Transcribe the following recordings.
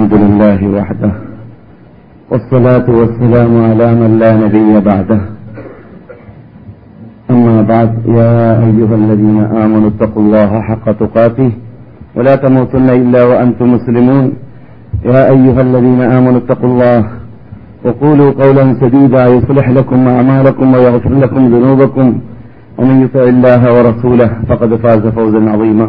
الحمد لله وحده والصلاة والسلام على من لا نبي بعده. أما بعد يا أيها الذين آمنوا اتقوا الله حق تقاته ولا تموتن إلا وأنتم مسلمون. يا أيها الذين آمنوا اتقوا الله وقولوا قولا سديدا يصلح لكم أعمالكم ويغفر لكم ذنوبكم. ومن يطع الله ورسوله فقد فاز فوزا عظيما.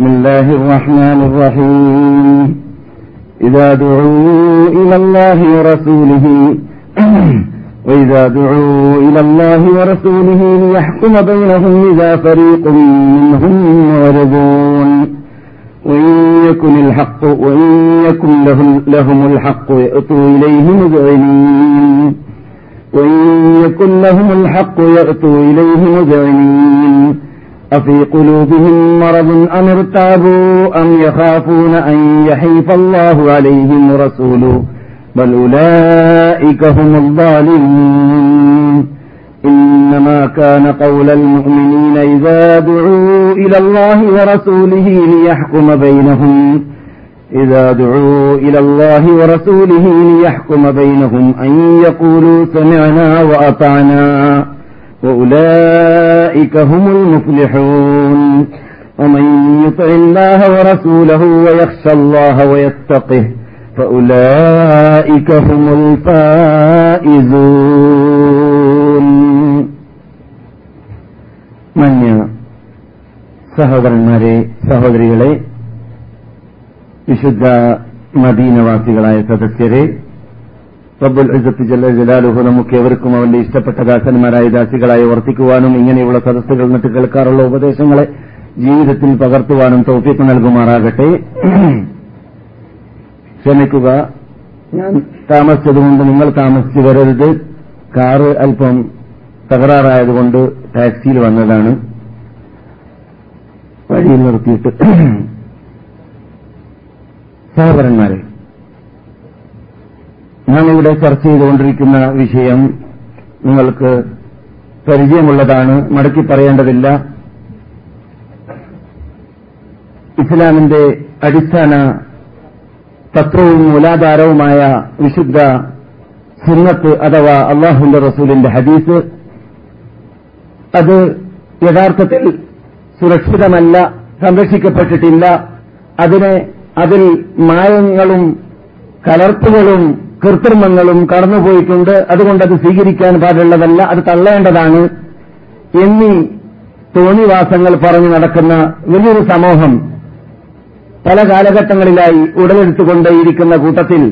بسم الله الرحمن الرحيم. إذا دعوا إلى الله ورسوله وإذا دعوا إلى الله ورسوله ليحكم بينهم إذا فريق منهم معرضون. وإن يكن الحق وإن يكن لهم, لهم الحق يأتوا إليه مذعنين. وإن يكن لهم الحق يأتوا إليه مذعنين. أفي قلوبهم مرض أم ارتابوا أم يخافون أن يحيف الله عليهم ورسوله بل أولئك هم الظالمون. إنما كان قول المؤمنين إذا دعوا إلى الله ورسوله ليحكم بينهم. إذا دعوا إلى الله ورسوله ليحكم بينهم أن يقولوا سمعنا وأطعنا. وأولئك هم المفلحون ومن يطع الله ورسوله ويخشى الله ويتقه فأولئك هم الفائزون മഞ്ഞ സഹോദരന്മാരെ സഹോദരികളെ വിശുദ്ധ മദീനവാസികളായ സദസ്യരെ റബ്ബുൽ ഇസത്ത് ജല്ല ജലാലുഹു നമുക്ക് എവർക്കും അവന്റെ ഇഷ്ടപ്പെട്ട ദാസന്മാരായ ദാസികളായി വർത്തിക്കുവാനും ഇങ്ങനെയുള്ള സദസ്സുകൾ നിട്ട് കേൾക്കാറുള്ള ഉപദേശങ്ങളെ ജീവിതത്തിൽ പകർത്തുവാനും തോഫിക്ക് നൽകുമാറാകട്ടെ. ക്ഷമിക്കുക. ഞാൻ താമസിച്ചതുകൊണ്ട് നിങ്ങൾ താമസിച്ചു വരരുത്. കാറ് അല്പം തകരാറായതുകൊണ്ട് ടാക്സിയിൽ വന്നതാണ്. വഴിയിൽ നിർത്തിയിട്ട് സഹോദരന്മാരെ നാം ഇവിടെ ചർച്ച ചെയ്തുകൊണ്ടിരിക്കുന്ന വിഷയം നിങ്ങൾക്ക് പരിചയമുള്ളതാണ് മടക്കി പറയേണ്ടതില്ല. ഇസ്ലാമിന്റെ അടിസ്ഥാന തത്വവും മൂലാധാരവുമായ വിശുദ്ധ സുന്നത്ത് അഥവാ അള്ളാഹുന്റെ റസൂലിന്റെ ഹദീസ്. അത് യഥാർത്ഥത്തിൽ സുരക്ഷിതമല്ല സംരക്ഷിക്കപ്പെട്ടിട്ടില്ല. അതിനെ അതിൽ മായങ്ങളും കലർപ്പുകളും കൃത്രിമങ്ങളും കടന്നുപോയിട്ടുണ്ട്. അതുകൊണ്ട് അത് സ്വീകരിക്കാൻ പാടുള്ളതല്ല അത് തള്ളേണ്ടതാണ് എന്നീ തോന്നിവാസങ്ങൾ പറഞ്ഞു നടക്കുന്ന വലിയൊരു സമൂഹം പല കാലഘട്ടങ്ങളിലായി ഉടലെടുത്തുകൊണ്ടേയിരിക്കുന്ന കൂട്ടത്തിൽ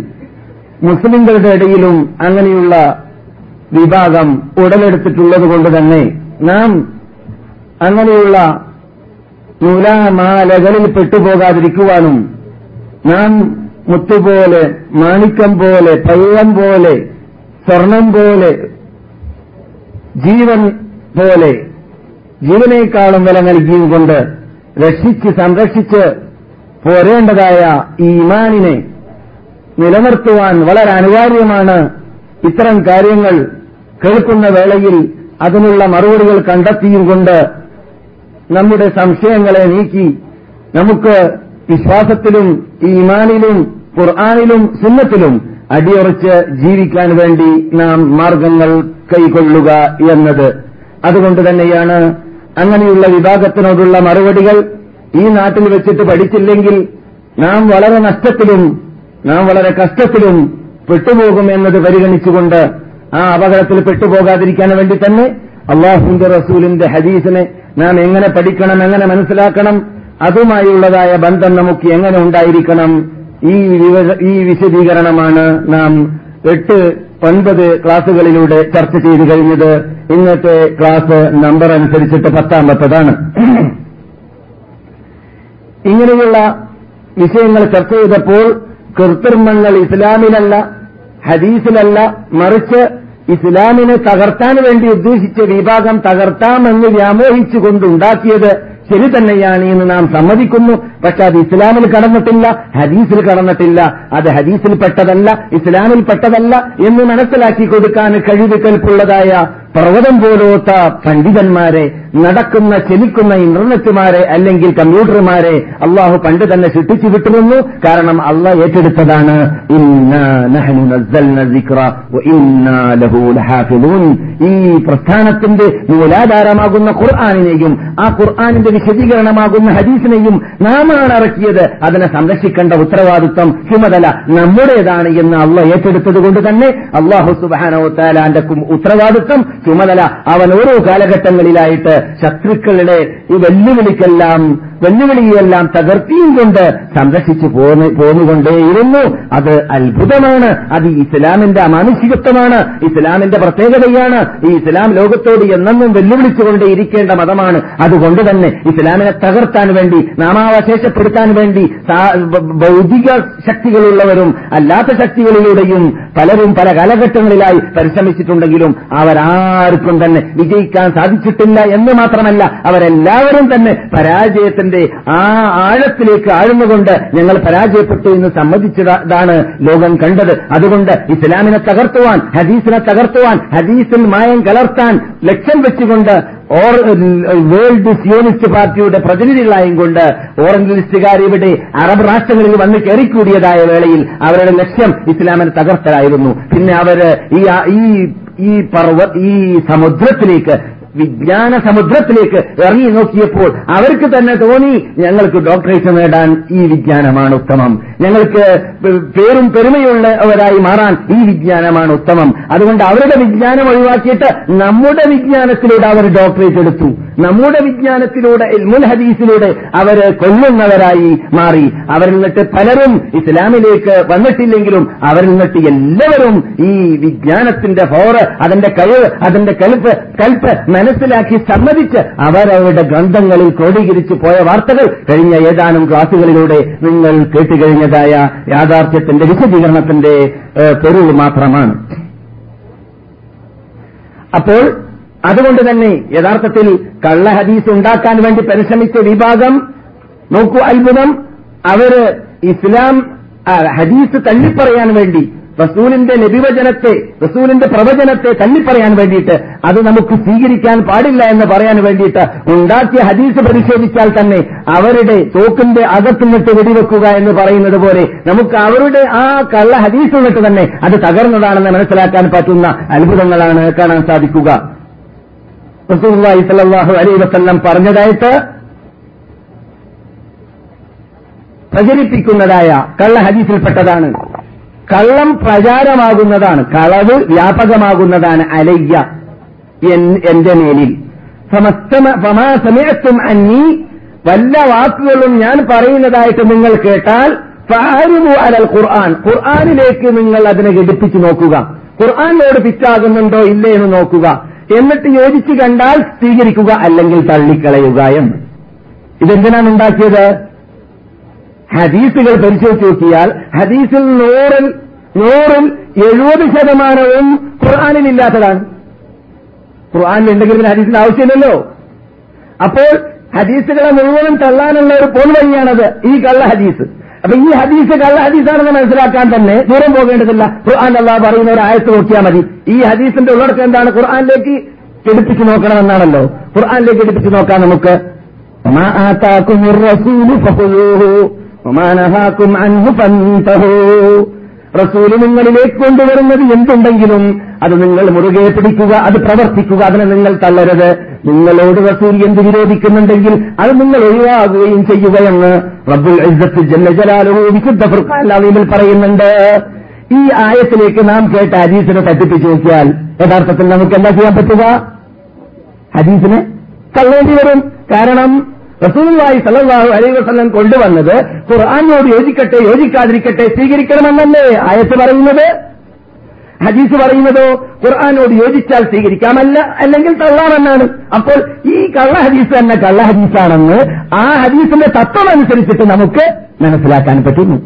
മുസ്ലിങ്ങളുടെ ഇടയിലും അങ്ങനെയുള്ള വിഭാഗം ഉടലെടുത്തിട്ടുള്ളത് കൊണ്ട് തന്നെ നാം അങ്ങനെയുള്ള നൂലാമാലകളിൽ പെട്ടുപോകാതിരിക്കുവാനും നാം മുത്തുപോലെ മാണിക്കം പോലെ പള്ളം പോലെ സ്വർണം പോലെ ജീവൻ പോലെ ജീവനേക്കാളും വില നൽകിയും കൊണ്ട് രക്ഷിച്ച് സംരക്ഷിച്ച് പോരേണ്ടതായ ഈ ഇമാനിനെ നിലനിർത്തുവാൻ വളരെ അനിവാര്യമാണ് ഇത്തരം കാര്യങ്ങൾ കേൾക്കുന്ന വേളയിൽ അതിനുള്ള മറുപടികൾ കണ്ടെത്തിയും കൊണ്ട് നമ്മുടെ സംശയങ്ങളെ നീക്കി നമുക്ക് വിശ്വാസത്തിലും ഈ ഇമാനിലും ഖുർആാനിലും സുന്നത്തിലും അടിയുറച്ച് ജീവിക്കാൻ വേണ്ടി നാം മാർഗങ്ങൾ കൈക്കൊള്ളുക എന്നത്. അതുകൊണ്ട് തന്നെയാണ് അങ്ങനെയുള്ള വിഭാഗത്തിനോടുള്ള മറുപടികൾ ഈ നാട്ടിൽ വെച്ചിട്ട് പഠിച്ചില്ലെങ്കിൽ നാം വളരെ നഷ്ടത്തിലും നാം വളരെ കഷ്ടത്തിലും പെട്ടുപോകും എന്നത് പരിഗണിച്ചുകൊണ്ട് ആ അപകടത്തിൽ പെട്ടുപോകാതിരിക്കാൻ വേണ്ടി തന്നെ അള്ളാഹുന്റെ റസൂലിന്റെ ഹദീസിനെ നാം എങ്ങനെ പഠിക്കണം എങ്ങനെ മനസ്സിലാക്കണം അതുമായുള്ളതായ ബന്ധം നമുക്ക് എങ്ങനെ ഉണ്ടായിരിക്കണം ഈ ഈ വിശദീകരണമാണ് നാം എട്ട് ഒൻപത് ക്ലാസുകളിലൂടെ ചർച്ച ചെയ്തു കഴിഞ്ഞത്. ഇന്നത്തെ ക്ലാസ് നമ്പർ അനുസരിച്ചിട്ട് പത്താമത്തതാണ്. ഇങ്ങനെയുള്ള വിഷയങ്ങൾ ചർച്ച ചെയ്തപ്പോൾ കൃത്രിമങ്ങൾ ഇസ്ലാമിലല്ല ഹദീസിലല്ല മറിച്ച് ഇസ്ലാമിനെ തകർത്താൻ വേണ്ടി ഉദ്ദേശിച്ച വിഭാഗം തകർത്താമെന്ന് വ്യാമോഹിച്ചുകൊണ്ടുണ്ടാക്കിയത് ശരി തന്നെയാണ് എന്ന് നാം സമ്മതിക്കുന്നു. പക്ഷെ അത് ഇസ്ലാമിൽ കടന്നിട്ടില്ല ഹദീസിൽ കടന്നിട്ടില്ല. അത് ഹദീസിൽ പെട്ടതല്ല ഇസ്ലാമിൽ പെട്ടതല്ല എന്ന് മനസ്സിലാക്കി കൊടുക്കാൻ കഴിവ് കൽപ്പുള്ളതായ പർവതം പോലോത്ത പണ്ഡിതന്മാരെ നടക്കുന്ന ചലിക്കുന്ന ഇന്റർനെറ്റുമാരെ അല്ലെങ്കിൽ കമ്പ്യൂട്ടർമാരെ അള്ളാഹു പണ്ട് തന്നെ സൃഷ്ടിച്ചു വിട്ടിരുന്നു. കാരണം അള്ളാഹ് ഏറ്റെടുത്തതാണ് ഈ പ്രസ്ഥാനത്തിന്റെ മൂലാധാരമാകുന്ന ഖുർആാനിനെയും ആ ഖുർആാനിന്റെ വിശദീകരണമാകുന്ന ഹദീസിനെയും നാമാണ് ഇറക്കിയത്. അതിനെ സംരക്ഷിക്കേണ്ട ഉത്തരവാദിത്വം ചുമതല നമ്മുടേതാണ് എന്ന് അള്ള ഏറ്റെടുത്തത് കൊണ്ട് തന്നെ അള്ളാഹു സുബാനോ താലാന്റെ ഉത്തരവാദിത്വം ചുമതല. അവൻ ഓരോ കാലഘട്ടങ്ങളിലായിട്ട് ശത്രുക്കളുടെ ഈ വെല്ലുവിളിക്കെല്ലാം വെല്ലുവിളിയെല്ലാം തകർത്തിയും കൊണ്ട് സംരക്ഷിച്ചു പോന്നുകൊണ്ടേയിരുന്നു. അത് അത്ഭുതമാണ്. അത് ഇസ്ലാമിന്റെ അമാനുഷികത്വമാണ്. ഇസ്ലാമിന്റെ പ്രത്യേകതയാണ്. ഈ ഇസ്ലാം ലോകത്തോട് എന്നെന്നും വെല്ലുവിളിച്ചുകൊണ്ടേയിരിക്കേണ്ട മതമാണ്. അതുകൊണ്ട് തന്നെ ഇസ്ലാമിനെ തകർത്താൻ വേണ്ടി നാമാവശേഷപ്പെടുത്താൻ വേണ്ടി ഭൗതിക ശക്തികളുള്ളവരും അല്ലാത്ത ശക്തികളിലൂടെയും പലരും പല കാലഘട്ടങ്ങളിലായി പരിശ്രമിച്ചിട്ടുണ്ടെങ്കിലും അവരാർക്കും തന്നെ വിജയിക്കാൻ സാധിച്ചിട്ടില്ല എന്ന് മാത്രമല്ല അവരെല്ലാവരും തന്നെ പരാജയത്തിന്റെ ആ ആഴത്തിലേക്ക് ആഴ്ന്നുകൊണ്ട് ഞങ്ങൾ പരാജയപ്പെട്ടു എന്ന് സമ്മതിച്ചതാണ് ലോകം കണ്ടത്. അതുകൊണ്ട് ഇസ്ലാമിനെ തകർത്തുവാൻ ഹദീസിനെ തകർത്തുവാൻ ഹദീസിൽ മായം കലർത്താൻ ലക്ഷ്യം വെച്ചുകൊണ്ട് വേൾഡ് സിയോണിസ്റ്റ് പാർട്ടിയുടെ പ്രതിനിധികളായും കൊണ്ട് ഓറഞ്ചലിസ്റ്റുകാർ ഇവിടെ അറബ് രാഷ്ട്രങ്ങളിൽ വന്ന് കയറിക്കൂടിയതായ വേളയിൽ അവരുടെ ലക്ഷ്യം ഇസ്ലാമിനെ തകർത്തലായിരുന്നു. പിന്നെ അവർ ഈ ഈ പർവ ഈ സമുദ്രത്തിലേക്ക് വിജ്ഞാന സമുദ്രത്തിലേക്ക് ഇറങ്ങി നോക്കിയപ്പോൾ അവർക്ക് തന്നെ തോന്നി ഞങ്ങൾക്ക് ഡോക്ടറേറ്റ് നേടാൻ ഈ വിജ്ഞാനമാണ് ഉത്തമം. ഞങ്ങൾക്ക് പേരും പെരുമയുള്ളവരായി മാറാൻ ഈ വിജ്ഞാനമാണ് ഉത്തമം. അതുകൊണ്ട് അവരുടെ വിജ്ഞാനം ഒഴിവാക്കിയിട്ട് നമ്മുടെ വിജ്ഞാനത്തിലൂടെ അവർ ഡോക്ടറേറ്റ് എടുത്തു. നമ്മുടെ വിജ്ഞാനത്തിലൂടെ ഇൽമുൽ ഹദീസിലൂടെ അവർ കൊല്ലുന്നവരായി മാറി. അവരിൽ നിന്നിട്ട് പലരും ഇസ്ലാമിലേക്ക് വന്നിട്ടില്ലെങ്കിലും അവരിൽ നിന്നിട്ട് എല്ലാവരും ഈ വിജ്ഞാനത്തിന്റെ ഹോറ് അതിന്റെ കഴിവ് അതിന്റെ കൽപ്പ് കൽപ്പ് മനസ്സിലാക്കി സമ്മതിച്ച് അവരവരുടെ ഗ്രന്ഥങ്ങളിൽ ക്രോഡീകരിച്ചു പോയ വാർത്തകൾ കഴിഞ്ഞ ഏതാനും ക്ലാസുകളിലൂടെ നിങ്ങൾ കേട്ടുകഴിഞ്ഞതായ യാഥാർത്ഥ്യത്തിന്റെ വിശദീകരണത്തിന്റെ പൊരുൾ മാത്രമാണ്. അപ്പോൾ അതുകൊണ്ട് തന്നെ യഥാർത്ഥത്തിൽ കള്ള ഹദീസ് ഉണ്ടാക്കാൻ വേണ്ടി പരിശ്രമിച്ച വിഭാഗം നോക്കൂ അത്ഭുതം. അവർ ഇസ്ലാം ഹദീസ് തള്ളിപ്പറയാൻ വേണ്ടി റസൂലിന്റെ ലഭിവചനത്തെ റസൂലിന്റെ പ്രവചനത്തെ തള്ളിപ്പറയാൻ വേണ്ടിയിട്ട് അത് നമുക്ക് സ്വീകരിക്കാൻ പാടില്ല എന്ന് പറയാൻ വേണ്ടിയിട്ട് ഉണ്ടാക്കിയ ഹദീസ് പരിശോധിച്ചാൽ തന്നെ അവരുടെ തോക്കിന്റെ അകത്തുനിന്നിട്ട് വെടിവെക്കുക എന്ന് പറയുന്നത് പോലെ നമുക്ക് അവരുടെ ആ കള്ള ഹദീസ് നിന്നിട്ട് തന്നെ അത് തകർന്നതാണെന്ന് മനസ്സിലാക്കാൻ പറ്റുന്ന അത്ഭുതങ്ങളാണ് കാണാൻ സാധിക്കുക. പറഞ്ഞതായിട്ട് പ്രചരിപ്പിക്കുന്നതായ കള്ള ഹദീസിൽപ്പെട്ടതാണ്. കള്ളം പ്രചാരമാകുന്നതാണ് കളവ് വ്യാപകമാകുന്നതാണ് അലയ്യ എന്റെ മേലിൽ. സമയത്തും അന്നി വല്ല വാക്കുകളും ഞാൻ പറയുന്നതായിട്ട് നിങ്ങൾ കേട്ടാൽ ഫാരിമു അലൽ ഖുർആൻ. ഖുർആാനിലേക്ക് നിങ്ങൾ അതിനെ ഘടിപ്പിച്ചു നോക്കുക. ഖുർആാനിനോട് പിറ്റാകുന്നുണ്ടോ ഇല്ലേ എന്ന് നോക്കുക. എന്നിട്ട് യോജിച്ചു കണ്ടാൽ സ്വീകരിക്കുക അല്ലെങ്കിൽ തള്ളിക്കളയുക എന്ന്. ഇതെന്തിനാണ് ഉണ്ടാക്കിയത്? ഹദീസുകൾ പരിശോധിച്ച് നോക്കിയാൽ ഹദീസിൽ നൂറിൽ നൂറിൽ എഴുപത് ശതമാനവും ഖുർആാനിൽ ഇല്ലാത്തതാണ് ഖുർആാനിൽ ഉണ്ടെങ്കിൽ പിന്നെ ഹദീസിന് ആവശ്യമില്ലല്ലോ. അപ്പോൾ ഹദീസുകളെ മുഴുവനും തള്ളാനുള്ള ഒരു പോൻവഴിയാണത് ഈ കള്ള ഹദീസ്. അപ്പൊ ഈ ഹദീസ് കള്ള ഹദീസാണെന്ന് മനസ്സിലാക്കാൻ തന്നെ ദൂരം പോകേണ്ടതില്ല. ഖുർആൻ അള്ളാഹ് പറയുന്ന ഒരു ആയത്ത് നോക്കിയാൽ മതി. ഈ ഹദീസിന്റെ ഉള്ളടക്കം എന്താണ്? ഖുർആാനിലേക്ക് എടുപ്പിച്ചു നോക്കണമെന്നാണല്ലോ ഖുർആാനിലേക്ക് എടുപ്പിച്ചു നോക്കാം നമുക്ക്. റസൂൽ നിങ്ങളിലേക്ക് കൊണ്ടുവരുന്നത് എന്തുണ്ടെങ്കിലും അത് നിങ്ങൾ മുറുകെ പിടിക്കുക അത് പ്രവർത്തിക്കുക അതിനെ നിങ്ങൾ തള്ളരുത് നിങ്ങളോട് റസൂൽ എന്ത് വിരോധിക്കുന്നുണ്ടെങ്കിൽ അത് നിങ്ങൾ ഒഴിവാകുകയും ചെയ്യുകയെന്ന് റബ്ബുൽ ഇസ്സത്ത് വിശുദ്ധ ഫുർഖാൻ പറയുന്നുണ്ട്. ഈ ആയത്തിലേക്ക് നാം കേട്ട ഹദീസിനെ തട്ടിപ്പിച്ചു നോക്കിയാൽ യഥാർത്ഥത്തിൽ നമുക്ക് എന്താ ചെയ്യാൻ പറ്റുക? ഹദീസിനെ തള്ളേണ്ടി വരും. കാരണം സ്വല്ലല്ലാഹു അലൈഹി വസല്ലം കൊണ്ടുവന്നത് ഖുർആാനോട് യോജിക്കട്ടെ യോജിക്കാതിരിക്കട്ടെ സ്വീകരിക്കണമെന്നല്ലേ ആയത്ത് പറയുന്നത്? ഹദീസ് പറയുന്നതോ ഖുർആാനോട് യോജിച്ചാൽ സ്വീകരിക്കാമല്ല അല്ലെങ്കിൽ തള്ളാമെന്നാണ്. അപ്പോൾ ഈ കള്ള ഹദീസ് തന്നെ കള്ള ഹദീസാണെന്ന് ആ ഹദീസിന്റെ തത്വം അനുസരിച്ചിട്ട് നമുക്ക് മനസ്സിലാക്കാൻ പറ്റുന്നു.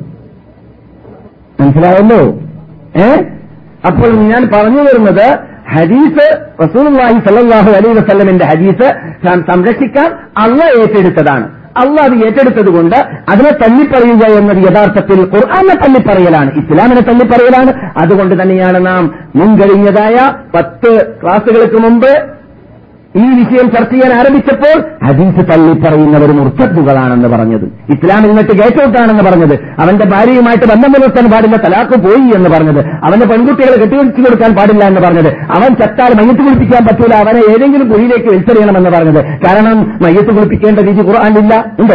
മനസ്സിലായല്ലോ ഏ? അപ്പോൾ ഞാൻ പറഞ്ഞു വരുന്നത് ഹദീസ് റസൂലുള്ളാഹി സല്ലാഹു അലൈ വസ്ല്ലമിന്റെ ഹദീസ് ഞാൻ സംരക്ഷിക്കാൻ അള്ള ഏറ്റെടുത്തതാണ്. അള്ള അത് ഏറ്റെടുത്തത് കൊണ്ട് അതിനെ തള്ളിപ്പറയുക എന്നത് യഥാർത്ഥത്തിൽ ഖുർആാനെ തള്ളിപ്പറയലാണ്. ഇസ്ലാമിനെ തള്ളിപ്പറയലാണ്. അതുകൊണ്ട് തന്നെയാണ് നാം മുൻകഴിഞ്ഞതായ പത്ത് ക്ലാസുകൾക്ക് മുമ്പ് ഈ വിഷയം ചർച്ച ചെയ്യാൻ ആരംഭിച്ചപ്പോൾ അജീസ് തള്ളി പറയുന്നവർ മുർത്തദ്ദുകളാണെന്ന് പറഞ്ഞത്. ഇസ്ലാം നിന്നിട്ട് ഗേറ്റൗട്ടാണെന്ന് പറഞ്ഞത്. അവന്റെ ഭാര്യയുമായിട്ട് ബന്ധം പുലർത്താൻ പാടില്ല തലാക്ക് പോയി എന്ന് പറഞ്ഞത്. അവന്റെ പെൺകുട്ടികളെ കെട്ടിവെച്ചു കൊടുക്കാൻ പാടില്ല എന്ന് പറഞ്ഞത്. അവൻ ചത്താൽ മയ്യത്ത് കുളിപ്പിക്കാൻ പറ്റൂല അവനെ ഏതെങ്കിലും കുഴിയിലേക്ക് വലിച്ചെറിയണമെന്ന് പറഞ്ഞത്. കാരണം മയ്യത്ത് കുളിപ്പിക്കേണ്ട രീതി ഖുർആാനില്ല ഉണ്ടോ?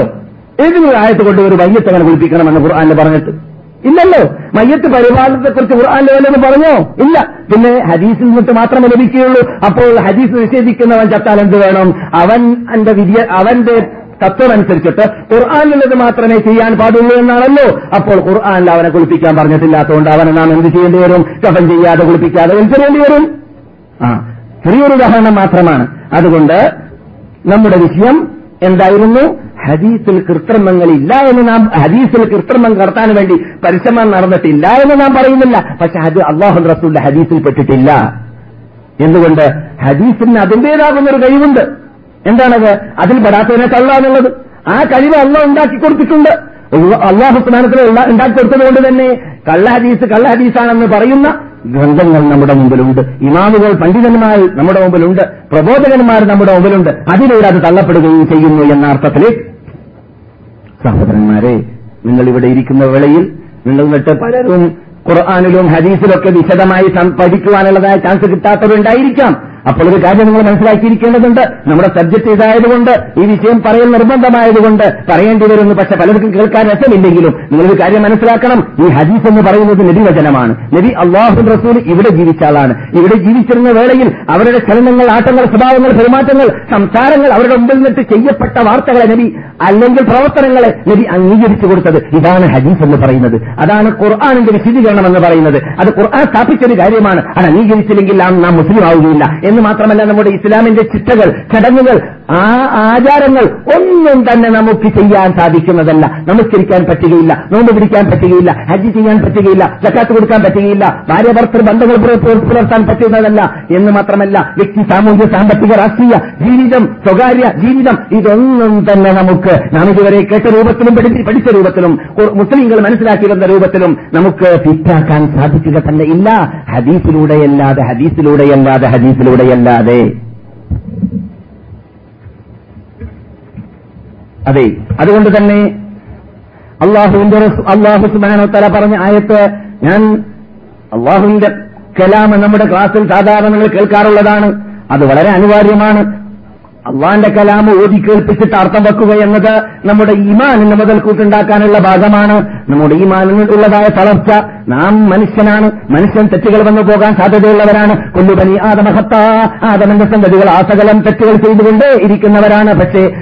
ഏതെങ്കിലും ആയത് ആയത്ത് കൊണ്ട് ഒരു മയ്യത്ത് അങ്ങനെ കുളിപ്പിക്കണമെന്ന് ഖുർആാനിൽ പറഞ്ഞിട്ട്? ഇല്ലല്ലോ. മയ്യത്ത് പരിപാലനത്തെ കുറിച്ച് ഖുർആാനിൽ വല്ലതും പറഞ്ഞോ? ഇല്ല. പിന്നെ ഹദീസിൽ നിന്നിട്ട് മാത്രമേ ലഭിക്കുകയുള്ളൂ. അപ്പോൾ ഹദീസ് നിഷേധിക്കുന്നവൻ ചത്താൽ എന്ത് വേണം? അവൻ എന്റെ വിദ്യ അവന്റെ തത്വം അനുസരിച്ചിട്ട് ഖുർആാനുള്ളത് മാത്രമേ ചെയ്യാൻ പാടുള്ളൂ എന്നാണല്ലോ. അപ്പോൾ ഖുർആാനിൽ അവനെ കുളിപ്പിക്കാൻ പറഞ്ഞിട്ടില്ലാത്തതുകൊണ്ട് അവനെ നാം എന്ത് ചെയ്യേണ്ടി വരും? കഫൻ ചെയ്യാതെ കുളിപ്പിക്കാതെ വലിച്ചെറിയേണ്ടി വരും? ആ ചെറിയൊരു ഉദാഹരണം മാത്രമാണ്. അതുകൊണ്ട് നമ്മുടെ വിഷയം എന്തായിരുന്നു? ഹദീസിൽ കൃത്രിമങ്ങളില്ല എന്ന് നാം ഹദീസിൽ കൃത്രിമം കടത്താൻ വേണ്ടി പരിശ്രമം നടന്നിട്ടില്ല എന്ന് നാം പറയുന്നില്ല. പക്ഷെ അത് അള്ളാഹു റസൂലിന്റെ ഹദീസിൽ പെട്ടിട്ടില്ല. എന്തുകൊണ്ട്? ഹദീസിന് അതിന്റേതാകുന്ന ഒരു കഴിവുണ്ട്. എന്താണത്? അതിൽ പെടാത്തതിനെ തള്ളാന്നുള്ളത് ആ കഴിവ് അള്ള ഉണ്ടാക്കി കൊടുത്തിട്ടുണ്ട്. അള്ളാഹു സ്ഥാനത്തിൽ ഉണ്ടാക്കി കൊടുത്തത് കൊണ്ട് തന്നെ കള്ള ഹദീസ് കള്ള ഹദീസാണെന്ന് പറയുന്ന ഗ്രന്ഥങ്ങൾ നമ്മുടെ മുമ്പിലുണ്ട്. ഇമാമുകൾ പണ്ഡിതന്മാർ നമ്മുടെ മുമ്പിലുണ്ട്. പ്രബോധകന്മാർ നമ്മുടെ മുമ്പിലുണ്ട്. അതിലൂടെ അത് തള്ളപ്പെടുകയും ചെയ്യുന്നു എന്ന അർത്ഥത്തിൽ സഹോദരന്മാരെ നിങ്ങൾ ഇവിടെ ഇരിക്കുന്ന വേളയിൽ നിങ്ങൾ നിട്ട് പലരും ഖുർആാനിലും ഹദീസിലൊക്കെ വിശദമായി പഠിക്കുവാനുള്ളതായ ചാൻസ് കിട്ടാത്തവരുണ്ടായിരിക്കാം. അപ്പോൾ ഒരു കാര്യം നിങ്ങൾ മനസ്സിലാക്കിയിരിക്കേണ്ടതുണ്ട്. നമ്മുടെ സബ്ജക്ട് ഇതായതുകൊണ്ട് ഈ വിഷയം പറയൽ നിർബന്ധമായതുകൊണ്ട് പറയേണ്ടി വരുന്നു. പക്ഷെ പലർക്കും കേൾക്കാൻ രസമില്ലെങ്കിലും നിങ്ങളൊരു കാര്യം മനസ്സിലാക്കണം. ഈ ഹദീസ് എന്ന് പറയുന്നത് നബിവചനമാണ്. നബി അള്ളാഹു റസൂൽ ഇവിടെ ജീവിച്ച ആളാണ്. ഇവിടെ ജീവിച്ചിരുന്ന വേളയിൽ അവരുടെ ചലനങ്ങൾ ആട്ടങ്ങൾ സ്വഭാവങ്ങൾ പെരുമാറ്റങ്ങൾ സംസാരങ്ങൾ അവരുടെ മുമ്പിൽ നിന്നിട്ട് ചെയ്യപ്പെട്ട വാർത്തകളെ നബി അല്ലെങ്കിൽ പ്രവർത്തനങ്ങളെ നബി അംഗീകരിച്ചു കൊടുത്തത്. ഇതാണ് ഹദീസ് എന്ന് പറയുന്നത്. അതാണ് ഖുർആാനിന്റെ വിശദീകരണം എന്ന് പറയുന്നത്. അത് ഖുർആൻ സ്ഥാപിച്ചൊരു കാര്യമാണ്. അത് അംഗീകരിച്ചില്ലെങ്കിൽ നാം മുസ്ലിം ആവുകയില്ല. എന്ന് മാത്രമല്ല നമ്മുടെ ഇസ്ലാമിന്റെ ചിട്ടകൾ ചടങ്ങുകൾ ആ ആചാരങ്ങൾ ഒന്നും തന്നെ നമുക്ക് ചെയ്യാൻ സാധിക്കുന്നതല്ല. നമസ്കരിക്കാൻ പറ്റുകയില്ല നോമ്പ് പിടിക്കാൻ പറ്റുകയില്ല ഹജ്ജ് ചെയ്യാൻ പറ്റുകയില്ല ചക്കാത്ത് കൊടുക്കാൻ പറ്റുകയില്ല ഭാര്യ ഭർത്തൃ ബന്ധങ്ങൾ പുല- പുല- പുലർത്താൻ പറ്റുന്നതല്ല. എന്ന് മാത്രമല്ല വ്യക്തി സാമൂഹ്യ സാമ്പത്തിക രാഷ്ട്രീയ ജീവിതം സ്വകാര്യ ജീവിതം ഇതൊന്നും തന്നെ നമുക്ക് നാം ഇതുവരെ കേട്ട രൂപത്തിലും പഠിച്ച രൂപത്തിലും മുസ്ലിങ്ങൾ മനസ്സിലാക്കി വന്ന രൂപത്തിലും നമുക്ക് ഫിറ്റാക്കാൻ സാധിക്കുക തന്നെ ഇല്ല. ഹദീസിലൂടെയല്ലാതെ ഹദീസിലൂടെയല്ലാതെ ഹദീസിലൂടെയല്ലാതെ അതെ അതുകൊണ്ട് തന്നെ അള്ളാഹുവിന്റെ അള്ളാഹു സുബാനോത്തല തല പറഞ്ഞ ആയത്ത് ഞാൻ അള്ളാഹുവിന്റെ കലാം നമ്മുടെ ക്ലാസ്സിൽ സാധാരണ നിങ്ങൾ കേൾക്കാറുള്ളതാണ്. അത് വളരെ അനിവാര്യമാണ്. അള്ളാന്റെ കലാം ഓതി കേൾപ്പിച്ചിട്ട് അർത്ഥം വെക്കുക എന്നത് നമ്മുടെ ഈമാനിന് മുതൽക്കൂട്ടുണ്ടാക്കാനുള്ള ഭാഗമാണ്. നമ്മുടെ ഈമാനിനുള്ളതായ തളർച്ച നാം മനുഷ്യനാണ്. മനുഷ്യൻ തെറ്റുകൾ വന്നു പോകാൻ സാധ്യതയുള്ളവരാണ്. കൊല്ലുപനി ആദമഹത്ത. ആദമന്റെ സന്തതികൾ ആസകലം തെറ്റുകൾ ചെയ്തുകൊണ്ടേ ഇരിക്കുന്നവരാണ് പക്ഷേ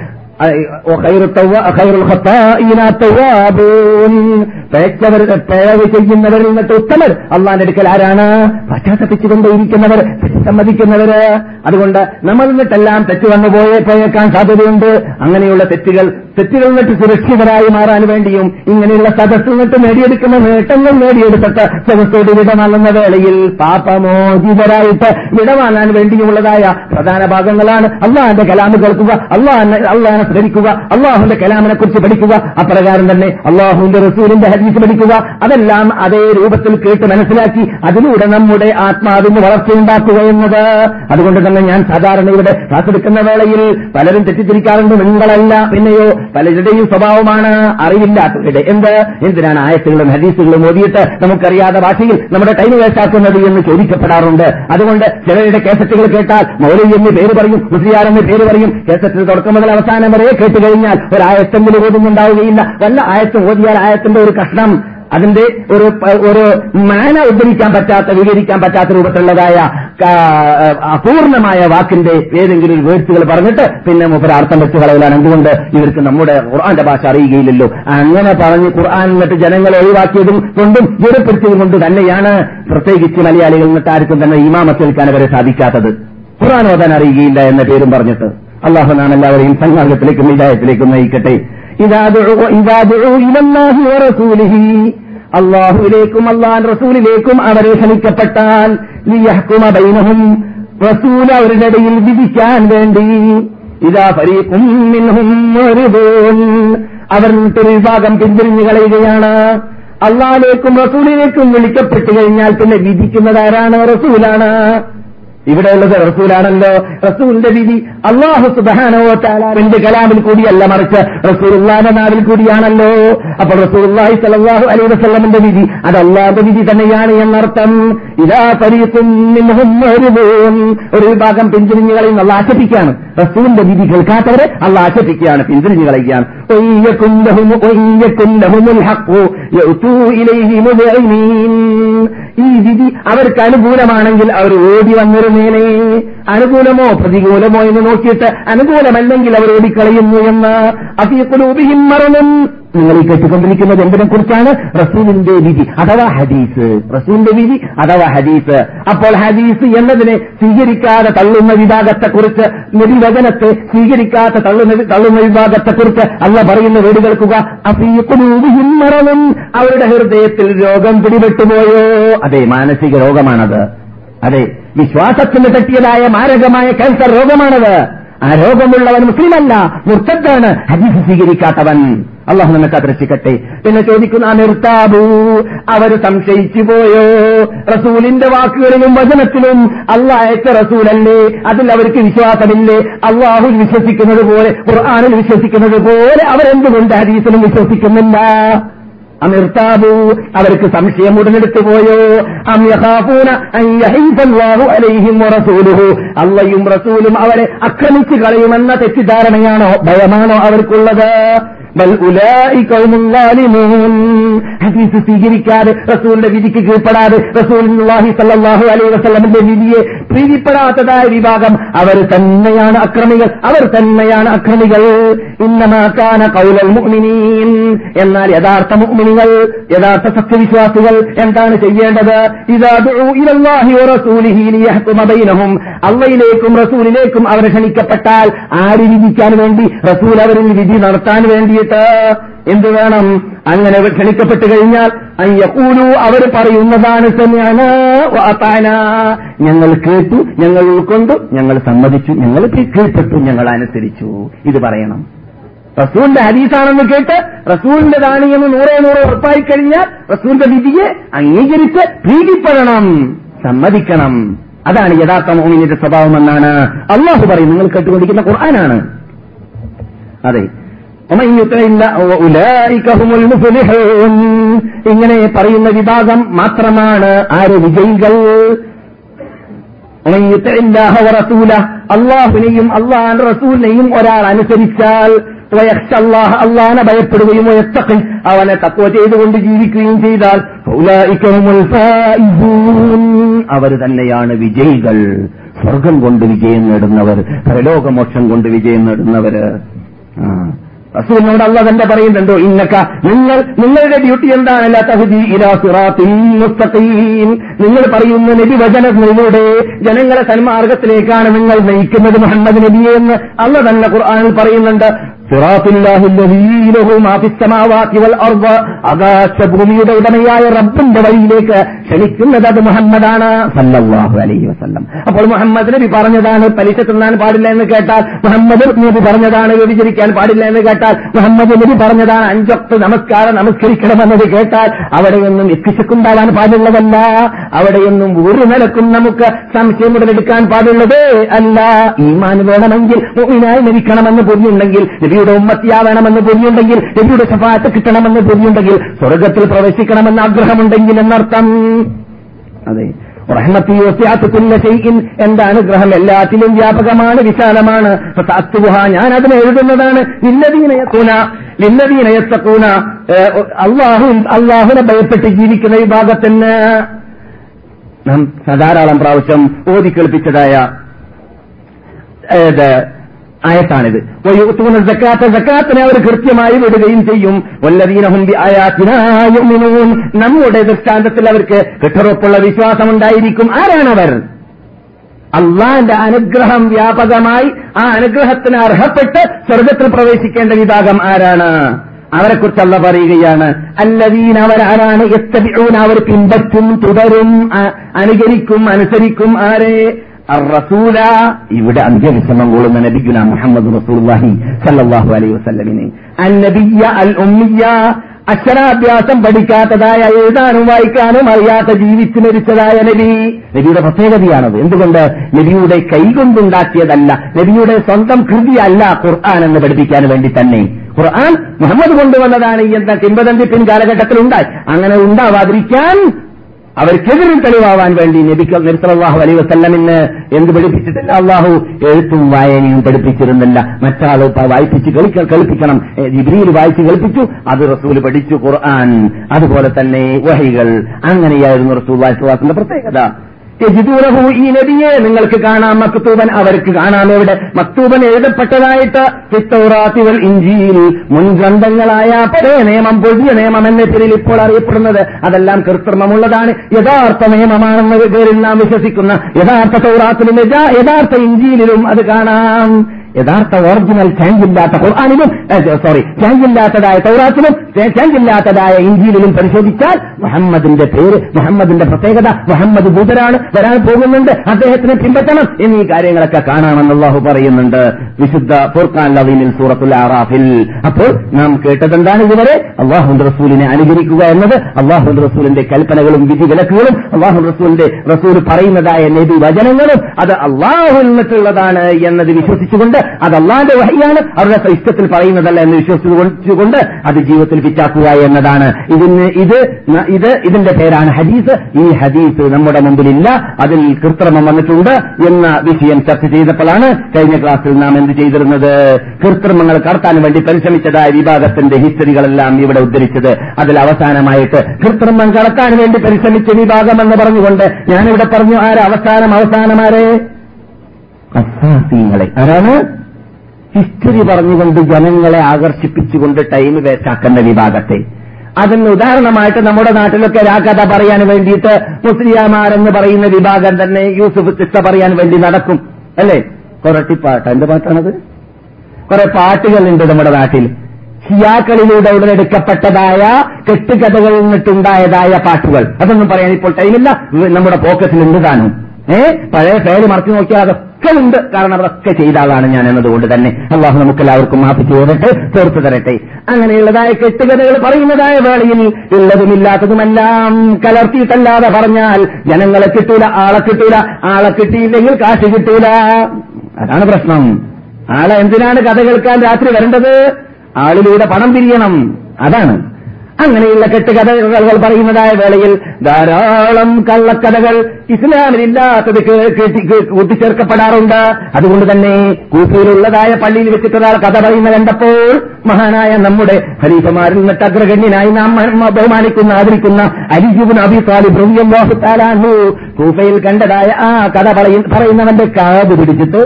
പേഴവ് ചെയ്യുന്നവരിൽ നിന്നിട്ട് ഉത്തമർ. അള്ളാന്റെ അടുക്കൽ ആരാണ്? പശ്ചാത്തപിച്ചുകൊണ്ടേയിരിക്കുന്നവർ സമ്മതിക്കുന്നവര് അതുകൊണ്ട് നമ്മൾ നിന്നിട്ടെല്ലാം തെറ്റ് വന്നു പോയേ പോയേക്കാൻ സാധ്യതയുണ്ട്. അങ്ങനെയുള്ള തെറ്റുകൾ തെറ്റുകൾ നിന്നിട്ട് സുരക്ഷിതരായി മാറാൻ വേണ്ടിയും ഇങ്ങനെയുള്ള സദസ്സിൽ നിന്നിട്ട് നേടിയെടുക്കുന്ന നേട്ടങ്ങൾ നേടിയെടുത്തിട്ട് സദസ്സോട് വിടമാളുന്ന വേളയിൽ പാപമോചിതരായിട്ട് വിടമാനാൻ വേണ്ടിയുള്ളതായ പ്രധാന ഭാഗങ്ങളാണ് അള്ളാന്റെ കലാമ് കേൾക്കുക. അള്ളാന്റെ അള്ളാഹ് സ്മരിക്കുക അള്ളാഹുന്റെ കലാമിനെ കുറിച്ച് പഠിക്കുക അപ്രകാരം തന്നെ അള്ളാഹുവിന്റെ റസൂലിന്റെ ഹദീസ് പഠിക്കുക അതെല്ലാം അതേ രൂപത്തിൽ കേട്ട് മനസ്സിലാക്കി അതിലൂടെ നമ്മുടെ ആത്മാവിന് വളർച്ചയുണ്ടാക്കുക എന്നത്. അതുകൊണ്ട് തന്നെ ഞാൻ സാധാരണ ഇവിടെ ക്ലാസ് എടുക്കുന്ന വേളയിൽ പലരും തെറ്റിദ്ധരിക്കാറുണ്ട് നിങ്ങളല്ല പിന്നെയോ പലരുടെയും സ്വഭാവമാണ് അറിവില്ലാത്തവരുടെ എന്ത്? എന്തിനാണ് ആയത്തുകളും ഹദീസുകളും ഓതിയിട്ട് നമുക്കറിയാതെ ഭാഷയിൽ നമ്മുടെ ടൈം വേസ്റ്റാക്കുന്നത് എന്ന് ചോദിക്കപ്പെടാറുണ്ട്. അതുകൊണ്ട് ചിലരുടെ കേസറ്റുകൾ കേട്ടാൽ മൗലവി എന്ന് പേര് പറയും മുസ്ലിയാർ എന്ന് പേര് പറയും കേസറ്റിൽ തുടക്കം മുതൽ അവസാനം വരെ കേട്ട് കഴിഞ്ഞാൽ ഒരു ആയത്തെങ്കിലും ഓതുന്നുണ്ടാവുകയില്ല. വല്ല ആയത്തും ഓതിയാൽ ആയത്തിന്റെ ഒരു കഷ്ണം അതിന്റെ ഒരു ഒരു മാന ഉദ്ധരിക്കാൻ പറ്റാത്ത വിവരിക്കാൻ പറ്റാത്ത രൂപത്തിലുള്ളതായ അപൂർണമായ വാക്കിന്റെ ഏതെങ്കിലും ഒരു പറഞ്ഞിട്ട് പിന്നെ മുപ്പര അർത്ഥം വെച്ച് കളയലാണ് എന്തുകൊണ്ട് ഇവർക്ക് നമ്മുടെ ഖുർആന്റെ ഭാഷ അറിയുകയില്ലല്ലോ? അങ്ങനെ പറഞ്ഞ് ഖുർആൻ എന്നിട്ട് ജനങ്ങളെ ഒഴിവാക്കിയതും കൊണ്ടും ദൂരപ്പെടുത്തിയതും കൊണ്ട് തന്നെയാണ് പ്രത്യേകിച്ച് മലയാളികൾ എന്നിട്ട് ആർക്കും തന്നെ ഇമാമത്ത് നിൽക്കാൻ വരെ സാധിക്കാത്തത്. ഖുർആൻ ഓതാൻ അറിയുകയില്ല എന്ന പേരും പറഞ്ഞിട്ട്. അള്ളാഹു നാം എല്ലാവരെയും സന്മാർഗത്തിലേക്കും വിജയത്തിലേക്കും നയിക്കട്ടെ. അള്ളാഹുവിലേക്കും അള്ളാൻ റസൂലിലേക്കും അവരെ ക്ഷണിക്കപ്പെട്ടാൽ ബൈനഹും റസൂൽ അവരുടെ ഇടയിൽ വിധിക്കാൻ വേണ്ടി. ഇതാ ഫരീഖും അവർ ഒരു വിഭാഗം പിന്തിരിഞ്ഞു കളയുകയാണ്. അള്ളാഹിലേക്കും റസൂലിലേക്കും വിളിക്കപ്പെട്ടു കഴിഞ്ഞാൽ പിന്നെ വിധിക്കുന്നത് ആരാണ് റസൂലാണ്. ഇവിടെയുള്ളത് റസൂലാണല്ലോ. റസൂലിന്റെ വിധി അള്ളാഹു സുബാനോന്റെ കലാമിൽ കൂടിയല്ല മറിച്ച് റസൂലുള്ളാന്റെ നാവിൽ കൂടിയാണല്ലോ. അപ്പോൾ റസൂലുള്ളാഹി സലഹു അലൈ വസ്ലമിന്റെ വിധി അത് അള്ളാഹുന്റെ വിധി തന്നെയാണ് എന്നർത്ഥം. ഇതാ പരീക്കും ഒരു വിഭാഗം പിന്തിരിഞ്ഞു കളയുന്ന അള്ള ആശപ്പിക്കുകയാണ് റസൂലിന്റെ വിധി കേൾക്കാത്തവരെ അള്ള ആശപ്പിക്കുകയാണ് പിന്തിരിഞ്ഞു കളയുകയാണ്. ഈ വിധി അവർക്ക് അനുകൂലമാണെങ്കിൽ അവർ ഓടി വന്നിരുന്നേനെ അനുകൂലമോ പ്രതികൂലമോ എന്ന് നോക്കിയിട്ട് അനുകൂലമല്ലെങ്കിൽ അവർ ഓടിക്കളയുന്നു എന്ന്. അഫീഖുലൂബിഹിം മറന്നും നിങ്ങൾ ഈ കേട്ടുകൊണ്ടിരിക്കുന്നത് എന്തിനെ കുറിച്ചാണ് റസൂലിന്റെ വിധി അഥവാ ഹദീസ്. റസൂലിന്റെ വിധി അഥവാ ഹദീസ്. അപ്പോൾ ഹദീസ് എന്നതിനെ സ്വീകരിക്കാതെ തള്ളുന്ന വിഭാഗത്തെക്കുറിച്ച് നിരുവചനത്തെ സ്വീകരിക്കാത്ത തള്ളുന്ന തള്ളുന്ന വിഭാഗത്തെക്കുറിച്ച് അല്ല പറയുന്ന വീട് കേൾക്കുക. അഫീഖുലൂബിഹിം മറന്നും അവരുടെ ഹൃദയത്തിൽ രോഗം പിടിപെട്ടുപോയോ? അതെ മാനസിക രോഗമാണത്. അതെ വിശ്വാസത്തിന് തട്ടിയതായ മാരകമായ ക്യാൻസർ രോഗമാണത്. ആ രോഗമുള്ളവൻ മുസ്ലിമല്ല മുർത്തദ്ദാണ് ഹദീസ് സ്വീകരിക്കാത്തവൻ. അള്ളാഹു നമ്മെ കത്തിരക്ഷിക്കട്ടെ പിന്നെ ചോദിക്കുന്ന നിർത്താബു അവർ സംശയിച്ചു പോയോ? റസൂലിന്റെ വാക്കുകളിലും വചനത്തിലും അള്ളാഹ് അയച്ച റസൂലല്ലേ? അതിൽ അവർക്ക് വിശ്വാസമില്ലേ? അള്ളാഹു വിശ്വസിക്കുന്നത് പോലെ ഖുർആാനിൽ വിശ്വസിക്കുന്നത് പോലെ അവരെന്തുകൊണ്ട് ഹദീസിലും വിശ്വസിക്കുന്നില്ല? അമിർത്താബു അവർക്ക് സംശയം ഉടനെടുത്തു പോയോ അള്ളയും റസൂലും അവരെ അക്രമിച്ചു കളയുമെന്ന തെറ്റിദ്ധാരണയാണോ ഭയമാണോ അവർക്കുള്ളത്? ഹദീസ് സ്വീകരിക്കാതെ റസൂലിന്റെ വിധിക്ക് കീഴ്പ്പെടാതെ റസൂലുള്ളാഹി സല്ലല്ലാഹു അലൈഹി വസ്ലമിന്റെ വിധിയെ പ്രീതിപ്പെടാത്തതായ വിഭാഗം അവർ തന്നെയാണ് അക്രമികൾ. അവർ തന്നെയാണ് അക്രമികൾ. ഇന്നമാക്കാന കൗലൽ മുഅ്മിനീൻ. എന്നാൽ യഥാർത്ഥ മുഅ്മിനികൾ യഥാർത്ഥ സത്യവിശ്വാസികൾ എന്താണ് ചെയ്യേണ്ടത്? ഇദാ ദുഉ വറസൂലിഹി അള്ളയിലേക്കും റസൂലിലേക്കും അവർ ക്ഷണിക്കപ്പെട്ടാൽ ആര് വിധിക്കാൻ വേണ്ടി? റസൂൽ അവരിൽ വിധി നടത്താൻ വേണ്ടിയിട്ട് എന്ത് വേണം? അങ്ങനെ ക്ഷണിക്കപ്പെട്ട് കഴിഞ്ഞാൽ അയ്യക്കൂലു അവർ പറയുന്നതാണ് തന്നെയാണ് ഞങ്ങൾ കേട്ടു ഞങ്ങൾ ഉൾക്കൊണ്ടു ഞങ്ങൾ സമ്മതിച്ചു ഞങ്ങൾ കീഴ്പ്പെട്ടു ഞങ്ങൾ അനുസരിച്ചു. ഇത് പറയണം. റസൂലിന്റെ ഹദീസാണെന്ന് കേട്ട് റസൂലിന്റെ എന്ന് നൂറേ നൂറ് ഉറപ്പായി കഴിഞ്ഞാൽ റസൂലിന്റെ വിധിയെ അംഗീകരിച്ച് പ്രീതിപ്പെടണം സമ്മതിക്കണം. അതാണ് യഥാർത്ഥ മോമിനിന്റെ സ്വഭാവമെന്നാണ്. അള്ളാഹു പറയും നിങ്ങൾ കേട്ടുകൊണ്ടിരിക്കുന്ന ഖുർആനാണ്. അതെ. ഇങ്ങനെ പറയുന്ന വിഭാഗം മാത്രമാണ് ആര് വിജയികൾ? അള്ളാഹുനെയും അള്ളാൻ റസൂലിനെയും ഒരാൾ അനുസരിച്ചാൽ അള്ളാഹനെ ഭയപ്പെടുകയും അവനെ തത്വ ചെയ്തുകൊണ്ട് ജീവിക്കുകയും ചെയ്താൽ അവർ തന്നെയാണ് വിജയികൾ. സ്വർഗം കൊണ്ട് വിജയം നേടുന്നവർ പരലോകമോക്ഷം കൊണ്ട് വിജയം നേടുന്നവര്. ആ. റസൂലിനോട് അല്ല തന്നെ പറയുന്നുണ്ടോ ഇന്നക്ക നിങ്ങൾ നിങ്ങളുടെ ഡ്യൂട്ടി എന്താണ്? നിങ്ങൾ പറയുന്ന നബി വചനങ്ങളിലൂടെ ജനങ്ങളെ സന്മാർഗത്തിലേക്കാണ് നിങ്ങൾ നയിക്കുന്നത് മുഹമ്മദ് നബിയെ എന്ന് അല്ല തന്നെ ഖുർആാനിൽ പറയുന്നുണ്ട്. ആകാശഭൂമിയുടെ ഉടമയായ റബ്ബിന്റെ വഴിയിലേക്ക് ക്ഷണിക്കുന്നത് അത് മുഹമ്മദാണ് സല്ലാഹു അലൈഹി വസല്ലം. അപ്പോൾ മുഹമ്മദ് നബി പറഞ്ഞതാണ് പലിശ തിന്നാൻ പാടില്ല എന്ന് കേട്ടാൽ മുഹമ്മദ് നബി പറഞ്ഞതാണ് വ്യഭിചരിക്കാൻ പാടില്ല എന്ന് കേട്ടാൽ മുഹമ്മദ് നബി പറഞ്ഞതാണ് അഞ്ചൊക്കെ നമസ്കാരം നമസ്കരിക്കണമെന്നത് കേട്ടാൽ അവിടെയൊന്നും എത്തിശക്കുണ്ടാവാൻ പാടുള്ളതല്ല. അവിടെയൊന്നും ഒരു നിലക്കും നമുക്ക് സംശയം മുതലെടുക്കാൻ പാടുള്ളത് അല്ല. ഈമാൻ വേണമെങ്കിൽ മരിക്കണമെന്ന് മരിക്കണമെന്ന് പൊതിയുണ്ടെങ്കിൽ നബിയുടെ ഉമ്മത്തിയാവണമെന്ന് പൊതിയുണ്ടെങ്കിൽ നബിയുടെ സഫാത്ത് കിട്ടണമെന്ന് പൊതിയുണ്ടെങ്കിൽ സ്വർഗത്തിൽ പ്രവേശിക്കണമെന്ന് ആഗ്രഹമുണ്ടെങ്കിൽ എന്നർത്ഥം. അതെ. എന്റെ അനുഗ്രഹം എല്ലാത്തിലും വ്യാപകമാണ് വിശാലമാണ്. ഞാൻ അതിനെ എഴുതുന്നതാണ്. ലിന്നദീനയത്തൂന ലിന്നദീനയത്തൂന അള്ളാഹു അള്ളാഹുനെ ഭയപ്പെട്ട് ജീവിക്കുന്ന വിഭാഗത്തിന് ധാരാളം പ്രാവശ്യം ഓതി കേൾപ്പിച്ചതായ ആയത്താണിത്. ജക്കാത്തിനെ അവർ കൃത്യമായി വിടുകയും ചെയ്യും. നമ്മുടെ ദൃഷ്ടാന്തത്തിൽ അവർക്ക് കെട്ടുറപ്പുള്ള വിശ്വാസമുണ്ടായിരിക്കും. ആരാണവർ അള്ളാന്റെ അനുഗ്രഹം വ്യാപകമായി ആ അനുഗ്രഹത്തിന് അർഹപ്പെട്ട് സ്വർഗത്തിൽ പ്രവേശിക്കേണ്ട വിഭാഗം ആരാണ്? അവരെക്കുറിച്ച് അല്ല പറയുകയാണ്. അല്ലദീൻ അവരാരാണ് എത്തബിഊൻ അവർ പിൻപറ്റും തുടരും അനുകരിക്കും അനുസരിക്കും. ആരെ? റസൂല ഇവിടെ അന്ത്യവിശ്രമം കൊള്ളുന്ന നബിഗുന മുഹമ്മദ് റസൂലുള്ളാഹി സല്ലാഹു അലൈ വസ്ലമിന് അൽ നബിയ അൽ ഉമ്മിയ അക്ഷരാഭ്യാസം പഠിക്കാത്തതായ എഴുതാനും വായിക്കാനും അറിയാത്ത ജീവിച്ചു മരിച്ചതായ നബി. നബിയുടെ പ്രത്യേകതയാണത്. എന്തുകൊണ്ട്? നബിയുടെ കൈകൊണ്ടുണ്ടാക്കിയതല്ല. നബിയുടെ സ്വന്തം കൃതിയല്ല ഖുർആൻ എന്ന് പഠിപ്പിക്കാൻ വേണ്ടി തന്നെ. ഖുർആൻ മുഹമ്മദ് കൊണ്ടുവന്നതാണ് എന്താ കിംബദന്തി പിൻകാലഘട്ടത്തിൽ ഉണ്ടായി അങ്ങനെ ഉണ്ടാവാതിരിക്കാൻ അവർക്കെതിരും തെളിവാവാൻ വേണ്ടി നബിക്ക് നിർത്തലാഹു അലൈ വസല്ലമിന് എന്ത് പഠിപ്പിച്ചിട്ടില്ല? അള്ളാഹു എഴുത്തും വായനയും പഠിപ്പിച്ചിരുന്നില്ല. മറ്റാൾ വായിപ്പിച്ച് കളിപ്പിക്കണം. ജിബ്രിയിൽ വായിച്ച് കളിപ്പിച്ചു. അത് റസൂൽ പഠിച്ചു ഖുർആൻ. അതുപോലെ തന്നെ വഹികൾ. അങ്ങനെയായിരുന്നു റസൂൽ വാസുവാസിന്റെ പ്രത്യേകത. യജിദൂനഹു ഈ നബിയെ നിങ്ങൾക്ക് കാണാം. മക്തൂബൻ അവർക്ക് കാണാം. എവിടെ? മക്തൂബൻ എഴുതപ്പെട്ടതായിട്ട് ഫിത്തൗറാത്തിവൽ ഇഞ്ചിയിൽ മുൻഗ്രന്ഥങ്ങളായ പഴയ നിയമം പുതിയ നിയമം എന്ന പേരിൽ ഇപ്പോൾ അറിയപ്പെടുന്നത് അതെല്ലാം കൃത്രിമമുള്ളതാണ്. യഥാർത്ഥ നിയമമാണെന്ന പേരിൽ നാം വിശ്വസിക്കുന്ന യഥാർത്ഥ തൗറാത്തിലും യഥാർത്ഥ ഇഞ്ചിയിലും അത് കാണാം. യഥാർത്ഥ ഒറിജിനൽ ഇല്ലാത്ത ഖുർആാനിലും സോറി ചാഞ്ചില്ലാത്തതായ തൗറാത്തിലും ചാഞ്ചില്ലാത്തതായ ഇഞ്ചിയിലും പരിശോധിച്ചാൽ മുഹമ്മദിന്റെ പേര് മുഹമ്മദിന്റെ പ്രത്യേകത മുഹമ്മദ് ദൂതരാണ് വരാൻ പോകുന്നുണ്ട് അദ്ദേഹത്തിനെ പിൻപറ്റണം എന്നീ കാര്യങ്ങളൊക്കെ കാണാമെന്ന് അള്ളാഹു പറയുന്നുണ്ട്. വിശുദ്ധ ഫുർഖാൻ ലവീനിൽ സൂറത്തുൽ ആറാഫിൽ. അപ്പോൾ നാം കേട്ടതെന്താണ് ഇതുവരെ? അള്ളാഹു റസൂലിനെ അനുകരിക്കുക എന്നത് അള്ളാഹു റസൂലിന്റെ കൽപ്പനകളും വിധി വിലക്കുകളും അള്ളാഹു റസൂലിന്റെ റസൂൽ പറയുന്നതായ നബി വചനങ്ങളും അത് അള്ളാഹു നിന്നിട്ടുള്ളതാണ് എന്നത് വിശ്വസിച്ചുകൊണ്ട് അത് അള്ളാന്റെ വഹിയാണ്. അവരുടെ ഇഷ്ടത്തിൽ പറയുന്നതല്ല എന്ന് വിശ്വസിച്ചുകൊണ്ട് അത് ജീവിതത്തിൽ പിറ്റാക്കുക എന്നതാണ്. ഇതിന് ഇത് ഇത് ഇതിന്റെ പേരാണ് ഹദീസ്. ഈ ഹദീസ് നമ്മുടെ മുമ്പിലില്ല. അതിൽ കൃത്രിമം വന്നിട്ടുണ്ട് എന്ന വിഷയം ചർച്ച ചെയ്തപ്പോഴാണ് കഴിഞ്ഞ ക്ലാസ്സിൽ നാം എന്ത് ചെയ്തിരുന്നത്? കൃത്രിമങ്ങൾ കടത്താൻ വേണ്ടി പരിശ്രമിച്ചതായ വിഭാഗത്തിന്റെ ഹിസ്റ്ററികളെല്ലാം ഇവിടെ ഉദ്ധരിച്ചത്. അതിൽ അവസാനമായിട്ട് കൃത്രിമം കടത്താൻ വേണ്ടി പരിശ്രമിച്ച വിഭാഗം എന്ന് പറഞ്ഞുകൊണ്ട് ഞാനിവിടെ പറഞ്ഞു. ആരെ? അവസാനം അവസാനമാരെ അസാസീങ്ങളെ ആരാണ്? ഹിസ്റ്ററി പറഞ്ഞുകൊണ്ട് ജനങ്ങളെ ആകർഷിപ്പിച്ചുകൊണ്ട് ടൈം വേസ്റ്റാക്കുന്ന വിഭാഗത്തെ. അതിന് ഉദാഹരണമായിട്ട് നമ്മുടെ നാട്ടിലൊക്കെ രാഗത പറയാൻ വേണ്ടിയിട്ട് മുസ്ലിയാമാരെന്ന് പറയുന്ന വിഭാഗം തന്നെ യൂസുഫ് ചിത്ത പറയാൻ വേണ്ടി നടക്കും. അല്ലേ? കൊറട്ടിപ്പാട്ട് എന്ത് പാട്ടാണത്? കുറെ പാട്ടുകളുണ്ട് നമ്മുടെ നാട്ടിൽ. ഷിയാക്കളിലൂടെ ഉടലെടുക്കപ്പെട്ടതായ കെട്ടുകഥകളിൽ നിന്നിട്ടുണ്ടായതായ പാട്ടുകൾ. അതൊന്നും പറയാൻ ഇപ്പോൾ ടൈമില്ല. നമ്മുടെ നമ്മുടെ എന്ത് ഏ? പഴയ പേര് മറച്ചു നോക്കിയാൽ അതൊക്കെ ഉണ്ട്. കാരണം അതൊക്കെ ചെയ്ത ആളാണ് ഞാൻ എന്നതുകൊണ്ട് തന്നെ. അള്ളാഹു നമുക്ക് എല്ലാവർക്കും മാപ്പ് ചെയ്തിട്ട് തീർത്തു തരട്ടെ. അങ്ങനെയുള്ളതായ കെട്ടുകഥകൾ പറയുന്നതായ വേളയിൽ ഉള്ളതുമില്ലാത്തതുമെല്ലാം കലർത്തിയിട്ടല്ലാതെ പറഞ്ഞാൽ ജനങ്ങളെ കിട്ടൂല ആളെ കിട്ടൂല ആളെ കിട്ടിയില്ലെങ്കിൽ കാശ് കിട്ടൂല. അതാണ് പ്രശ്നം. ആളെ എന്തിനാണ് കഥ കേൾക്കാൻ രാത്രി വരേണ്ടത്? ആളിലൂടെ പണം പിരിയണം. അതാണ്. അങ്ങനെയുള്ള കെട്ടുകഥകൾ പറയുന്നതായ വേളയിൽ ധാരാളം കള്ളക്കഥകൾ ഇസ്ലാമിലില്ലാത്തത് കൂട്ടിച്ചേർക്കപ്പെടാറുണ്ട്. അതുകൊണ്ട് തന്നെ കൂഫയിലുള്ളതായ പള്ളിയിൽ വെച്ചിട്ട് ഒരാൾ കഥ പറയുന്ന കണ്ടപ്പോൾ മഹാനായ നമ്മുടെ ഹരീഫമാരിൽ നിന്നിട്ട് അഗ്രഗണ്യനായി നാം ബഹുമാനിക്കുന്ന ആദരിക്കുന്ന അരിജുബിൻ അബി താലിബ് റളിയല്ലാഹു തആല കൂഫയിൽ കണ്ടതായ ആ കഥ പറയുന്നവന്റെ കാത് പിടിച്ചിട്ട്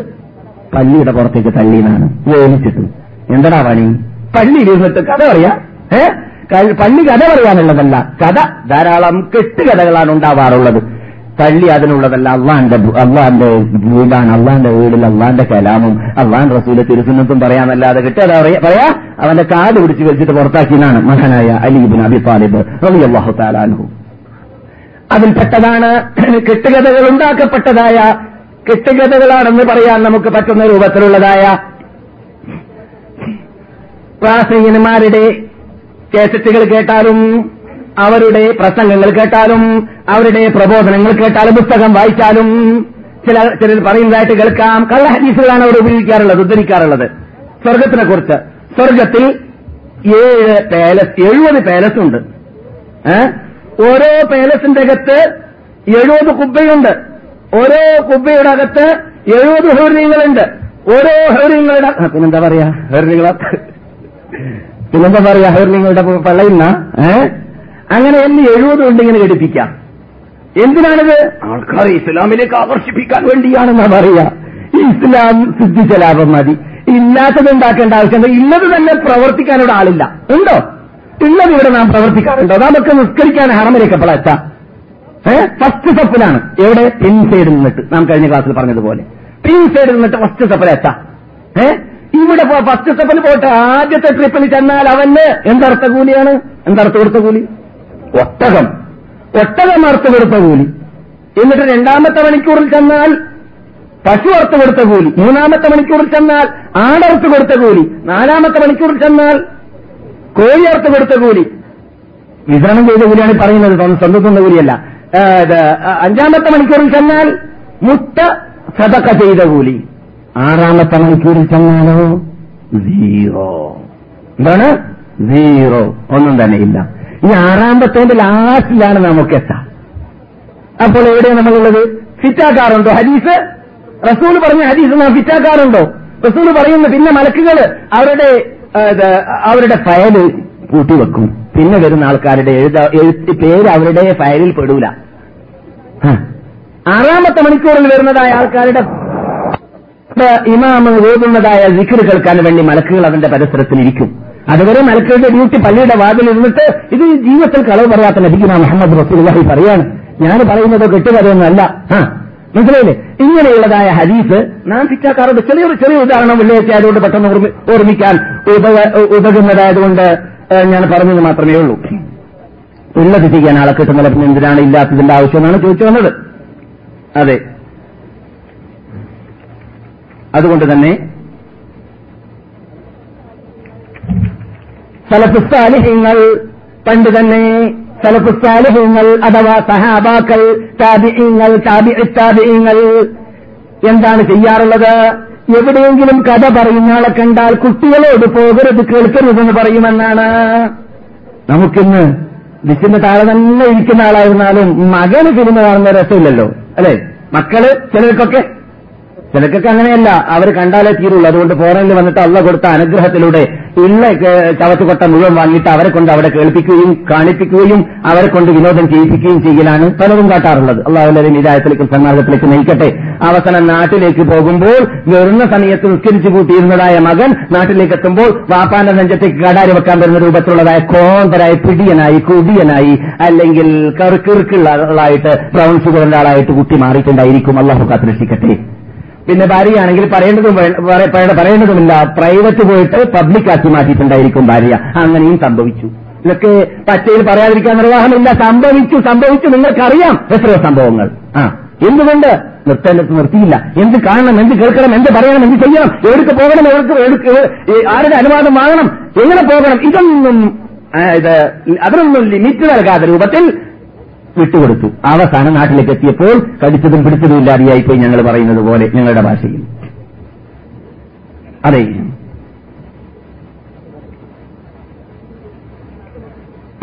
പള്ളിയുടെ പുറത്തേക്ക് തള്ളിയെന്നാണ് ഓലിച്ചിട്ട് എന്താടാ പണി? പള്ളിയിൽ ഇരുന്നിട്ട് കഥ പറയാ? ഏ? ക- പള്ളി കഥ പറയാനുള്ളതല്ല. കഥ ധാരാളം കെട്ടുകഥകളാണ് ഉണ്ടാവാറുള്ളത്. പള്ളി അതിനുള്ളതല്ല അള്ളാന്റെ അള്ളാന്റെ വീടാണ് അള്ളാന്റെ വീടിൽ അള്ളാന്റെ കലാമും അള്ളാൻ റസൂലെ തിരുസുന്നത്തും പറയാമല്ലാതെ കെട്ടുകഥ പറയാ- അവന്റെ കാട് പിടിച്ച് വെച്ചിട്ട് പുറത്താക്കിയതാണ് മഹാനായ അലീബിൻ അബി താലിബ് റളിയല്ലാഹു തആല അൻഹു. അതിൽപ്പെട്ടതാണ് കെട്ടുകഥകൾ ഉണ്ടാക്കപ്പെട്ടതായ കെട്ടുകഥകളാണെന്ന് പറയാൻ നമുക്ക് പറ്റുന്ന രൂപത്തിലുള്ളതായ പ്രാസംഗികന്മാരുടെ കേസറ്റുകൾ കേട്ടാലും അവരുടെ പ്രസംഗങ്ങൾ കേട്ടാലും അവരുടെ പ്രബോധനങ്ങൾ കേട്ടാലും പുസ്തകം വായിച്ചാലും ചില ചിലർ പറയുന്നതായിട്ട് കേൾക്കാം. കള്ള ഹദീസുകളാണ് അവർ ഉപയോഗിക്കാറുള്ളത് ഉദ്ധരിക്കാറുള്ളത്. സ്വർഗത്തിനെ കുറിച്ച് സ്വർഗത്തിൽ ഏഴ് പാലസ് എഴുപത് പാലസ് ഉണ്ട് ഓരോ പാലസിന്റെ അകത്ത് എഴുപത് കുബ്ബയുണ്ട്. ഓരോ കുബ്ബയുടെ അകത്ത് എഴുപത് ഹൗര്യങ്ങളുണ്ട് ഓരോ ഹൗര്യങ്ങളുടെ പിന്നെന്താ പറയാ? ഹൗര്യങ്ങള പിന്നെന്താ പറയാ ഹൗര്യങ്ങളുടെ പള്ളയുന്ന? ഏ? അങ്ങനെ എന്ന് എഴുപത് കൊണ്ട് ഇങ്ങനെ ഘടിപ്പിക്കാം എന്തിനാണിത്? ആൾക്കാരെ ഇസ്ലാമിലേക്ക് ആകർഷിപ്പിക്കാൻ വേണ്ടിയാണെന്നാ പറയാ. ഇസ്ലാം സിദ്ധിച്ച ലാഭം മതി. ഇല്ലാത്തത് ഉണ്ടാക്കേണ്ട ആവശ്യമുണ്ട് ഇന്നത് തന്നെ പ്രവർത്തിക്കാനുള്ള ആളില്ല. ഉണ്ടോ? ഉള്ളത് ഇവിടെ നാം പ്രവർത്തിക്കാറുണ്ടോ? നമുക്ക് നിസ്കരിക്കാൻ ഹറമിലേക്ക് എപ്പോഴാ എത്താം ഫസ്റ്റ് സപ്പിലാണ് എവിടെ? പിൻ സൈഡിൽ നിന്നിട്ട്. നാം കഴിഞ്ഞ ക്ലാസ്സിൽ പറഞ്ഞതുപോലെ. പിൻ സൈഡിൽ നിന്നിട്ട് ഫസ്റ്റ് സപ്പിലെത്താം ഏഹ് ഇവിടെ ഫസ്റ്റ് സ്റ്റെപ്പിൽ പോട്ടെ. ആദ്യത്തെ ട്രിപ്പിൽ ചെന്നാൽ അവന് എന്തർത്ഥ കൂലിയാണ്? എന്തർത്ഥ കൊടുത്ത കൂലി? ഒട്ടകം. ഒട്ടകം അർത്ഥ കൊടുത്ത കൂലി. എന്നിട്ട് രണ്ടാമത്തെ മണിക്കൂറിൽ ചെന്നാൽ പശു അർത്ഥ കൊടുത്ത കൂലി. മൂന്നാമത്തെ മണിക്കൂറിൽ ചെന്നാൽ ആടർത്ത് കൊടുത്ത കൂലി. നാലാമത്തെ മണിക്കൂറിൽ ചെന്നാൽ കോഴി അർത്ഥ കൊടുത്ത കൂലി. വിതരണം ചെയ്ത കൂലിയാണ് പറയുന്നത്. സ്വന്തത്തുന്ന കൂലിയല്ല. അഞ്ചാമത്തെ മണിക്കൂറിൽ ചെന്നാൽ മുട്ട സതക്ക ചെയ്ത കൂലി. ആറാമത്തെ മണിക്കൂറിൽ ചെന്നാലോ? സീറോ എന്താണ്? സീറോ ഒന്നും തന്നെ ഇല്ല. ഈ ആറാമത്തേന്റെ ലാസ്റ്റിലാണ് നമുക്ക് എത്താം അപ്പോൾ എവിടെയാണ് നമ്മളുള്ളത്? ഫിറ്റാക്കാറുണ്ടോ? ഹദീസ്? റസൂൽ പറഞ്ഞ ഹദീസ് നാം ഫിറ്റാക്കാറുണ്ടോ? റസൂൽ പറയുന്നു പിന്നെ മലക്കുകൾ അവരുടെ അവരുടെ ഫയൽ കൂട്ടിവെക്കും പിന്നെ വരുന്ന ആൾക്കാരുടെ എഴുത എഴുത്ത് പേര് അവരുടെ ഫയലിൽ പെടൂല. ആറാമത്തെ മണിക്കൂറിൽ വരുന്നതായ ആൾക്കാരുടെ ഇമാമ് ഓതുന്നതായ ziക്ർ കേൾക്കാൻ വേണ്ടി മലക്കുകൾ അവന്റെ പരിസരത്തിൽ ഇരിക്കും അതുവരെ മലക്കുകളുടെ ഡ്യൂട്ടി പള്ളിയുടെ വാതിൽ ഇരുന്നിട്ട് ഇത് ജീവിതത്തിൽ കളവ് പറയാത്ത ലഭിക്കുന്ന മുഹമ്മദ് റസൂലി പറയാണ്. ഞാൻ പറയുന്നത് കെട്ടുകഥയൊന്നല്ല. ആ മനസ്സിലായില്ലേ? ഇങ്ങനെയുള്ളതായ ഹദീസ് നാം ചിറ്റാക്കാറുണ്ട്. ചെറിയൊരു ചെറിയ ഉദാഹരണം വെള്ളിയാഴ്ച ആയതുകൊണ്ട് പെട്ടെന്ന് ഓർമ്മി- ഓർമ്മിക്കാൻ ഉതകുന്നതായതുകൊണ്ട് ഞാൻ പറഞ്ഞത് മാത്രമേ ഉള്ളൂ. ഉള്ളത് ചെയ്യാൻ ആളെ കിട്ടുന്നില്ല പിന്നെ എന്തിനാണ് ഇല്ലാത്തതിന്റെ ആവശ്യമെന്നാണ് ചോദിച്ചു വന്നത്. അതെ. അതുകൊണ്ട് തന്നെ സലഫുസ്താലിഹ്യങ്ങൾ പണ്ട് തന്നെ സലഫുസ്താലിഹ്യങ്ങൾ അഥവാ സഹാബാക്കൾ താബിഹ്യങ്ങൾ താബിഇത്താബിഇങ്ങൾ എന്താണ് ചെയ്യാറുള്ളത്? എവിടെയെങ്കിലും കഥ പറയുന്ന ആളെ കണ്ടാൽ കുട്ടികളോട് പോകരുത് കേൾക്കരുതെന്ന് പറയുമെന്നാണ്. നമുക്കിന്ന് ദിശിന്റെ താഴെ തന്നെ ഇരിക്കുന്ന ആളായിരുന്നാലും മകന് സിനിമ കാണുന്ന രസമില്ലല്ലോ അല്ലെ? മക്കൾ ചിലർക്കൊക്കെ ചിലർക്കൊക്കെ അങ്ങനെയല്ല അവർ കണ്ടാലേ തീരുള്ളൂ. അതുകൊണ്ട് ഫോറനിൽ വന്നിട്ട് അള്ള കൊടുത്ത അനുഗ്രഹത്തിലൂടെ ഇന്ന് ചവറ്റുകൊട്ട മുഴുവൻ വാങ്ങിയിട്ട് അവരെ കൊണ്ട് അവിടെ കേൾപ്പിക്കുകയും കാണിപ്പിക്കുകയും അവരെ കൊണ്ട് വിനോദം ചെയ്യിപ്പിക്കുകയും ചെയ്യലാണ് പലരും കാട്ടാറുള്ളത്. അള്ളാഹുലരും ഇതായത്തിലേക്കും സന്മാർഗത്തിലേക്ക് നയിക്കട്ടെ. അവസാനം നാട്ടിലേക്ക് പോകുമ്പോൾ വരുന്ന സമയത്ത് നിസ്കരിച്ചു കൂട്ടിയിരുന്നതായ മകൻ നാട്ടിലേക്ക് എത്തുമ്പോൾ വാപ്പാന്റെ നെഞ്ചത്തേക്ക് കടാരി വെക്കാൻ വരുന്ന രൂപത്തിലുള്ളതായ കോന്തരായി പിടിയനായി കുടിയനായി അല്ലെങ്കിൽ കറുക്കിറുക്കുള്ളതായിട്ട് ബ്രൗൺ ഷുഗറിന്റെ ആളായിട്ട് കുട്ടി മാറിയിട്ടുണ്ടായിരിക്കും. അള്ളാഹു കാത്തിരക്ഷിക്കട്ടെ പിന്നെ ഭാര്യയാണെങ്കിൽ പറയേണ്ടതും പറയേണ്ടതുമില്ല. പ്രൈവറ്റ് പോയിട്ട് പബ്ലിക് ആക്കി മാറ്റിയിട്ടുണ്ടായിരിക്കും ഭാര്യ. അങ്ങനെയും സംഭവിച്ചു. ഇതൊക്കെ പച്ചയിൽ പറയാതിരിക്കാൻ നിർവാഹമില്ല. സംഭവിച്ചു സംഭവിച്ചു. നിങ്ങൾക്കറിയാം എത്ര സംഭവങ്ങൾ. ആ എന്തുകൊണ്ട്? നിർത്തേണ്ടത് നിർത്തിയില്ല. എന്ത് കാണണം എന്ത് കേൾക്കണം എന്ത് പറയണം എന്ത് ചെയ്യണം? എവിടേക്ക് പോകണം എവിടേക്ക് ആരുടെ അനുവാദം വാങ്ങണം? എങ്ങനെ പോകണം? ഇതൊന്നും ഇത് അതിനൊന്നും ലിമിറ്റ് നൽകാത്ത രൂപത്തിൽ വിട്ടുകൊടുത്തു. അവസാനം നാട്ടിലേക്ക് എത്തിയപ്പോൾ കടിച്ചതും പിടിച്ചതും ഇല്ലാതെയായി പോയി ഞങ്ങൾ പറയുന്നത് പോലെ ഞങ്ങളുടെ ഭാഷയിൽ. അതെ.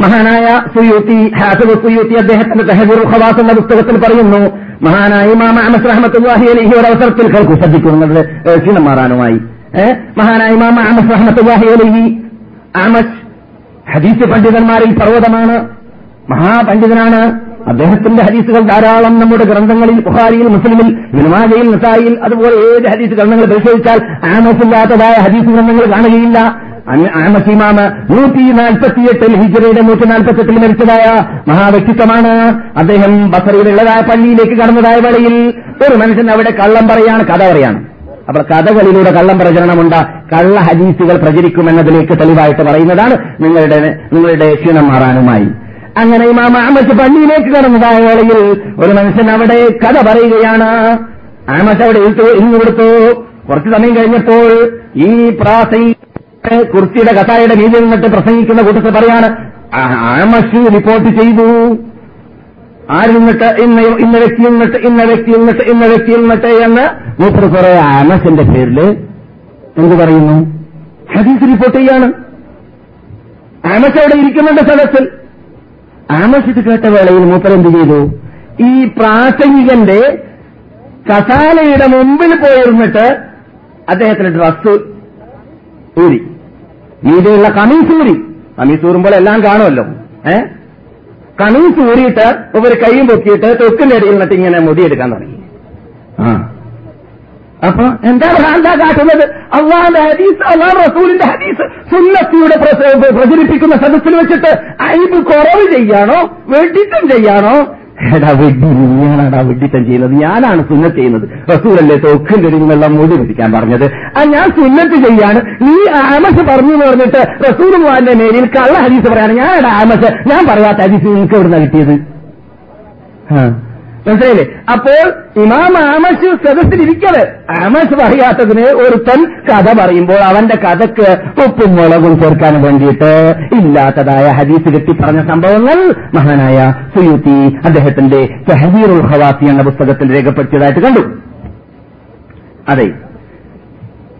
മഹാനായ സുയൂത്തി ഹാസബ് സുയൂത്തി അദ്ദേഹത്തിന്റെ തെഹബീർ ഖവാസ് എന്ന പുസ്തകത്തിൽ പറയുന്നു മഹാനായ ഇമാം അഹമ്മദ് റഹ്മത്തുല്ലാഹി ഒരു അവസരത്തിൽ കേൾക്കൂ ശ്രദ്ധിക്കൂ നിങ്ങളുടെ ക്ഷീണം മാറാനുമായി. മഹാനായ ഇമാം അഹമ്മദ് റഹ്മത്തുല്ലാഹി അലൈഹി ഹദീസ് പണ്ഡിതന്മാരിൽ പർവതമാണ് മഹാപണ്ഡിതനാണ് അദ്ദേഹത്തിന്റെ ഹദീസുകൾ ധാരാളം നമ്മുടെ ഗ്രന്ഥങ്ങളിൽ ബുഹാരിയിൽ മുസ്ലിമിൽ വിനുമാജയിൽ നിസായിൽ അതുപോലെ ഏത് ഹദീസ് ഗ്രന്ഥങ്ങൾ പരിശോധിച്ചാൽ ആമസില്ലാത്തതായ ഹദീസ് ഗ്രന്ഥങ്ങൾ കാണുകയില്ല. ആമസിമാമ നൂറ്റി നാൽപ്പത്തിയെട്ടിൽ ഹിജറയുടെ നൂറ്റി നാൽപ്പത്തെട്ടിൽ മരിച്ചതായ മഹാവ്യക്തിത്വമാണ്. അദ്ദേഹം ബസറിയിലുള്ളതായ പള്ളിയിലേക്ക് കടന്നതായ വേളയിൽ ഒരു മനുഷ്യൻ അവിടെ കള്ളം പറയാണ് കഥ പറയാണ്. അപ്പോൾ കഥകളിലൂടെ കള്ളം പ്രചരണമുണ്ട് കള്ള ഹദീസുകൾ പ്രചരിക്കുമെന്നതിലേക്ക് തെളിവായിട്ട് പറയുന്നതാണ് നിങ്ങളുടെ നിങ്ങളുടെ ക്ഷീണം മാറാനുമായി. അങ്ങനെ ഇമാം അഹമ്മദ് പള്ളിയിലേക്ക് കടന്നതായ വേളയിൽ ഒരു മനുഷ്യൻ അവിടെ കഥ പറയുകയാണ്. അഹമ്മദ് അവിടെ ഇരുന്നു കൊടുത്തു. കുറച്ചു സമയം കഴിഞ്ഞപ്പോൾ ഈ പ്രാസംഗി കുർത്തിയുടെ കഥായുടെ മീതിൽ നിന്നിട്ട് പ്രസംഗിക്കുന്ന കൂട്ടത്തിൽ പറയാണ് അഹമ്മദ് റിപ്പോർട്ട് ചെയ്തു. ആര് നിന്നിട്ട്? ഇന്ന ഇന്ന വ്യക്തി നിന്നിട്ട്? ഇന്ന വ്യക്തി നിന്നിട്ട്? ഇന്ന വ്യക്തി നിന്നിട്ട്? എന്ന് മൂപ്പർ കുറെ ആമസിന്റെ പേരിൽ എന്ത് പറയുന്നു? ഹദീസ് റിപ്പോർട്ട് ചെയ്യാണ്. ആമസ് അവിടെ ഇരിക്കുന്നുണ്ട് സദസ്സിൽ ആമസ് ഇത് കേട്ട വേളയിൽ മൂപ്പർ എന്ത് ചെയ്തു? ഈ പ്രാസംഗികന്റെ കസാലയുടെ മുമ്പിൽ പോയിരുന്നിട്ട് അദ്ദേഹത്തിന്റെ ഡ്രസ് ഊരി. നീതിയുള്ള കമീസ് ഊരി. കമീസ് എല്ലാം കാണുമല്ലോ. ഏ? കമീസ് ഊരിയിട്ട് ഒരു കൈയും പൊക്കിയിട്ട് തൊക്കിന്റെ അടിയിൽ നിന്നിട്ട് ഇങ്ങനെ മുടിയെടുക്കാൻ തുടങ്ങി. ആ. അപ്പൊ എന്താ എന്താ കാട്ടുന്നത്? അള്ളാന്റെ ഹദീസ് അള്ളാഹ് റസൂലിന്റെ ഹദീസ് സുന്നത്തിയുടെ പ്രചരിപ്പിക്കുന്ന സദസ്സിൽ വെച്ചിട്ട് അയിബ് കുറവ് ചെയ്യാണോ വെഡിറ്റം ചെയ്യാണോ എടാ വെഡി നീയാണാടാ വെഡ്ഡിത്തം ചെയ്യുന്നത്. ഞാനാണ് സുന്നത്ത് ചെയ്യുന്നത്. റസൂലല്ലേ തൊക്കും കഴിഞ്ഞുള്ള മുടി പിടിക്കാൻ പറഞ്ഞത്. ആ ഞാൻ സുന്നത്ത് ചെയ്യാണ്. നീ ആമസ് പറഞ്ഞു എന്ന് പറഞ്ഞിട്ട് റസൂൽ മോഹന്റെ മേലിൽ കള്ള ഹദീസ് പറയാണ് ഞാനടാ ആമസ്. ഞാൻ പറയാത്ത ഹദീസ് നിങ്ങൾക്ക് എവിടുന്ന കിട്ടിയത്. മനസ്സിലായില്ലേ? അപ്പോൾ ഇമാം ആമസ് സദസ്സിലിരിക്കത് ആമസ് പറയാത്തതിന് ഒരുത്തൻ കഥ പറയുമ്പോൾ അവന്റെ കഥക്ക് ഉപ്പും മുളകും ചേർക്കാൻ വേണ്ടിയിട്ട് ഇല്ലാത്തതായ ഹദീസ് കെട്ടി പറഞ്ഞ സംഭവങ്ങൾ മഹാനായ സുയൂത്തി അദ്ദേഹത്തിന്റെ തെഹദീറുൽ ഹവാസി എന്ന പുസ്തകത്തിൽ രേഖപ്പെടുത്തിയതായിട്ട് കണ്ടു. അതെ.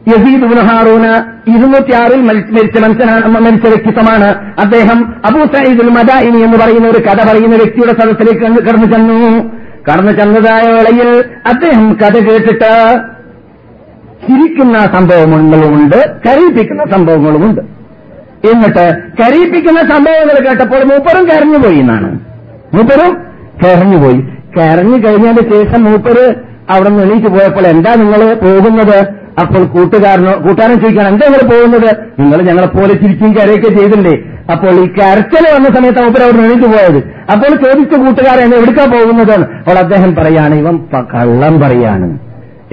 യസീദ് ഉൽഹാറൂന് ഇരുന്നൂറ്റി ഇരുന്നൂറ്റിയാറിൽ മരിച്ച മനുഷ്യനാണ് മരിച്ച വ്യക്തിത്വമാണ്. അദ്ദേഹം അബൂ സയ്യിദുൽ മദാഇനി എന്ന് പറയുന്ന ഒരു കഥ പറയുന്ന വ്യക്തിയുടെ സദസ്സിലേക്ക് കടന്നു ചെന്നു. കടന്നു ചെന്നതായ വേളയിൽ അദ്ദേഹം കഥ കേട്ടിട്ട് ചിരിക്കുന്ന സംഭവങ്ങളുമുണ്ട് കരയിപ്പിക്കുന്ന സംഭവങ്ങളുമുണ്ട്. എന്നിട്ട് കരയിപ്പിക്കുന്ന സംഭവങ്ങൾ കേട്ടപ്പോൾ മൂപ്പറും കരഞ്ഞുപോയി എന്നാണ്. മൂപ്പറും കരഞ്ഞുപോയി കരഞ്ഞു കഴിഞ്ഞതിന് ശേഷം മൂപ്പര് അവിടെ നിന്ന് എണീറ്റ് പോയപ്പോൾ എന്താ നിങ്ങൾ പോകുന്നത്? അപ്പോൾ കൂട്ടുകാരനോ കൂട്ടുകാരൻ ചോദിക്കണം എന്താ നിങ്ങൾ പോകുന്നത്? നിങ്ങൾ ഞങ്ങളെ പോലെ ചിരിക്കും കരയൊക്കെ ചെയ്തില്ലേ? അപ്പോൾ ഈ കരച്ചൽ വന്ന സമയത്ത് അവർ അവിടെ എണീറ്റ് പോയത്. അപ്പോൾ ചോദിച്ച കൂട്ടുകാരൻ എവിടുക്കാ പോകുന്നത്? അപ്പോൾ അദ്ദേഹം പറയാണ് ഇവൻ കള്ളം പറയാണ്.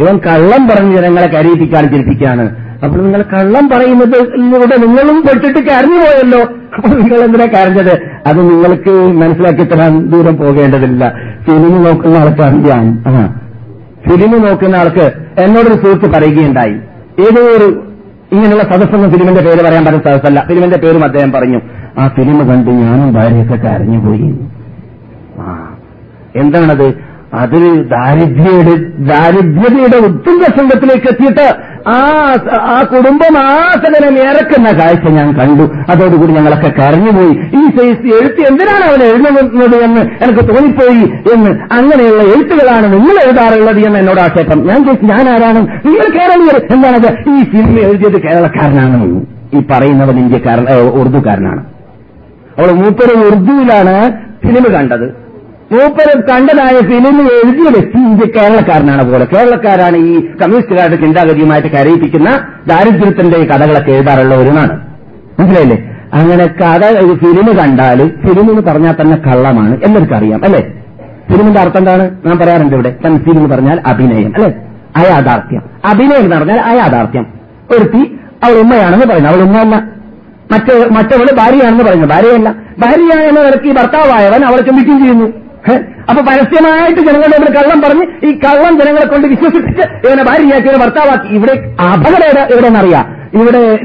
ഇവൻ കള്ളം പറഞ്ഞ് ജനങ്ങളെ കരയിപ്പിക്കാൻ ചിരിപ്പിക്കാണ് അപ്പോൾ നിങ്ങൾ കള്ളം പറയുന്നത് ഇവിടെ നിങ്ങളും പെട്ടിട്ട് കരഞ്ഞു പോയല്ലോ. അപ്പോൾ നിങ്ങൾ എന്തിനാ കരഞ്ഞത്? അത് നിങ്ങൾക്ക് മനസ്സിലാക്കി തരാൻ ദൂരം പോകേണ്ടതില്ല. സിനിമ നോക്കുന്ന ആൾക്കാർ ഞാൻ ഫിലിം നോക്കുന്ന ആൾക്ക് എന്നോടൊരു സുഹൃത്ത് പറയുകയുണ്ടായി. ഏതോ ഒരു ഇങ്ങനെയുള്ള സദസ്സൊന്നും ഫിലിമിന്റെ പേര് പറയാൻ പറ്റുന്ന സദസ്സല്ല. ഫിലിമിന്റെ പേരും അദ്ദേഹം പറഞ്ഞു. ആ ഫിലിം കണ്ട് ഞാനും ഭാര്യയൊക്കെ കരഞ്ഞുപോയി. എന്താണത്? അത് ദാരിദ്ര്യയുടെ ദാരിദ്ര്യതയുടെ ഉത്തുംഗ സംഘത്തിലേക്ക് എത്തിയിട്ട് ആ ആ കുടുംബം ആസകലം ഇറക്കുന്ന കാഴ്ച ഞാൻ കണ്ടു. അതോടുകൂടി ഞങ്ങളൊക്കെ കരഞ്ഞുപോയി. ഈ സൈസ് എഴുത്ത് എന്തിനാണ് അവൻ എഴുതുന്നത് എന്ന് എനിക്ക് തോന്നിപ്പോയി എന്ന് അങ്ങനെയുള്ള എഴുത്തുകളാണ് നിങ്ങൾ എഴുതാറുള്ളത് എന്ന് എന്നോട് ആക്ഷേപം. ഞാൻ ചോദിച്ചു ഞാൻ ആരാണ്? നിങ്ങൾ കേരളീയർ. എന്താണത്? ഈ സിനിമ എഴുതിയത് കേരളക്കാരനാണ് ഈ പറയുന്നവൻ ഇന്ത്യക്കാരൻ ഉറുദുകാരനാണ് അവൾ മൂപ്പര് ഉറുദുവിലാണ് സിനിമ കണ്ടത്. മൂപ്പര് കണ്ടതായ ഫിലിം എഴുതിയ വ്യക്തി ഇന്ത്യ കേരളക്കാരനാണ് പോലെ. കേരളക്കാരാണ് ഈ കമ്മ്യൂണിസ്റ്റുകാരുടെ ചിന്താഗതിയുമായിട്ട് കരയിപ്പിക്കുന്ന ദാരിദ്ര്യത്തിന്റെ കഥകളൊക്കെ എഴുതാറുള്ളവരുമാണ് മനസ്സിലായില്ലേ? അങ്ങനെ കഥ ഫിലിം കണ്ടാൽ ഫിലിം എന്ന് പറഞ്ഞാൽ തന്നെ കള്ളമാണ്. എല്ലാവർക്കും അറിയാം അല്ലേ? ഫിലിമിന്റെ അർത്ഥം എന്താണ്? ഞാൻ പറയാറുണ്ട് ഇവിടെ. തൻസീൽ എന്ന് പറഞ്ഞാൽ അഭിനയം അല്ലെ? അയാഥാർത്ഥ്യം. അഭിനയം എന്ന് പറഞ്ഞാൽ അയാഥാർത്ഥ്യം. ഒരുത്തി അവൾ ഉമ്മയാണെന്ന് പറയുന്നു. അവൾ ഉമ്മയല്ല മറ്റേ മറ്റവൾ ഭാര്യയാണെന്ന് പറയുന്നു. ഭാര്യയല്ല. ഭാര്യയാണെന്ന് നിലയ്ക്ക് ഭർത്താവായവൻ അവളെ ചുംബിക്കുകയും ചെയ്യുന്നു? അപ്പൊ പരസ്യമായിട്ട് ജനങ്ങളുടെ മുമ്പിൽ കള്ളം പറഞ്ഞ് ഈ കള്ളം ജനങ്ങളെ കൊണ്ട് വിശ്വസിപ്പിച്ച് ഇവനെ ഭാര്യയാക്കി ഇവനെ ഭർത്താവാക്കി. ഇവിടെ അപകടം എവിടെ- എവിടെയെന്നറിയാം. ഇവിടെ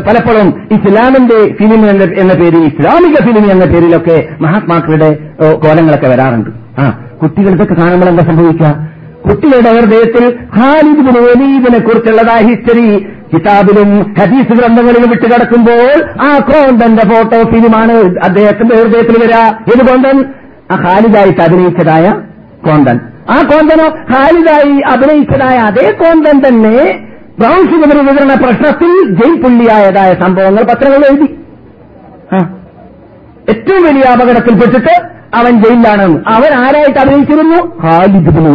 പലപ്പോഴും ഇസ്ലാമിന്റെ ഫിലിം എന്ന പേരിൽ ഇസ്ലാമിക ഫിലിം എന്ന പേരിലൊക്കെ മഹാത്മാക്കളുടെ കോലങ്ങളൊക്കെ വരാറുണ്ട്. ആ കുട്ടികൾ ഇതൊക്കെ കാണുമ്പോൾ എന്താ സംഭവിക്കുക? കുട്ടികളുടെ ഹൃദയത്തിൽ ഖാലിദ് ബിൻ വലീദിനെ കുറിച്ചുള്ളതായ ഹിസ്റ്ററി കിതാബിലും ഹദീസ് ഗ്രന്ഥങ്ങളിലും വിട്ടുകിടക്കുമ്പോൾ ആ കോന്തന്റെ ഫോട്ടോ ഫിലിമാണ് അദ്ദേഹത്തിന്റെ ഹൃദയത്തിൽ വരാ. ഏത് കോന്തൻ ആ ഖാലിദായിട്ട് അഭിനയിച്ചതായ കോന്തൻ. ആ കോന്തനോ ഖാലിദായി അഭിനയിച്ചതായ അതേ കോന്തൻ തന്നെ ബ്രൗൺ ഷുഗർ വിതരണ പ്രശ്നത്തിൽ ജയിൽ പുള്ളിയായതായ സംഭവങ്ങൾ പത്രങ്ങൾ എഴുതി. ഏറ്റവും വലിയ അപകടത്തിൽപ്പെട്ടിട്ട് അവൻ ജയിലിലാണെന്ന് അവൻ ആരായിട്ട് അഭിനയിച്ചിരുന്നു? ഖാലിദ് ബിൻ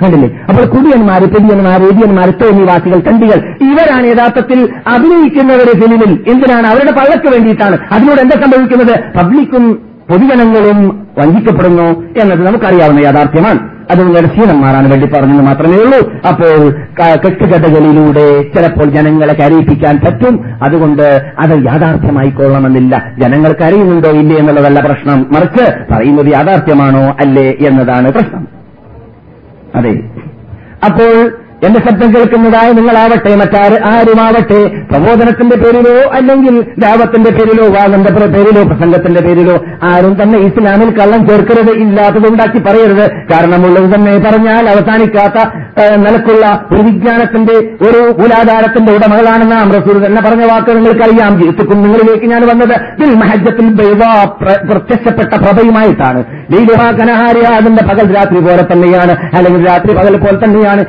കണ്ടില്ലേ? അപ്പോൾ കുടിയന്മാർ പെടിയന്മാർ എടിയന്മാർ തോന്നിവാസികൾ കണ്ടികൾ ഇവരാണ് യഥാർത്ഥത്തിൽ അഭിനയിക്കുന്നവരെ ഫിലിമിൽ എന്തിനാണ്? അവരുടെ പള്ളക്ക് വേണ്ടിയിട്ടാണ്. അതിനോട് എന്താ സംഭവിക്കുന്നത്? പബ്ലിക്കും പൊതുജനങ്ങളും വഞ്ചിക്കപ്പെടുന്നു എന്നത് നമുക്കറിയാവുന്ന യാഥാർത്ഥ്യമാണ്. അത് മാറാൻ വേണ്ടി പറഞ്ഞെന്ന് മാത്രമേ ഉള്ളൂ. അപ്പോൾ കെട്ടുകഥകളിലൂടെ ചിലപ്പോൾ ജനങ്ങളെ കരയിപ്പിക്കാൻ പറ്റും. അതുകൊണ്ട് അത് യാഥാർത്ഥ്യമായിക്കൊള്ളണമെന്നില്ല. ജനങ്ങൾക്ക് അറിയുന്നുണ്ടോ ഇല്ലേ എന്നുള്ളതല്ല പ്രശ്നം. മറിച്ച് പറയുന്നത് യാഥാർത്ഥ്യമാണോ അല്ലേ എന്നതാണ് പ്രശ്നം. അതെ. അപ്പോൾ എന്റെ ശബ്ദം കേൾക്കുന്നതായ നിങ്ങളാവട്ടെ മറ്റാര് ആരുമാവട്ടെ പ്രബോധനത്തിന്റെ പേരിലോ അല്ലെങ്കിൽ ലാഭത്തിന്റെ പേരിലോ വാദന്റെ പേരിലോ പ്രസംഗത്തിന്റെ പേരിലോ ആരും തന്നെ ഇസ്ലാമിൽ കള്ളം ചേർക്കരുത് ഇല്ലാത്തത് ഉണ്ടാക്കി പറയരുത്. കാരണമുള്ളത് തന്നെ പറഞ്ഞാൽ അവസാനിക്കാത്ത നിലക്കുള്ള ഒരു വിജ്ഞാനത്തിന്റെ ഒരു മൂലാധാരത്തിന്റെ ഉടമകളാണ് നാം. റസൂൽ തന്നെ പറഞ്ഞ വാക്ക് നിങ്ങൾക്കറിയാം. ജീവിതത്തിൽ നിങ്ങളിലേക്ക് ഞാൻ വന്നത് ബിൽ മഹജത്തിൽ പ്രത്യക്ഷപ്പെട്ട പ്രഭയുമായിട്ടാണ്. ലീലുഹാ കനഹാരി അതിന്റെ പകൽ രാത്രി പോലെ തന്നെയാണ്. അല്ലെങ്കിൽ രാത്രി പകൽ പോലെ തന്നെയാണ്.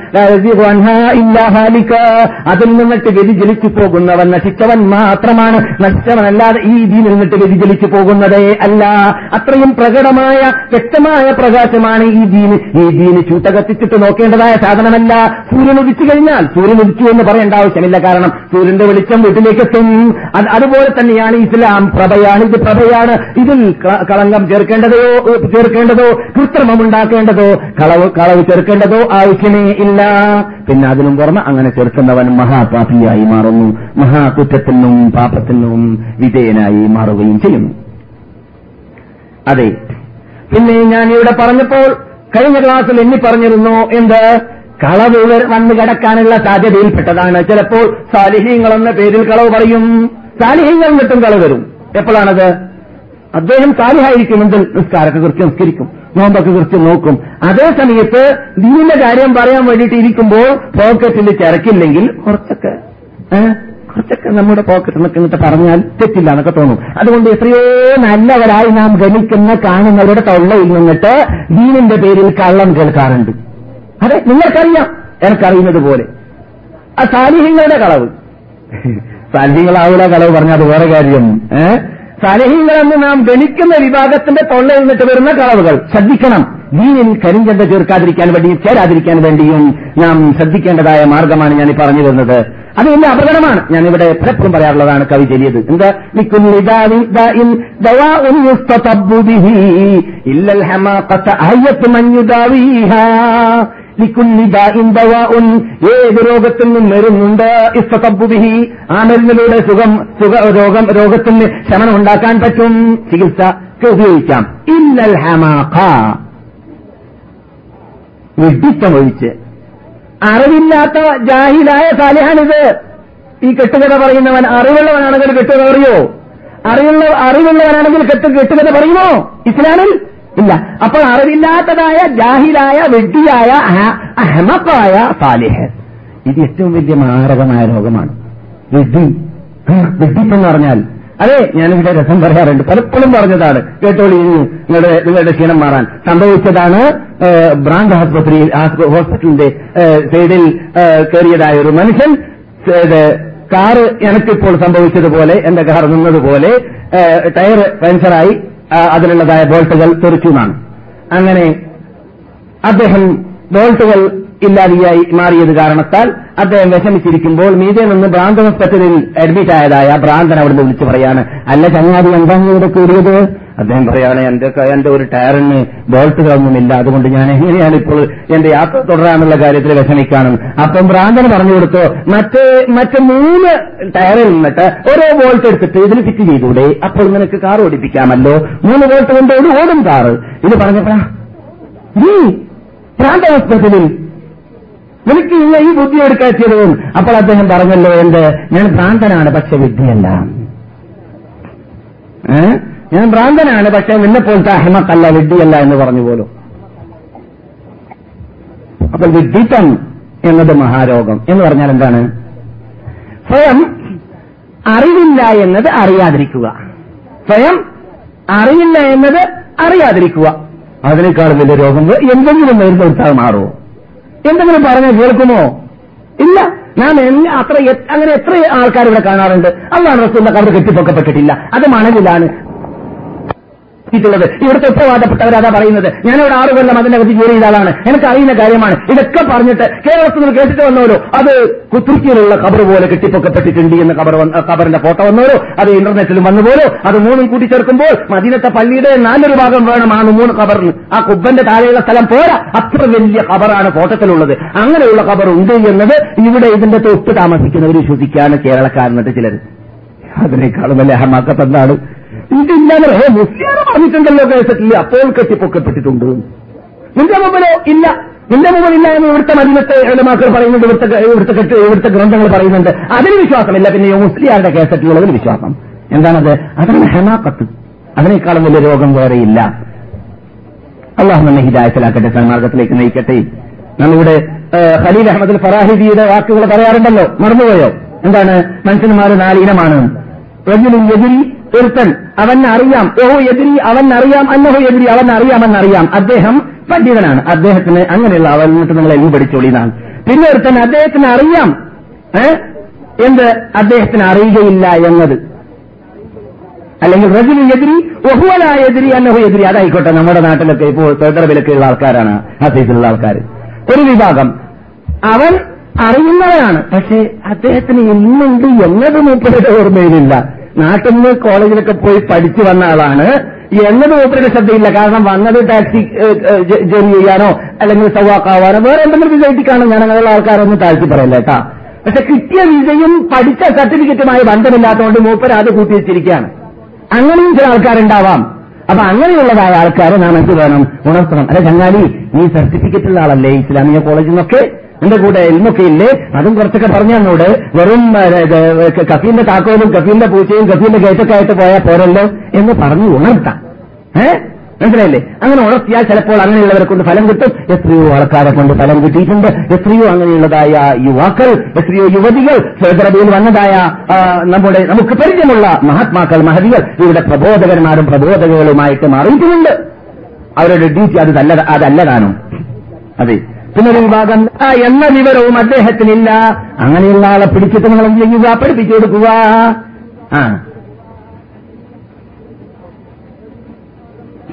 അതിൽ നിന്നിട്ട് വ്യതിചലിച്ചു പോകുന്നവൻ നശിച്ചവൻ മാത്രമാണ്. നശിച്ചവനല്ലാതെ ഈ ഇതിൽ നിന്നിട്ട് വ്യതിചലിച്ചു പോകുന്നതേ അല്ല. അത്രയും പ്രകടമായ വ്യക്തമായ പ്രകാശമാണ് ഈ ദീന്. ഈ ദീന് ചൂട്ട കത്തിച്ചിട്ട് നോക്കേണ്ടതായ സാധനമല്ല. സൂര്യൻ ഉദിച്ചു കഴിഞ്ഞാൽ സൂര്യൻ ഉദിച്ചു എന്ന് പറയേണ്ട ആവശ്യമില്ല. കാരണം സൂര്യന്റെ വെളിച്ചം വീട്ടിലേക്ക് എത്തും. അതുപോലെ തന്നെയാണ് ഇസ്ലാം. പ്രഭയാണ് ഇത് പ്രഭയാണ്. ഇതിൽ കളങ്കം ചേർക്കേണ്ടതോ ചേർക്കേണ്ടതോ കൃത്രിമം ഉണ്ടാക്കേണ്ടതോ കളവ് കളവ് ചേർക്കേണ്ടതോ ആവശ്യമേ ഇല്ല. പിന്നെ അതിനും പുറമെ അങ്ങനെ ചെറുക്കുന്നവൻ മഹാപാപിയായി മാറുന്നു. മഹാകുറ്റത്തിൽ നിന്നും പാപത്തിൽ നിന്നും വിധേയനായി മാറുകയും ചെയ്യുന്നു അതെ. പിന്നെ ഞാൻ ഇവിടെ പറഞ്ഞപ്പോൾ കഴിഞ്ഞ ക്ലാസ്സിൽ എന്നി പറഞ്ഞിരുന്നു എന്ത്? കളവ് വന്നു കിടക്കാനുള്ള സാധ്യതയിൽപ്പെട്ടതാണ്. ചിലപ്പോൾ സാലിഹ്യങ്ങൾ എന്ന പേരിൽ കളവ് പറയും. സാലിഹ്യങ്ങൾ എന്നിട്ടും കളവ് വരും. എപ്പോഴാണത്? അദ്ദേഹം സാലിഹായിരിക്കും എന്തിൽ നിസ്കാരത്തെ കുറിച്ച് നിസ്കരിക്കും. നോമ്പൊക്കെ കൃത്യം നോക്കും. അതേ സമയത്ത് ദീനിന്റെ കാര്യം പറയാൻ വേണ്ടിയിട്ട് ഇരിക്കുമ്പോൾ പോക്കറ്റിൽ ചരക്കില്ലെങ്കിൽ കുറച്ചൊക്കെ കുറച്ചൊക്കെ നമ്മുടെ പോക്കറ്റിൽ നിന്നൊക്കെ ഇങ്ങോട്ട് പറഞ്ഞാൽ തെറ്റില്ല എന്നൊക്കെ തോന്നും. അതുകൊണ്ട് എത്രയോ നല്ലവരായി നാം ഗണിക്കുന്ന കാണുന്നവരുടെ തൊള്ളയിൽ നിന്നിട്ട് ദീനിന്റെ പേരിൽ കള്ളം കേൾക്കാറുണ്ട്. അതെ നിങ്ങൾക്കറിയാം എനിക്കറിയുന്നത് പോലെ. ആ സാലിഹ്യങ്ങളുടെ കളവ്. സാലിഹ്യങ്ങളാവൂല കളവ് പറഞ്ഞാൽ അത് വേറെ കാര്യം ഏ? സാലിഹ്യങ്ങളെന്ന് നാം ഗണിക്കുന്ന വിഭാഗത്തിന്റെ തൊള്ളയിൽ നിന്നിട്ട് വരുന്ന കളവുകൾ. ശ്രദ്ധിക്കണം. ദീനിൽ കരിഞ്ചന്ത ചേർക്കാതിരിക്കാൻ വേണ്ടിയും ചേരാതിരിക്കാൻ വേണ്ടിയും നാം ശ്രദ്ധിക്കേണ്ടതായ മാർഗമാണ് ഞാൻ പറഞ്ഞു തരുന്നത് അത് വലിയ അപകടമാണ്. ഞാൻ ഇവിടെ പലപ്പോഴും പറയാറുള്ളതാണ് കവി ചെല്ലിയത് എന്താ? ഏത് രോഗത്തിൽ നിന്നും മരുന്നുണ്ട് ഇസ്തതബ്ബു ബിഹി ആ മരുന്നിലൂടെ സുഖം സുഖ രോഗം രോഗത്തിന് ശമനം ഉണ്ടാക്കാൻ പറ്റും. ചികിത്സ ഉപയോഗിക്കാം. ഇല്ലൽ ഹമാഖ. വിഡിത്തം ഒഴിച്ച് അറിവില്ലാത്ത ജാഹിലായ സാലിഹാണിത്. ഈ കെട്ടുകഥ പറയുന്നവൻ അറിവുള്ളവനാണെങ്കിൽ കെട്ടുകഥ പറയോ അറിവുള്ള അറിവുള്ളവനാണെങ്കിൽ കെട്ട് കെട്ടുകഥ പറയുമോ? ഇസ്ലാമിൽ ഇല്ല. അപ്പോൾ അറിവില്ലാത്തതായ ജാഹിലായ വെട്ടിയായ അഹ- അഹമക്കായ സാലിഹ്. ഇത് ഏറ്റവും വലിയ മാരകമായ രോഗമാണ്. ആ, എന്ന് പറഞ്ഞാൽ അതെ ഞാനിവിടെ രസം പറയാറുണ്ട്. പലപ്പോഴും പറഞ്ഞതാണ്. കേട്ടോളി നിങ്ങളുടെ നിങ്ങളുടെ ക്ഷീണം മാറാൻ. സംഭവിച്ചതാണ് ബ്രാൻഡ് ആസ്പത്രിയിൽ ആസ്പ- ഹോസ്പിറ്റലിന്റെ സൈഡിൽ കയറിയതായ ഒരു മനുഷ്യൻ കാറ് എനിക്കിപ്പോൾ സംഭവിച്ചതുപോലെ എന്റെ കാർ നിന്നതുപോലെ ടയർ പഞ്ചറായി. അതിലുള്ളതായ ബോൾട്ടുകൾ തെറിച്ചുമാണ് അങ്ങനെ അദ്ദേഹം ബോൾട്ടുകൾ ഇല്ലാതെയായി മാറിയത് കാരണത്താൽ അദ്ദേഹം വിഷമിച്ചിരിക്കുമ്പോൾ മീതെ നിന്ന് ഭ്രാന്ത ഹോസ്പിറ്റലിൽ അഡ്മിറ്റ് ആയതായ ഭ്രാന്തൻ അവിടുന്ന് വിളിച്ചു പറയാണ് അല്ല ചങ്ങാതി എന്താ ഇവിടെ കൂടിയത് അദ്ദേഹം പറയാണ് എന്റെ എന്റെ ഒരു ടയറിന് ബോൾട്ടുകളൊന്നുമില്ല അതുകൊണ്ട് ഞാൻ എങ്ങനെയാണ് ഇപ്പോൾ എന്റെ യാത്ര തുടരാനുള്ള കാര്യത്തിൽ വിഷമിക്കാനും? അപ്പം ഭ്രാന്തന് പറഞ്ഞു കൊടുത്തോ മറ്റേ മറ്റ് മൂന്ന് ടയറിൽ നിന്നിട്ട് ഓരോ ബോൾട്ട് എടുത്തിട്ട് ഇതിൽ ഫിറ്റ് ചെയ്തൂടെ? അപ്പോൾ നിനക്ക് കാർ ഓടിപ്പിക്കാമല്ലോ. മൂന്ന് ബോൾട്ട് കൊണ്ട് ഒരു ഓടും കാറ് ഇത് പറഞ്ഞപ്പോഴാ നീ ഭ്രാന്ത ഹോസ്പിറ്റലിൽ നിനക്ക് ഈ ബുദ്ധി എടുക്കാറ്റിയതും അപ്പോൾ അദ്ദേഹം പറഞ്ഞല്ലോ എന്ത്? ഞാൻ ഭ്രാന്തനാണ് പക്ഷെ വിദ്യയല്ല? ഞാൻ ഭ്രാന്തനാണ് പക്ഷെ നിന്നെപ്പോലത്തെ അഹമക്കല്ല വിഡ്ഢിയല്ല എന്ന് പറഞ്ഞു പോലും. അപ്പോൾ വിഡ്ഢിത്തം എന്നത് മഹാരോഗം എന്ന് പറഞ്ഞാൽ എന്താണ്? സ്വയം അറിവില്ല എന്നത് അറിയാതിരിക്കുക. സ്വയം അറിയില്ല എന്നത് അറിയാതിരിക്കുക. അതിനേക്കാൾ വലിയ രോഗം എന്തെങ്കിലും മരുന്ന് കൊടുത്താൽ മാറുമോ? എന്തെങ്കിലും പറഞ്ഞാൽ കേൾക്കുമോ? ഇല്ല. ഞാൻ എന്നെ അത്ര അങ്ങനെ എത്ര ആൾക്കാർ ഇവിടെ കാണാറുണ്ട്. അള്ളാഹ് റസൂലിന്റെ കവർ കെട്ടിപ്പൊക്കപ്പെട്ടിട്ടില്ല. അത് മണലിലാണ്. ുള്ളത് ഇവിടുത്തെ ഉത്തരവാദപ്പെട്ടവരതാ പറയുന്നത്. ഞാനിവിടെ ആറു കൊല്ലം അതിന്റെ അകത്ത് ജോലി ചെയ്ത ആളാണ്. എനിക്ക് അറിയുന്ന കാര്യമാണ്. ഇതൊക്കെ പറഞ്ഞിട്ട് കേരളത്തിൽ നിന്ന് കേട്ടിട്ട് വന്നവരോ അത് തുർക്കിയിലുള്ള കബർ പോലെ കെട്ടിപ്പൊക്കപ്പെട്ടിട്ടുണ്ട് എന്ന് കബർ കബറിന്റെ ഫോട്ടോ വന്നവരോ അത് ഇന്റർനെറ്റിലും വന്നുപോലോ അത് മൂന്നും കൂട്ടിച്ചേർക്കുമ്പോൾ മദീനത്തെ പള്ളിയുടെ നാലൊരു ഭാഗം വേണം ആ മൂന്ന് കബറിന് ആ കുബ്ബന്റെ താഴെയുള്ള സ്ഥലം പോരാ. അത്ര വലിയ കബറാണ് ഫോട്ടത്തിലുള്ളത് അങ്ങനെയുള്ള കബർ ഉണ്ട് എന്നത് ഇവിടെ ഇതിന്റെ തൊട്ട് താമസിക്കുന്നവർ വിശ്വസിക്കാണ് കേരളക്കാരനത് ചിലർ അതിനേക്കാളും വലിയ ഹമാക്കത്ത് ഇതില്ലാതെ ഹേ മുസ്ലിം പറഞ്ഞിട്ടുണ്ടല്ലോ കേസറ്റില്ല അപ്പോൾ കെട്ടിപ്പൊക്കപ്പെട്ടിട്ടുണ്ട് നിന്റെ മുമ്പിലോ? ഇല്ല. നിന്റെ മുമ്പിൽ ഇല്ല എന്ന് ഇവിടുത്തെ മരുന്നത്തെ എഴുതമാക്കൾ പറയുന്നുണ്ട് ഇവിടുത്തെ ഇവിടുത്തെ കെട്ട് ഇവിടുത്തെ ഗ്രന്ഥങ്ങൾ പറയുന്നുണ്ട്. അതിന് വിശ്വാസമില്ല. പിന്നെ മുസ്ലിയാരുടെ കേസറ്റിലുള്ളതിൽ വിശ്വാസം. എന്താണത്? അതാണ് ഹെമാക്കത്ത്. അതിനേക്കാളും വലിയ രോഗം വേറെയില്ല അള്ളാഹു നമ്മെ ഹിദായത്തിലാക്കട്ടെ സന്മാർഗത്തിലേക്ക് നയിക്കട്ടെ. നമ്മുടെ ഖലീൽ അഹമ്മദ് ഫറാഹിദിയുടെ വാക്കുകൾ പറയാറുണ്ടല്ലോ. മറന്നുപോയോ? എന്താണ്? മനുഷ്യന്മാർ നാലീനമാണ്. റജുലുൻ യദ്രി ഒരുത്തൻ അവൻ അറിയാം ഓഹോ എതിരി അവൻ അറിയാം അന്നഹോ എതിരി അവൻ അറിയാമെന്നറിയാം അദ്ദേഹം പണ്ഡിതനാണ്. അദ്ദേഹത്തിന് അങ്ങനെയുള്ള അവൻ നിങ്ങൾ എഴുതി പഠിച്ചോളിന്നാണ്. പിന്നെ ഒരുത്തൻ അദ്ദേഹത്തിന് അറിയാം എന്ത്? അദ്ദേഹത്തിന് അറിയുകയില്ല എന്നത്. അല്ലെങ്കിൽ റജുലു എതിരി ഒഹുവല എതിരി അന്നഹു എതിരി. അതായിക്കോട്ടെ നമ്മുടെ നാട്ടിലൊക്കെ ഇപ്പോൾ സ്വതന്ത്ര വിലക്കുള്ള ആൾക്കാരാണ് ഹസീസിലുള്ള ആൾക്കാർ ഒരു വിഭാഗം. അവൻ അറിയുന്നവരാണ് പക്ഷേ അദ്ദേഹത്തിന് ഇന്നുണ്ട് എന്നത് മൂപ്പരുടെ ഓർമ്മയിലില്ല. നാട്ടിൽ നിന്ന് കോളേജിലൊക്കെ പോയി പഠിച്ചു വന്ന ആളാണ്. എന്നത് മൂപ്പരുടെ ശ്രദ്ധയില്ല. കാരണം വന്നത് ടാക്സി ജോലി ചെയ്യാനോ അല്ലെങ്കിൽ സവാക്കാവാനോ വേറെ എന്തെങ്കിലും വിജയിക്കാണോ ഞാൻ അങ്ങനെയുള്ള ആൾക്കാരൊന്നും താഴ്ത്തി പറയല്ല കേട്ടാ. പക്ഷെ കിട്ടിയ വിജയും പഠിച്ച സർട്ടിഫിക്കറ്റുമായി ബന്ധമില്ലാത്തതുകൊണ്ട് മൂപ്പർ അത് കൂട്ടി വെച്ചിരിക്കുകയാണ്. അങ്ങനെയും ചില ആൾക്കാരുണ്ടാവാം. അപ്പൊ അങ്ങനെയുള്ളതായ ആൾക്കാരെ നാം എന്ത് വേണം ഉണർത്തണം. അല്ലെ ചങ്ങാലി നീ സർട്ടിഫിക്കറ്റുള്ള ആളല്ലേ ഇസ്ലാമിക കോളേജിൽ നിന്നൊക്കെ? എന്റെ കൂടെ ഇന്നൊക്കെ ഇല്ലേ? അതും കുറച്ചൊക്കെ പറഞ്ഞു അങ്ങോട് വെറും കഫീന്റെ താക്കോലും കഫീന്റെ പൂച്ചയും കഫീന്റെ ഗേറ്റൊക്കെ ആയിട്ട് പോയാൽ പോരല്ലോ എന്ന് പറഞ്ഞു ഉണർത്താം. ഏ? മനസ്സിലായില്ലേ? അങ്ങനെ ഉണർത്തിയാൽ ചിലപ്പോൾ അങ്ങനെയുള്ളവരെ കൊണ്ട് ഫലം കിട്ടും. എത്രയോ ആൾക്കാരെ കൊണ്ട് ഫലം കിട്ടിയിട്ടുണ്ട്. എത്രയോ അങ്ങനെയുള്ളതായ യുവാക്കൾ എത്രയോ യുവതികൾ സൗദറബിയിൽ വന്നതായ നമ്മുടെ നമുക്ക് പരിചയമുള്ള മഹാത്മാക്കൾ മഹതികൾ ഇവിടെ പ്രബോധകന്മാരും പ്രബോധകകളുമായിട്ട് മാറിയിട്ടുമുണ്ട് അവരുടെ ഡ്യൂട്ടി അത് അതല്ല അതല്ലതാണോ അതെ. പിന്നെ ഒരു വിഭാഗം ആ എന്ന വിവരവും അദ്ദേഹത്തിനില്ല. അങ്ങനെയുള്ള ആളെ പിടിച്ചിട്ട് നിങ്ങൾ ചെയ്യുക? പഠിപ്പിച്ചു കൊടുക്കുക. ആ.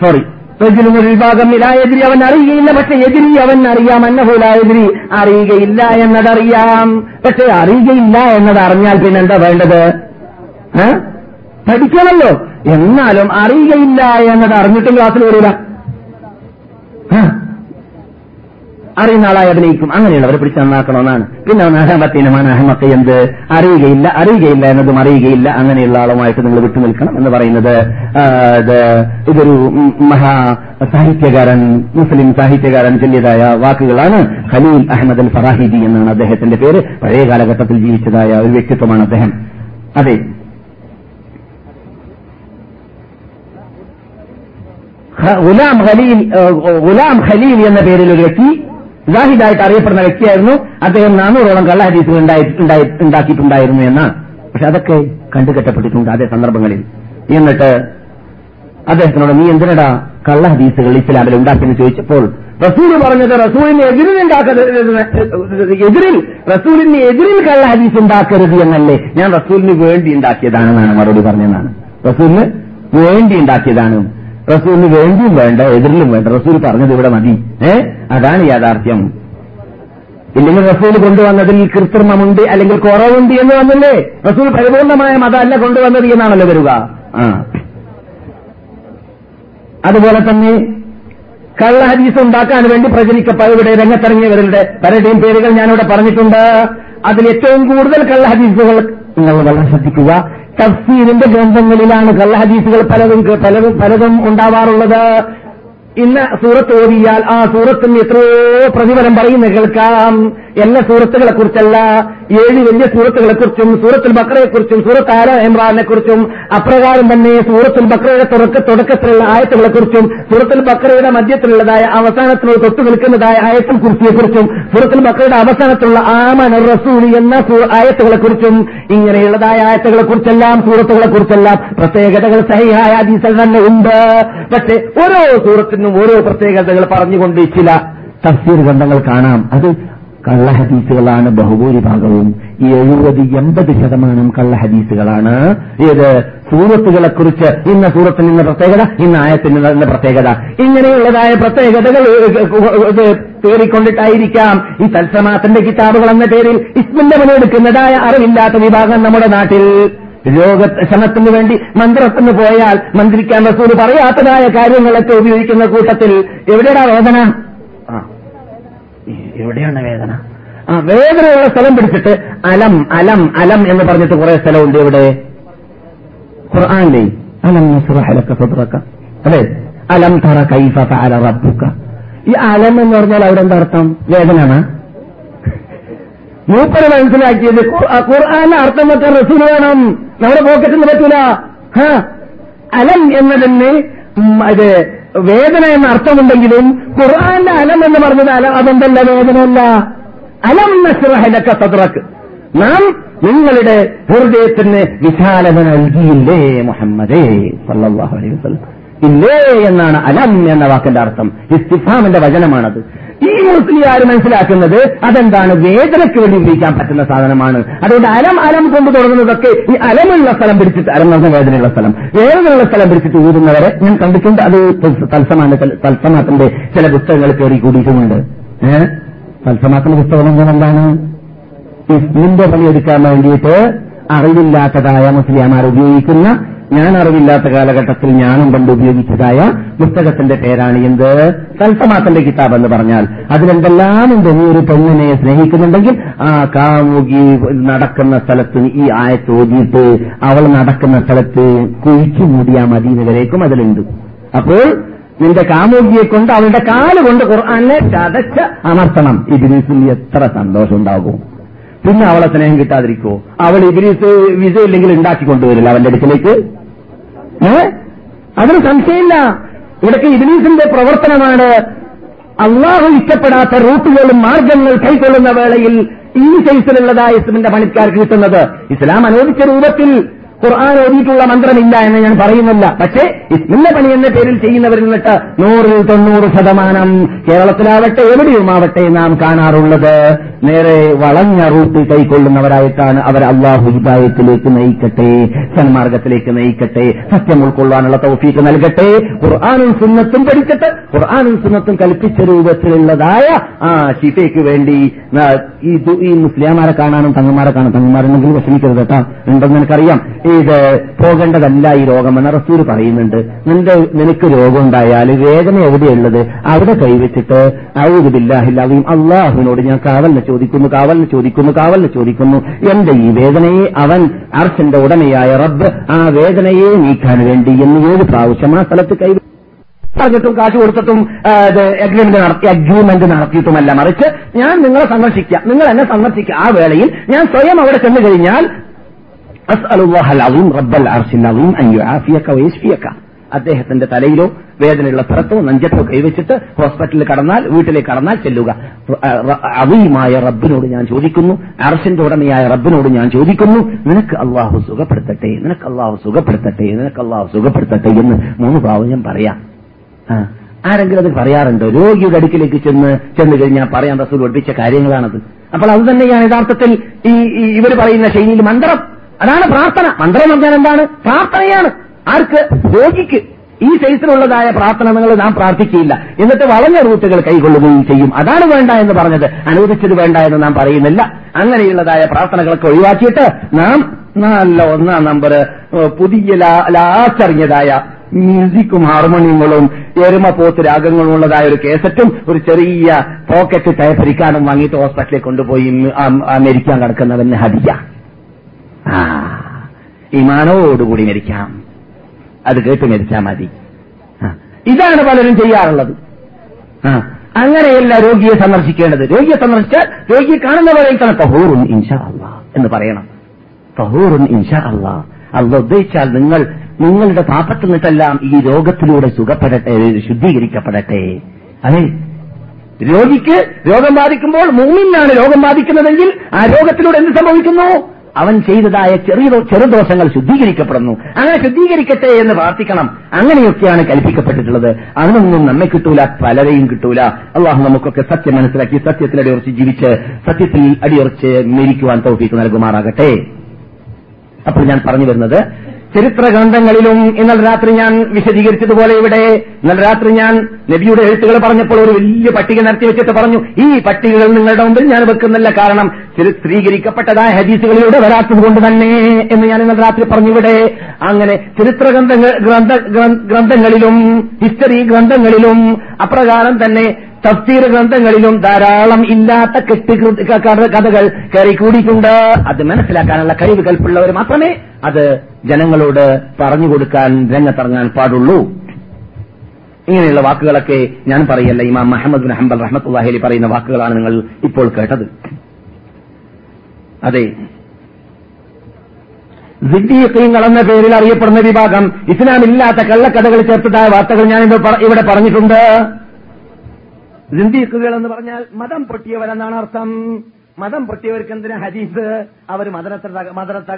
സോറി ഒരു വിഭാഗം ഇലായെതിരി അവൻ അറിയുകയില്ല. പക്ഷെ എതിരി അവൻ അറിയാം. അന്നഹുലായെതിരി അറിയുകയില്ല എന്നതറിയാം. പക്ഷെ അറിയുകയില്ല എന്നത് അറിഞ്ഞാൽ പിന്നെ എന്താ വേണ്ടത്? പഠിക്കണമല്ലോ. എന്നാലും അറിയുകയില്ല എന്നത് അറിഞ്ഞിട്ടും ക്ലാസ്സിൽ വരില്ല. അറിയുന്ന ആളായി അഭിനയിക്കും. അങ്ങനെയുള്ളവരെ പിടിച്ച് നന്നാക്കണമെന്നാണ്. പിന്നെ അഹമത്തിനുമാണ് അഹമത്ത് എന്ത്? അറിയുകയില്ല അറിയുകയില്ല എന്നതും അറിയുകയില്ല. അങ്ങനെയുള്ള ആളുമായിട്ട് നിങ്ങൾ വിട്ടുനിൽക്കണം എന്ന് പറയുന്നത് ഇതൊരു മഹാ സാഹിത്യകാരൻ മുസ്ലിം സാഹിത്യകാരൻ ചൊല്ലിയതായ വാക്കുകളാണ് ഖലീൽ അഹമ്മദ് അൽ ഫറാഹിദി എന്നാണ് അദ്ദേഹത്തിന്റെ പേര്. പഴയ കാലഘട്ടത്തിൽ ജീവിച്ചതായ ഒരു വ്യക്തിത്വമാണ് അദ്ദേഹം. അതെ. ഗുലാം ഖലീൽ ഗുലാം ഖലീൽ എന്ന പേരിൽ ഒരു വ്യക്തി ജാഹിദായിട്ട് അറിയപ്പെടുന്ന വ്യക്തിയായിരുന്നു. അദ്ദേഹം നാനൂറോളം കള്ള ഹദീസുകൾ ഉണ്ടാക്കിയിട്ടുണ്ടായിരുന്നു എന്നാണ് പക്ഷെ അതൊക്കെ കണ്ടുകെട്ടപ്പെട്ടിട്ടുണ്ട് അതേ സന്ദർഭങ്ങളിൽ. എന്നിട്ട് അദ്ദേഹത്തിനോട് നീ എന്തിനടാ കള്ള ഹദീസുകൾ ഇസ്ലാമിൽ ഉണ്ടാക്കിയെന്ന് ചോദിച്ചപ്പോൾ റസൂൽ പറഞ്ഞത് റസൂലിന് എതിരിൽ എതിരിൽ റസൂലിന് എതിരിൽ കള്ള ഹദീസ് ഉണ്ടാക്കരുത് എന്നല്ലേ. ഞാൻ റസൂലിന് വേണ്ടി ഉണ്ടാക്കിയതാണെന്നാണ് മറുപടി പറഞ്ഞതെന്നാണ്. റസൂലിന് വേണ്ടി ഉണ്ടാക്കിയതാണ്. റസൂലിന് വേണ്ടിയും വേണ്ട എതിരിലും വേണ്ട. റസൂൽ പറഞ്ഞത് ഇവിടെ മതി. ഏ? അതാണ് യാഥാർത്ഥ്യം. ഇല്ലെങ്കിൽ റസൂൽ കൊണ്ടുവന്നതിൽ കൃത്രിമമുണ്ട് അല്ലെങ്കിൽ കുറവുണ്ട് എന്ന് വന്നില്ലേ റസൂൽ പരിപൂർണമായ മതമല്ല കൊണ്ടുവന്നത് എന്നാണല്ലോ വരിക. ആ. അതുപോലെ തന്നെ കള്ള ഹദീസ് ഉണ്ടാക്കാൻ വേണ്ടി പ്രചരിക്കപ്പെട്ട ഇവിടെ രംഗത്തിറങ്ങിയവരുടെ പലരുടെയും പേരുകൾ ഞാനിവിടെ പറഞ്ഞിട്ടുണ്ട്. അതിൽ ഏറ്റവും കൂടുതൽ കള്ള ഹദീസുകൾ നിങ്ങൾ വളരെ ശ്രദ്ധിക്കുക. തഫ്സീറിന്റെ ഗ്രന്ഥങ്ങളിലാണ്. കള്ളഹദീസുകൾ പലതും പലതും പലതും ഉണ്ടാവാറുള്ളത്. ഇന്ന് സൂറത്ത് ഓതിയാൽ ആ സൂറത്തിന് എത്രയോ പ്രതിഫലം പറയുന്ന കേൾക്കാം. എല്ലാ സൂറത്തുകളെ കുറിച്ചല്ല ഏഴ് വലിയ സൂറത്തുകളെ കുറിച്ചും സൂറത്തുൽ ബക്രയെക്കുറിച്ചും സൂറത്ത് ആല ഇമ്രാനെ കുറിച്ചും അപ്രകാരം തന്നെ സൂറത്തുൽ ബക്രയുടെ തുടക്ക തുടക്കത്തിലുള്ള ആയത്തുകളെ കുറിച്ചും സൂറത്തുൽ ബക്രയുടെ മധ്യത്തിലുള്ളതായ അവസാനത്തിലുള്ള തൊട്ടു നിൽക്കുന്നതായ ആയത്തുൽ കുറിച്ചിയെക്കുറിച്ചും സൂറത്തുൽ ബക്രയുടെ അവസാനത്തിലുള്ള ആമന റസൂലി എന്ന ആയത്തുകളെ കുറിച്ചും ഇങ്ങനെയുള്ളതായ ആയത്തുകളെ കുറിച്ചെല്ലാം സൂറത്തുകളെ കുറിച്ചെല്ലാം പ്രത്യേകതകൾ സഹിയായ ദീസൽ തന്നെ ഉണ്ട്. പക്ഷേ ഓരോ സൂറത്തിനും ഓരോ പ്രത്യേകതകൾ പറഞ്ഞുകൊണ്ട് ചില തഫ്സീർ ഗ്രന്ഥങ്ങൾ കാണാം. അത് കള്ള ഹദീസുകളാണ് ബഹുഭൂരിഭാഗവും. ഈ എഴുപത് എൺപത് ശതമാനം കള്ളഹദീസുകളാണ്. ഏത് സൂറത്തുകളെ കുറിച്ച് ഇന്ന സൂറത്തിൽ ഇന്ന പ്രത്യേകത ഇന്ന ആയത്തിൽ ഇന്ന പ്രത്യേകത. ഇങ്ങനെയുള്ളതായ പ്രത്യേകതകൾ തേറിക്കൊണ്ടിട്ടായിരിക്കാം ഈ തത്സമാത്തിന്റെ കിതാബുകൾ എന്ന പേരിൽ ഇസ്മിന്റെ മുന്നെടുക്കുന്നതായ അറിവില്ലാത്ത വിഭാഗം നമ്മുടെ നാട്ടിൽ. രോഗശമത്തിന് വേണ്ടി മന്ത്രത്തിന് പോയാൽ മന്ത്രിക്കാൻ റസൂൽ പറയാത്തതായ കാര്യങ്ങളൊക്കെ ഉപയോഗിക്കുന്ന കൂട്ടത്തിൽ. എവിടെയാ വേദന എവിടെയാണ് വേദന. ആ വേദനയുള്ള സ്ഥലം പിടിച്ചിട്ട് അലം അലം അലം എന്ന് പറഞ്ഞിട്ട് കുറെ സ്ഥലമുണ്ട് ഇവിടെ. ഖുർആാനിലെ അലം സദ്റക അതെ അലം തറ കൈഫ ഫഅല റബ്ബുക. ഈ അലം എന്ന് പറഞ്ഞാൽ അവിടെ എന്താ അർത്ഥം? വേദനയാണ്. മൂപ്പര് മനസ്സിലാക്കിയത് ഖുർആാന്റെ അർത്ഥം വെക്കാൻ റസൂൽ വേണം. നമ്മുടെ പോക്കറ്റിന് പറ്റൂല. അലം എന്നതിന് ഇത് വേദന എന്ന അർത്ഥമുണ്ടെങ്കിലും ഖുർആാന്റെ അലം എന്ന് പറഞ്ഞത് അലം അതെന്തല്ല വേദനയല്ല? അലം നസ്റഹലക സദ്രക്ക് നാം നിങ്ങളുടെ ഹൃദയത്തിന് വിശാലത നൽകിയില്ലേ മുഹമ്മദേ? സല്ലാഹു അലൈഹി വസല്ലം. ഇല്ലേ എന്നാണ് അലം എന്ന വാക്കിന്റെ അർത്ഥം. ഇസ്തിഫാമിന്റെ വചനമാണത്. ഈ മുസ്ലിയാർ മനസ്സിലാക്കുന്നത് അതെന്താണ്? വേദനയ്ക്ക് വേണ്ടി ഉപയോഗിക്കാൻ പറ്റുന്ന സാധനമാണ്. അതുകൊണ്ട് അലം അലം കൊണ്ട് തുടങ്ങുന്നതൊക്കെ ഈ അലമുള്ള സ്ഥലം പിടിച്ചിട്ട് അലം നടന്ന വേദനയുള്ള സ്ഥലം. വേദനയുള്ള സ്ഥലം പിടിച്ചിട്ട് ഊതുന്നവരെ ഞാൻ കണ്ടിട്ടുണ്ട്. അത് തത്സമാന തത്സമാത്തിന്റെ ചില പുസ്തകങ്ങൾ കയറി കൂടിയിട്ടുമുണ്ട് ഏഹ് തത്സമാത്തിന്റെ പുസ്തകം എന്താണ്? ഇസ്മിന്റെ പണിയെടുക്കാൻ വേണ്ടിയിട്ട് അറിവില്ലാത്തതായ മുസ്ലിയാമാർ ഉപയോഗിക്കുന്ന ഞാൻ അറിവില്ലാത്ത കാലഘട്ടത്തിൽ ഞാനും കണ്ട് ഉപയോഗിച്ചതായ പുസ്തകത്തിന്റെ പേരാണ് എന്ത്? സൽസമാത്തിന്റെ കിതാബ് എന്ന് പറഞ്ഞാൽ. അതിലെന്തെല്ലാം ഉണ്ട് നീ ഒരു പെണ്ണിനെ സ്നേഹിക്കുന്നുണ്ടെങ്കിൽ ആ കാമുകി നടക്കുന്ന സ്ഥലത്ത് ഈ ആയത്ത് ഓതിയിട്ട് അവൾ നടക്കുന്ന സ്ഥലത്ത് കുഴിച്ചു മൂടിയാ മതി വരേക്കും അതിലുണ്ട്. അപ്പോൾ നിന്റെ കാമുകിയെ കൊണ്ട് അവളുടെ കാൽ കൊണ്ട് ഖുർആാനെ ചതച്ച് അമർത്തണം. ഇതിന് എത്ര സന്തോഷം ഉണ്ടാകും. പിന്നെ അവളെ സ്നേഹം കിട്ടാതിരിക്കോ അവൾ ഇബിലീസ് വിസ ഉണ്ടാക്കി കൊണ്ടുവരില്ല അവന്റെ അടുക്കിലേക്ക്. ഏ? അതിന് സംശയമില്ല. ഇവിടേക്ക് ഇബിലീസിന്റെ പ്രവർത്തനമാണ്. അള്ളാഹു ഇഷ്ടപ്പെടാത്ത റൂട്ടുകളും മാർഗങ്ങൾ കൈക്കൊള്ളുന്ന വേളയിൽ ഈ സൈസിലുള്ളതായ ഇസ്ലിന്റെ പണിക്കാർക്ക് കിട്ടുന്നത്. ഇസ്ലാം അനുവദിച്ച രൂപത്തിൽ ഖുർആൻ ഓതിയിട്ടുള്ള മന്ത്രമില്ല എന്ന് ഞാൻ പറയുന്നില്ല. പക്ഷേ ഇസ്മിന്റെ പണി എന്ന പേരിൽ ചെയ്യുന്നവരിൽ നിന്നിട്ട് നൂറിൽ തൊണ്ണൂറ് ശതമാനം കേരളത്തിലാവട്ടെ എവിടെയുമാവട്ടെ നാം കാണാറുള്ളത്? നേരെ വളഞ്ഞ റൂട്ട് കൈക്കൊള്ളുന്നവരായിട്ടാണ് അവർ അള്ളാഹു ഹിദായത്തിലേക്ക് നയിക്കട്ടെ സന്മാർഗത്തിലേക്ക് നയിക്കട്ടെ സത്യം ഉൾക്കൊള്ളാനുള്ള തൗഫീക്ക് നൽകട്ടെ ഖുർആാനും സുന്നത്തും പഠിക്കട്ടെ ഖുർആാനും സുന്നത്തും കൽപ്പിച്ച രൂപത്തിലുള്ളതായ ആ ഷിഫയ്ക്ക് വേണ്ടി ഈ ഈ മുസ്ലിംമാരെ കാണാനും തങ്ങന്മാരെ കാണാൻ തങ്ങന്മാരുണ്ടെങ്കിൽ വിഷമിക്കരുത് കേട്ടാ. ഉണ്ടെന്ന് എനിക്കറിയാം. ഇത് പോകേണ്ടതല്ല ഈ രോഗമെന്ന് റസൂർ പറയുന്നുണ്ട്. നിന്റെ നിനക്ക് രോഗം ഉണ്ടായാൽ വേദന എവിടെയുള്ളത്? അവിടെ കൈവച്ചിട്ട് ഔദില്ലാഹില്ലാതെയും അള്ളാഹുവിനോട് ഞാൻ കാവലിനെ ചോദിക്കുന്നു കാവലിനെ ചോദിക്കുന്നു കാവലിനെ ചോദിക്കുന്നു. എന്റെ ഈ വേദനയെ അവൻ അർച്ചന്റെ ഉടമയായ റബ്ബ് ആ വേദനയെ നീക്കാൻ വേണ്ടി എന്ന് ഏഴ് പ്രാവശ്യം ആ സ്ഥലത്ത് കൈ പറഞ്ഞിട്ടും കാശ് കൊടുത്തിട്ടും അഗ്രിമെന്റ് നടത്തി അഗ്രിമെന്റ് നടത്തിയിട്ടുമല്ല. മറിച്ച് ഞാൻ നിങ്ങളെ സന്ദർശിക്കാം നിങ്ങൾ എന്നെ സന്ദർശിക്കുക ആ വേളയിൽ ഞാൻ സ്വയം അവിടെ ചെന്നു കഴിഞ്ഞാൽ അദ്ദേഹത്തിന്റെ തലയിലോ വേദനയുള്ള സ്ഥലത്തോ നെഞ്ചത്തോ കൈവച്ചിട്ട് ഹോസ്പിറ്റലിൽ കടന്നാൽ വീട്ടിലേക്ക് കടന്നാൽ ചെല്ലുക. അവയുമായ റബ്ബിനോട് ഞാൻ ചോദിക്കുന്നു. അർഷിന്റെ ഉടമയായ റബ്ബിനോട് ഞാൻ ചോദിക്കുന്നു. നിനക്ക് അള്ളാഹു സുഖപ്പെടുത്തട്ടെ നിനക്ക് അള്ളാഹു സുഖപ്പെടുത്തട്ടെ നിനക്ക് അള്ളാഹു സുഖപ്പെടുത്തട്ടെ എന്ന് മൂന്ന് പ്രാവശ്യം ഞാൻ പറയാം. ആരെങ്കിലും അത് പറയാറുണ്ടോ? രോഗിയുടെ അടുക്കിലേക്ക് ചെന്ന് ചെന്ന് കഴിഞ്ഞാൽ പറയാൻ റസൂൽ പഠിപ്പിച്ച കാര്യങ്ങളാണത്. അപ്പോൾ അത് തന്നെയാണ് യഥാർത്ഥത്തിൽ ഈ ഇവർ പറയുന്ന ശൈലിയിൽ മന്ത്രം അതാണ് പ്രാർത്ഥന. മന്ത്രം പറഞ്ഞാൽ എന്താണ്? പ്രാർത്ഥനയാണ്. ആർക്ക്? രോഗിക്ക് ഈ സൈസിലുള്ളതായ നിങ്ങൾ നാം പ്രാർത്ഥിക്കുകയില്ല. എന്നിട്ട് വളഞ്ഞ റൂട്ടുകൾ കൈകൊള്ളുകയും ചെയ്യും. അതാണ് വേണ്ട എന്ന് പറഞ്ഞത്. അനുവദിച്ചത് വേണ്ട എന്ന് നാം പറയുന്നില്ല. അങ്ങനെയുള്ളതായ പ്രാർത്ഥനകളൊക്കെ ഒഴിവാക്കിയിട്ട് നാം നല്ല ഒന്നാം നമ്പർ പുതിയ ലാച്ചറിഞ്ഞതായ മ്യൂസിക്കും ഹാർമോണിയങ്ങളും എരുമപോത്ത് രാഗങ്ങളും ഉള്ളതായ ഒരു കേസറ്റും ഒരു ചെറിയ പോക്കറ്റ് ടയപ്പരിക്കാനും വാങ്ങിയിട്ട് ഹോസ്പിറ്റലിൽ കൊണ്ടുപോയി മരിക്കാൻ കിടക്കുന്നവന് ഹതിക്ക ആ ഇമാനോടുകൂടി മരിക്കാം. അത് കേട്ട് മരിച്ചാൽ മതി. ഇതാണ് പലരും ചെയ്യാറുള്ളത്. അങ്ങനെയല്ല രോഗിയെ സന്ദർശിക്കേണ്ടത്. രോഗിയെ സന്ദർശിച്ചാൽ രോഗിയെ കാണുന്നവരെ തന്നെ തഹൂറുൻ ഇൻഷാ അള്ളാ എന്ന് പറയണം. തഹൂറുൻ ഇൻഷാ അള്ളാ. അല്ല ഉദ്ദേശിച്ചാൽ നിങ്ങൾ നിങ്ങളുടെ പാപത്തിൽ നിന്നിട്ടെല്ലാം ഈ രോഗത്തിലൂടെ സുഖപ്പെടട്ടെ ശുദ്ധീകരിക്കപ്പെടട്ടെ. അതെ. രോഗിക്ക് രോഗം ബാധിക്കുമ്പോൾ മൂന്നിനാണ് രോഗം ബാധിക്കുന്നതെങ്കിൽ ആ രോഗത്തിലൂടെ എന്ത് സംഭവിക്കുന്നു? അവൻ ചെയ്തതായ ചെറിയ ചെറുദോഷങ്ങൾ ശുദ്ധീകരിക്കപ്പെടുന്നു. അങ്ങനെ ശുദ്ധീകരിക്കട്ടെ എന്ന് പ്രാർത്ഥിക്കണം. അങ്ങനെയൊക്കെയാണ് കൽപ്പിക്കപ്പെട്ടിട്ടുള്ളത്. അതിനൊന്നും നമ്മെ കിട്ടൂല പലരെയും കിട്ടൂല. അള്ളാഹു നമുക്കൊക്കെ സത്യം മനസ്സിലാക്കി സത്യത്തിൽ അടിയുറച്ച് ജീവിച്ച് സത്യത്തിൽ അടിയുറച്ച് മരിക്കുവാൻ തൗഫീക്ക് നൽകുമാറാകട്ടെ. അപ്പോൾ ഞാൻ പറഞ്ഞു വരുന്നത് ചരിത്ര ഗ്രന്ഥങ്ങളിലും ഇന്നലെ രാത്രി ഞാൻ വിശദീകരിച്ചതുപോലെ ഇവിടെ ഇന്നലെ രാത്രി ഞാൻ നബിയുടെ എഴുത്തുകൾ പറഞ്ഞപ്പോൾ ഒരു വലിയ പട്ടിക നടത്തി വെച്ചിട്ട് പറഞ്ഞു ഈ പട്ടികകൾ നിങ്ങളുടെ മുമ്പിൽ ഞാൻ വെക്കുന്നില്ല. കാരണം സ്ത്രീകരിക്കപ്പെട്ടതായ ഹദീസുകളിലൂടെ വരാത്തത് കൊണ്ട് തന്നെ എന്ന് ഞാൻ ഇന്നലെ രാത്രി പറഞ്ഞു ഇവിടെ. അങ്ങനെ ചരിത്ര ഗ്രന്ഥ ഗ്രന്ഥങ്ങളിലും ഹിസ്റ്ററി ഗ്രന്ഥങ്ങളിലും അപ്രകാരം തന്നെ തഫ്സീർ ഗ്രന്ഥങ്ങളിലും ധാരാളം ഇല്ലാത്ത കെട്ടി കഥകൾ കയറി കൂടിയിട്ടുണ്ട് അത് മനസ്സിലാക്കാനുള്ള കഴിവ് കൽപ്പുള്ളവർ മാത്രമേ അത് ജനങ്ങളോട് പറഞ്ഞു കൊടുക്കാൻ രംഗത്തിറങ്ങാൻ പാടുള്ളൂ. ഇങ്ങനെയുള്ള വാക്കുകളൊക്കെ ഞാൻ പറയല്ല. ഇമാം മുഹമ്മദ് ബിൻ ഹംബൽ റഹ്മത്തുല്ലാഹലി പറയുന്ന വാക്കുകളാണ് നിങ്ങൾ ഇപ്പോൾ കേട്ടത്. അതെ. സിദ്ദീഖീങ്ങൾ എന്ന പേരിൽ അറിയപ്പെടുന്ന വിഭാഗം ഇസ്ലാമില്ലാത്ത കള്ളക്കഥകൾ ചേർത്തതായ വാർത്തകൾ ഞാൻ ഇവിടെ പറഞ്ഞിട്ടുണ്ട്. സിന്ദീഖുകൾ എന്ന് പറഞ്ഞാൽ മതം പൊട്ടിയവരെന്നാണ് അർത്ഥം. മതം പൊട്ടിയവർക്ക് എന്തിനാ ഹദീസ്? അവർ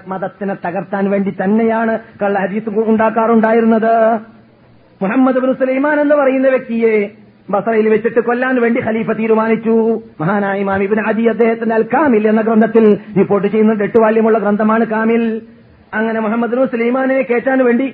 മതത്തിനെ തകർത്താൻ വേണ്ടി തന്നെയാണ് കള്ള ഹദീസ് ഉണ്ടാക്കാറുണ്ടായിരുന്നത്. മുഹമ്മദ് ബിൻ സുലൈമാൻ എന്ന് പറയുന്ന വ്യക്തിയെ ബസറയിൽ വെച്ചിട്ട് കൊല്ലാൻ വേണ്ടി ഖലീഫ തീരുമാനിച്ചു. മഹാനായ ഇമാം ഇബ്നു അദി അദ്ദേഹത്തിന്റെ അൽ കാമിൽ എന്ന ഗ്രന്ഥത്തിൽ റിപ്പോർട്ട് ചെയ്യുന്നുണ്ട്. എട്ട് വാല്യമുള്ള ഗ്രന്ഥമാണ് കാമിൽ. അങ്ങനെ മുഹമ്മദ് നൂർ സുലൈമാനെ കയറ്റാൻ വേണ്ടി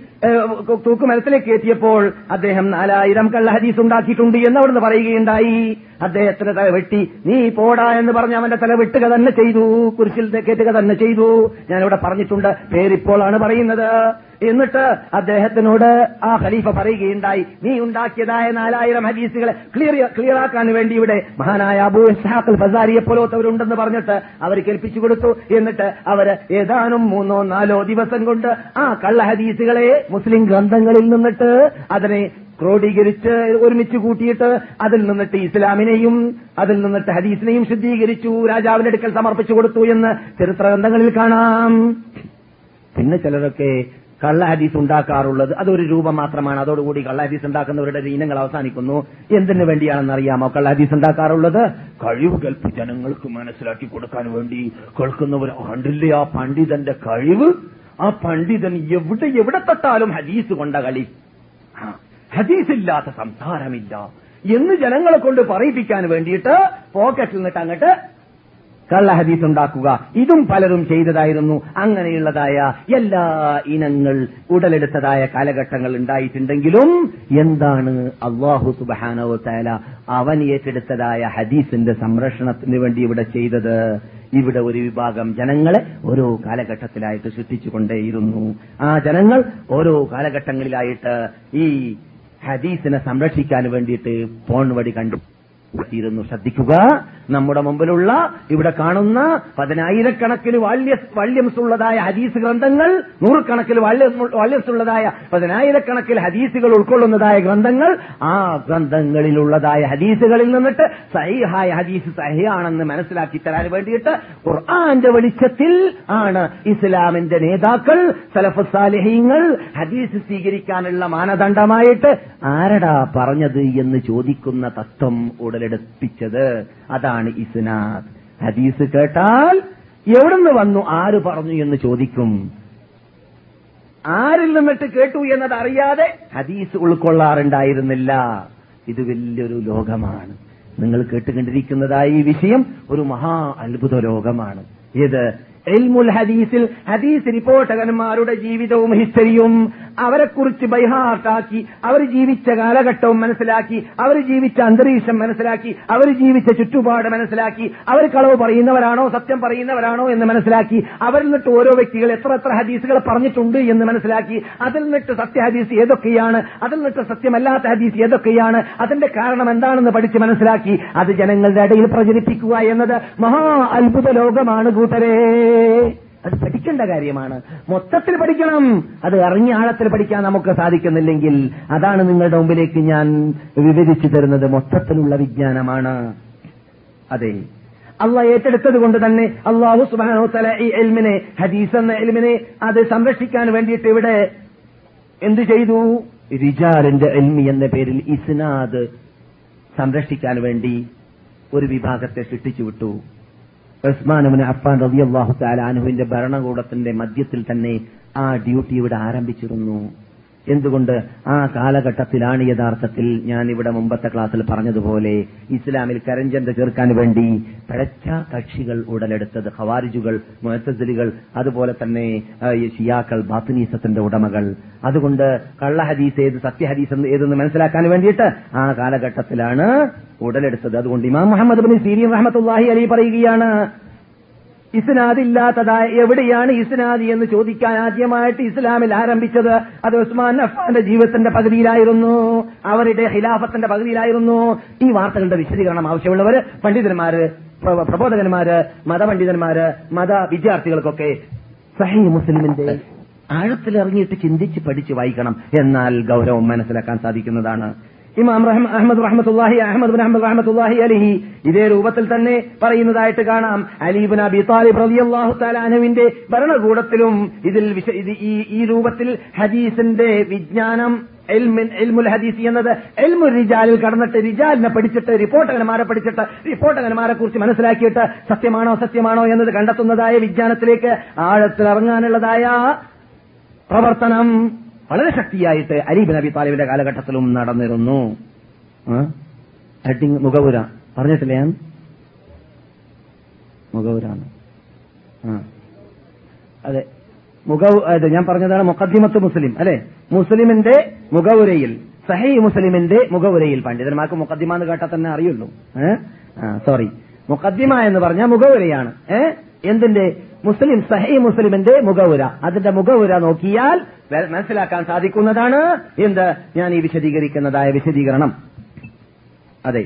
തൂക്കുമരത്തിലേക്ക് എത്തിയപ്പോൾ അദ്ദേഹം നാലായിരം കള്ള ഹദീസ് ഉണ്ടാക്കിയിട്ടുണ്ട് എന്ന് അവിടുന്ന് പറയുകയുണ്ടായി. അദ്ദേഹത്തിന്റെ തല വെട്ടി നീ പോടാ എന്ന് പറഞ്ഞ് അവന്റെ തല വെട്ടുക തന്നെ ചെയ്തു. കുരിശിൽ കയറ്റുക തന്നെ ചെയ്തു. ഞാനിവിടെ പറഞ്ഞിട്ടുണ്ട് പേരിപ്പോളാണ് പറയുന്നത്. എന്നിട്ട് അദ്ദേഹത്തിനോട് ആ ഖലീഫ പറയുകയുണ്ടായി നീ ഉണ്ടാക്കിയതായ നാലായിരം ഹദീസുകളെ ക്ലിയർ ക്ലിയർ ആക്കാൻ വേണ്ടി ഇവിടെ മഹാനായ അബൂ ഇസ്ഹാഖ് ഫസാരിയെ പോലത്തവരുണ്ടെന്ന് പറഞ്ഞിട്ട് അവർ കേൾപ്പിച്ചു കൊടുത്തു. എന്നിട്ട് അവർ ഏതാനും മൂന്നോ നാലോ ദിവസം കൊണ്ട് ആ കള്ള ഹദീസുകളെ മുസ്ലിം ഗ്രന്ഥങ്ങളിൽ നിന്നിട്ട് അതിനെ ക്രോഡീകരിച്ച് ഒരുമിച്ച് കൂട്ടിയിട്ട് അതിൽ നിന്നിട്ട് ഇസ്ലാമിനെയും അതിൽ നിന്നിട്ട് ഹദീസിനെയും ശുദ്ധീകരിച്ചു രാജാവിന്റെ അടുക്കൽ സമർപ്പിച്ചു കൊടുത്തു എന്ന് ചരിത്ര ഗ്രന്ഥങ്ങളിൽ കാണാം. പിന്നെ ചിലരൊക്കെ കള്ള ഹദീസ് ഉണ്ടാക്കാറുള്ളത് അതൊരു രൂപം മാത്രമാണ്. അതോടുകൂടി കള്ള ഹദീസ് ഉണ്ടാക്കുന്നവരുടെ ഇനങ്ങൾ അവസാനിക്കുന്നു. എന്തിനു വേണ്ടിയാണെന്ന് അറിയാമോ കള്ള ഹദീസ് ഉണ്ടാക്കാറുള്ളത് കഴിവ് കൽപ്പി ജനങ്ങൾക്ക് മനസ്സിലാക്കി കൊടുക്കാൻ വേണ്ടി കേൾക്കുന്നവർ കണ്ടില്ലേ? ആ പണ്ഡിതന്റെ കഴിവ്? ആ പണ്ഡിതൻ എവിടെ എവിടെ തൊട്ടാലും ഹദീസ് കൊണ്ട കളി. ഹദീസില്ലാത്ത സംസാരമില്ല എന്ന് ജനങ്ങളെ കൊണ്ട് പറയിപ്പിക്കാൻ വേണ്ടിയിട്ട് പോക്കറ്റിൽ നിന്നിട്ട് അങ്ങോട്ട് കള്ള ഹദീസ് ഉണ്ടാക്കുക. ഇതും പലരും ചെയ്തതായിരുന്നു. അങ്ങനെയുള്ളതായ എല്ലാ ഇനങ്ങൾ ഉടലെടുത്തതായ കാലഘട്ടങ്ങൾ ഉണ്ടായിട്ടുണ്ടെങ്കിലും എന്താണ് അള്ളാഹു സുബാനോ താല അവൻ ഏറ്റെടുത്തതായ ഹദീസിന്റെ സംരക്ഷണത്തിന് വേണ്ടി ഇവിടെ ചെയ്തത്? ഇവിടെ ഒരു വിഭാഗം ജനങ്ങളെ ഓരോ കാലഘട്ടത്തിലായിട്ട് സൃഷ്ടിച്ചുകൊണ്ടേയിരുന്നു. ആ ജനങ്ങൾ ഓരോ കാലഘട്ടങ്ങളിലായിട്ട് ഈ ഹദീസിനെ സംരക്ഷിക്കാൻ വേണ്ടിയിട്ട് ഫോൺ വഴി കണ്ടു. യിരുന്നു ശ്രദ്ധിക്കുക. നമ്മുടെ മുമ്പിലുള്ള ഇവിടെ കാണുന്ന പതിനായിരക്കണക്കിന് വാല്യ വാല്യംസുള്ളതായ ഹദീസ് ഗ്രന്ഥങ്ങൾ നൂറുകണക്കിന് വാല്യംസ് ഉള്ളതായ പതിനായിരക്കണക്കിന് ഹദീസുകൾ ഉൾക്കൊള്ളുന്നതായ ഗ്രന്ഥങ്ങൾ ആ ഗ്രന്ഥങ്ങളിലുള്ളതായ ഹദീസുകളിൽ നിന്നിട്ട് സഹിഹായ ഹദീസ് സഹിയാണെന്ന് മനസ്സിലാക്കി തരാൻ വേണ്ടിയിട്ട് ഖുർആന്റെ വെളിച്ചത്തിൽ ആണ് ഇസ്ലാമിന്റെ നേതാക്കൾ സലഫ് സാലിഹീങ്ങൾ ഹദീസ് സ്വീകരിക്കാനുള്ള മാനദണ്ഡമായിട്ട് ആരടാ പറഞ്ഞത് എന്ന് ചോദിക്കുന്ന തത്വം ഉടലെടുപ്പിച്ചത് അതാണ് ഇസ്നാദ്. ഹദീസ് കേട്ടാൽ എവിടുന്ന് വന്നു ആര് പറഞ്ഞു എന്ന് ചോദിക്കും. ആരിൽ നിന്നിട്ട് കേട്ടു എന്നത് അറിയാതെ ഹദീസ് ഉൾക്കൊള്ളാറുണ്ടായിരുന്നില്ല. ഇത് വലിയൊരു ലോകമാണ്. നിങ്ങൾ കേട്ടുകൊണ്ടിരിക്കുന്നതായ ഈ വിഷയം ഒരു മഹാ അത്ഭുത ലോകമാണ്. ഇത് എൽമുൽ ഹദീസിൽ ഹദീസ് റിപ്പോർട്ടകന്മാരുടെ ജീവിതവും ഹിസ്റ്ററിയും അവരെക്കുറിച്ച് ബൈഹാർട്ടാക്കി അവർ ജീവിച്ച കാലഘട്ടവും മനസ്സിലാക്കി അവർ ജീവിച്ച അന്തരീക്ഷം മനസ്സിലാക്കി അവർ ജീവിച്ച ചുറ്റുപാട് മനസ്സിലാക്കി അവർ കളവ് പറയുന്നവരാണോ സത്യം പറയുന്നവരാണോ എന്ന് മനസ്സിലാക്കി അവരിൽ നിന്നിട്ട് ഓരോ വ്യക്തികൾ എത്ര എത്ര ഹദീസുകൾ പറഞ്ഞിട്ടുണ്ട് എന്ന് മനസ്സിലാക്കി അതിൽ നിന്നിട്ട് സത്യ ഹദീസ് ഏതൊക്കെയാണ് അതിൽ നിന്നിട്ട് സത്യമല്ലാത്ത ഹദീസ് ഏതൊക്കെയാണ് അതിന്റെ കാരണം എന്താണെന്ന് പഠിച്ച് മനസ്സിലാക്കി അത് ജനങ്ങളുടെ ഇടയിൽ പ്രചരിപ്പിക്കുക എന്നത് മഹാ അത്ഭുത ലോകമാണ് കൂട്ടരേ. അത് പഠിക്കേണ്ട കാര്യമാണ്. മൊത്തത്തിൽ പഠിക്കണം. അത് അറിഞ്ഞ ആഴത്തിൽ പഠിക്കാൻ നമുക്ക് സാധിക്കുന്നില്ലെങ്കിൽ അതാണ് നിങ്ങളുടെ മുമ്പിലേക്ക് ഞാൻ വിവരിച്ചു തരുന്നത്. മൊത്തത്തിലുള്ള വിജ്ഞാനമാണ്. അതെ. അള്ള ഏറ്റെടുത്തത് കൊണ്ട് തന്നെ അള്ളാഹു സുബാനോ തല ഈ എൽമിനെ ഹദീസ് എന്ന എൽമിനെ അത് സംരക്ഷിക്കാൻ വേണ്ടിയിട്ട് ഇവിടെ എന്തു ചെയ്തു? റിജാറിന്റെ എൽമി എന്ന പേരിൽ ഇസ്നാദ് സംരക്ഷിക്കാൻ വേണ്ടി ഒരു വിഭാഗത്തെ സൃഷ്ടിച്ചു വിട്ടു. ഉസ്മാനുവിന് അഫാൻ റളിയല്ലാഹു തആല അൻഹുവിന്റെ ഭരണകൂടത്തിന്റെ മധ്യത്തിൽ തന്നെ ആ ഡ്യൂട്ടി ഇവിടെ ആരംഭിച്ചിരുന്നു. എന്തുകൊണ്ട് ആ കാലഘട്ടത്തിലാണ് യഥാർത്ഥത്തിൽ ഞാൻ ഇവിടെ മുമ്പത്തെ ക്ലാസ്സിൽ പറഞ്ഞതുപോലെ ഇസ്ലാമിൽ കരഞ്ചന്ത ചേർക്കാൻ വേണ്ടി പിഴച്ച കക്ഷികൾ ഉടലെടുത്തത് ഹവാരിജുകൾ മുഹത്തസലികൾ അതുപോലെ തന്നെ ഷിയാക്കൾ ബാത്തുനീസത്തിന്റെ ഉടമകൾ. അതുകൊണ്ട് കള്ളഹദീസ് ഏത് സത്യഹദീസ് ഏതെന്ന് മനസ്സിലാക്കാൻ വേണ്ടിയിട്ട് ആ കാലഘട്ടത്തിലാണ് ഉടലെടുത്തത്. അതുകൊണ്ട് ഇമാം മുഹമ്മദ് ബിൻ സീരിയൻ റഹ്മത്തുള്ളാഹി അലി പറയുകയാണ് ഇസ്നാദ് ഇല്ലാത്തതായ എവിടെയാണ് ഇസ്നാദി എന്ന് ചോദിക്കാൻ ആദ്യമായിട്ട് ഇസ്ലാമിൽ ആരംഭിച്ചത്? അത് ഉസ്മാൻ അഫ്ഫാന്റെ ജീവിതത്തിന്റെ പകുതിയിലായിരുന്നു. അവരുടെ ഖിലാഫത്തിന്റെ പകുതിയിലായിരുന്നു. ഈ വാർത്തകളുടെ വിശദീകരണം ആവശ്യമുള്ളവർ പണ്ഡിതന്മാര് പ്ര- പ്രബോധകന്മാര് മതപണ്ഡിതന്മാര് മത വിദ്യാർത്ഥികൾക്കൊക്കെ സഹി മുസ്ലിമിന്റെ ആഴത്തിലിറങ്ങിയിട്ട് ചിന്തിച്ച് പഠിച്ച് വായിക്കണം. എന്നാൽ ഗൗരവം മനസ്സിലാക്കാൻ സാധിക്കുന്നതാണ്. ഇമാം അഹമ്മദ് റഹ്മത്തുല്ലാഹി അഹമ്മദ് ബിൻ അഹമ്മദ് റഹ്മത്തുല്ലാഹി അലിഹി ഇതേ രൂപത്തിൽ തന്നെ പറയുന്നതായിട്ട് കാണാം. അലീബിൻ അബി താലിബ് റളിയല്ലാഹു തആല അൻഹുവിന്റെ ഭരണകൂടത്തിലും ഇതിൽ ഈ രൂപത്തിൽ ഹദീസിന്റെ വിജ്ഞാനം എൽമുൽ ഹദീസ് എന്നത് എൽമുൽ റിജാലിൽ കടന്നിട്ട് റിജാലിനെ പഠിച്ചിട്ട് റിപ്പോർട്ടകന്മാരെ പഠിച്ചിട്ട് റിപ്പോർട്ടകന്മാരെ കുറിച്ച് മനസ്സിലാക്കിയിട്ട് സത്യമാണോ സത്യമാണോ എന്നത് കണ്ടെത്തുന്നതായ വിജ്ഞാനത്തിലേക്ക് ആഴത്തിലിറങ്ങാനുള്ളതായ പ്രവർത്തനം വളരെ ശക്തിയായിട്ട് അലീബ് നബി താലിബിന്റെ കാലഘട്ടത്തിലും നടന്നിരുന്നു. മുഖപുര. പറഞ്ഞിട്ടില്ലേ? ഞാൻ മുഖപുരാണ് അതെ. മുഖ അതെ ഞാൻ പറഞ്ഞതാണ് മുഖദ്ദിമത്ത് മുസ്ലിം അല്ലെ? മുസ്ലിമിന്റെ മുഖവുരയിൽ സഹൈ മുസ്ലിമിന്റെ മുഖവുരയിൽ പണ്ഡിതന്മാർക്ക് മുഖദ്ദിമ എന്ന് കേട്ടാൽ തന്നെ അറിയുള്ളൂ. സോറി മുഖദ്ദിമ എന്ന് പറഞ്ഞാൽ മുഖവുരയാണ്. ഏഹ് എന്തിന്റെ? മുസ്ലിം സഹി മുസ്ലിമിന്റെ മുഖവുര. അതിന്റെ മുഖവുര നോക്കിയാൽ മനസ്സിലാക്കാൻ സാധിക്കുന്നതാണ് എന്ത്? ഞാൻ ഈ വിശദീകരിക്കുന്നതായ വിശദീകരണം. അതെ.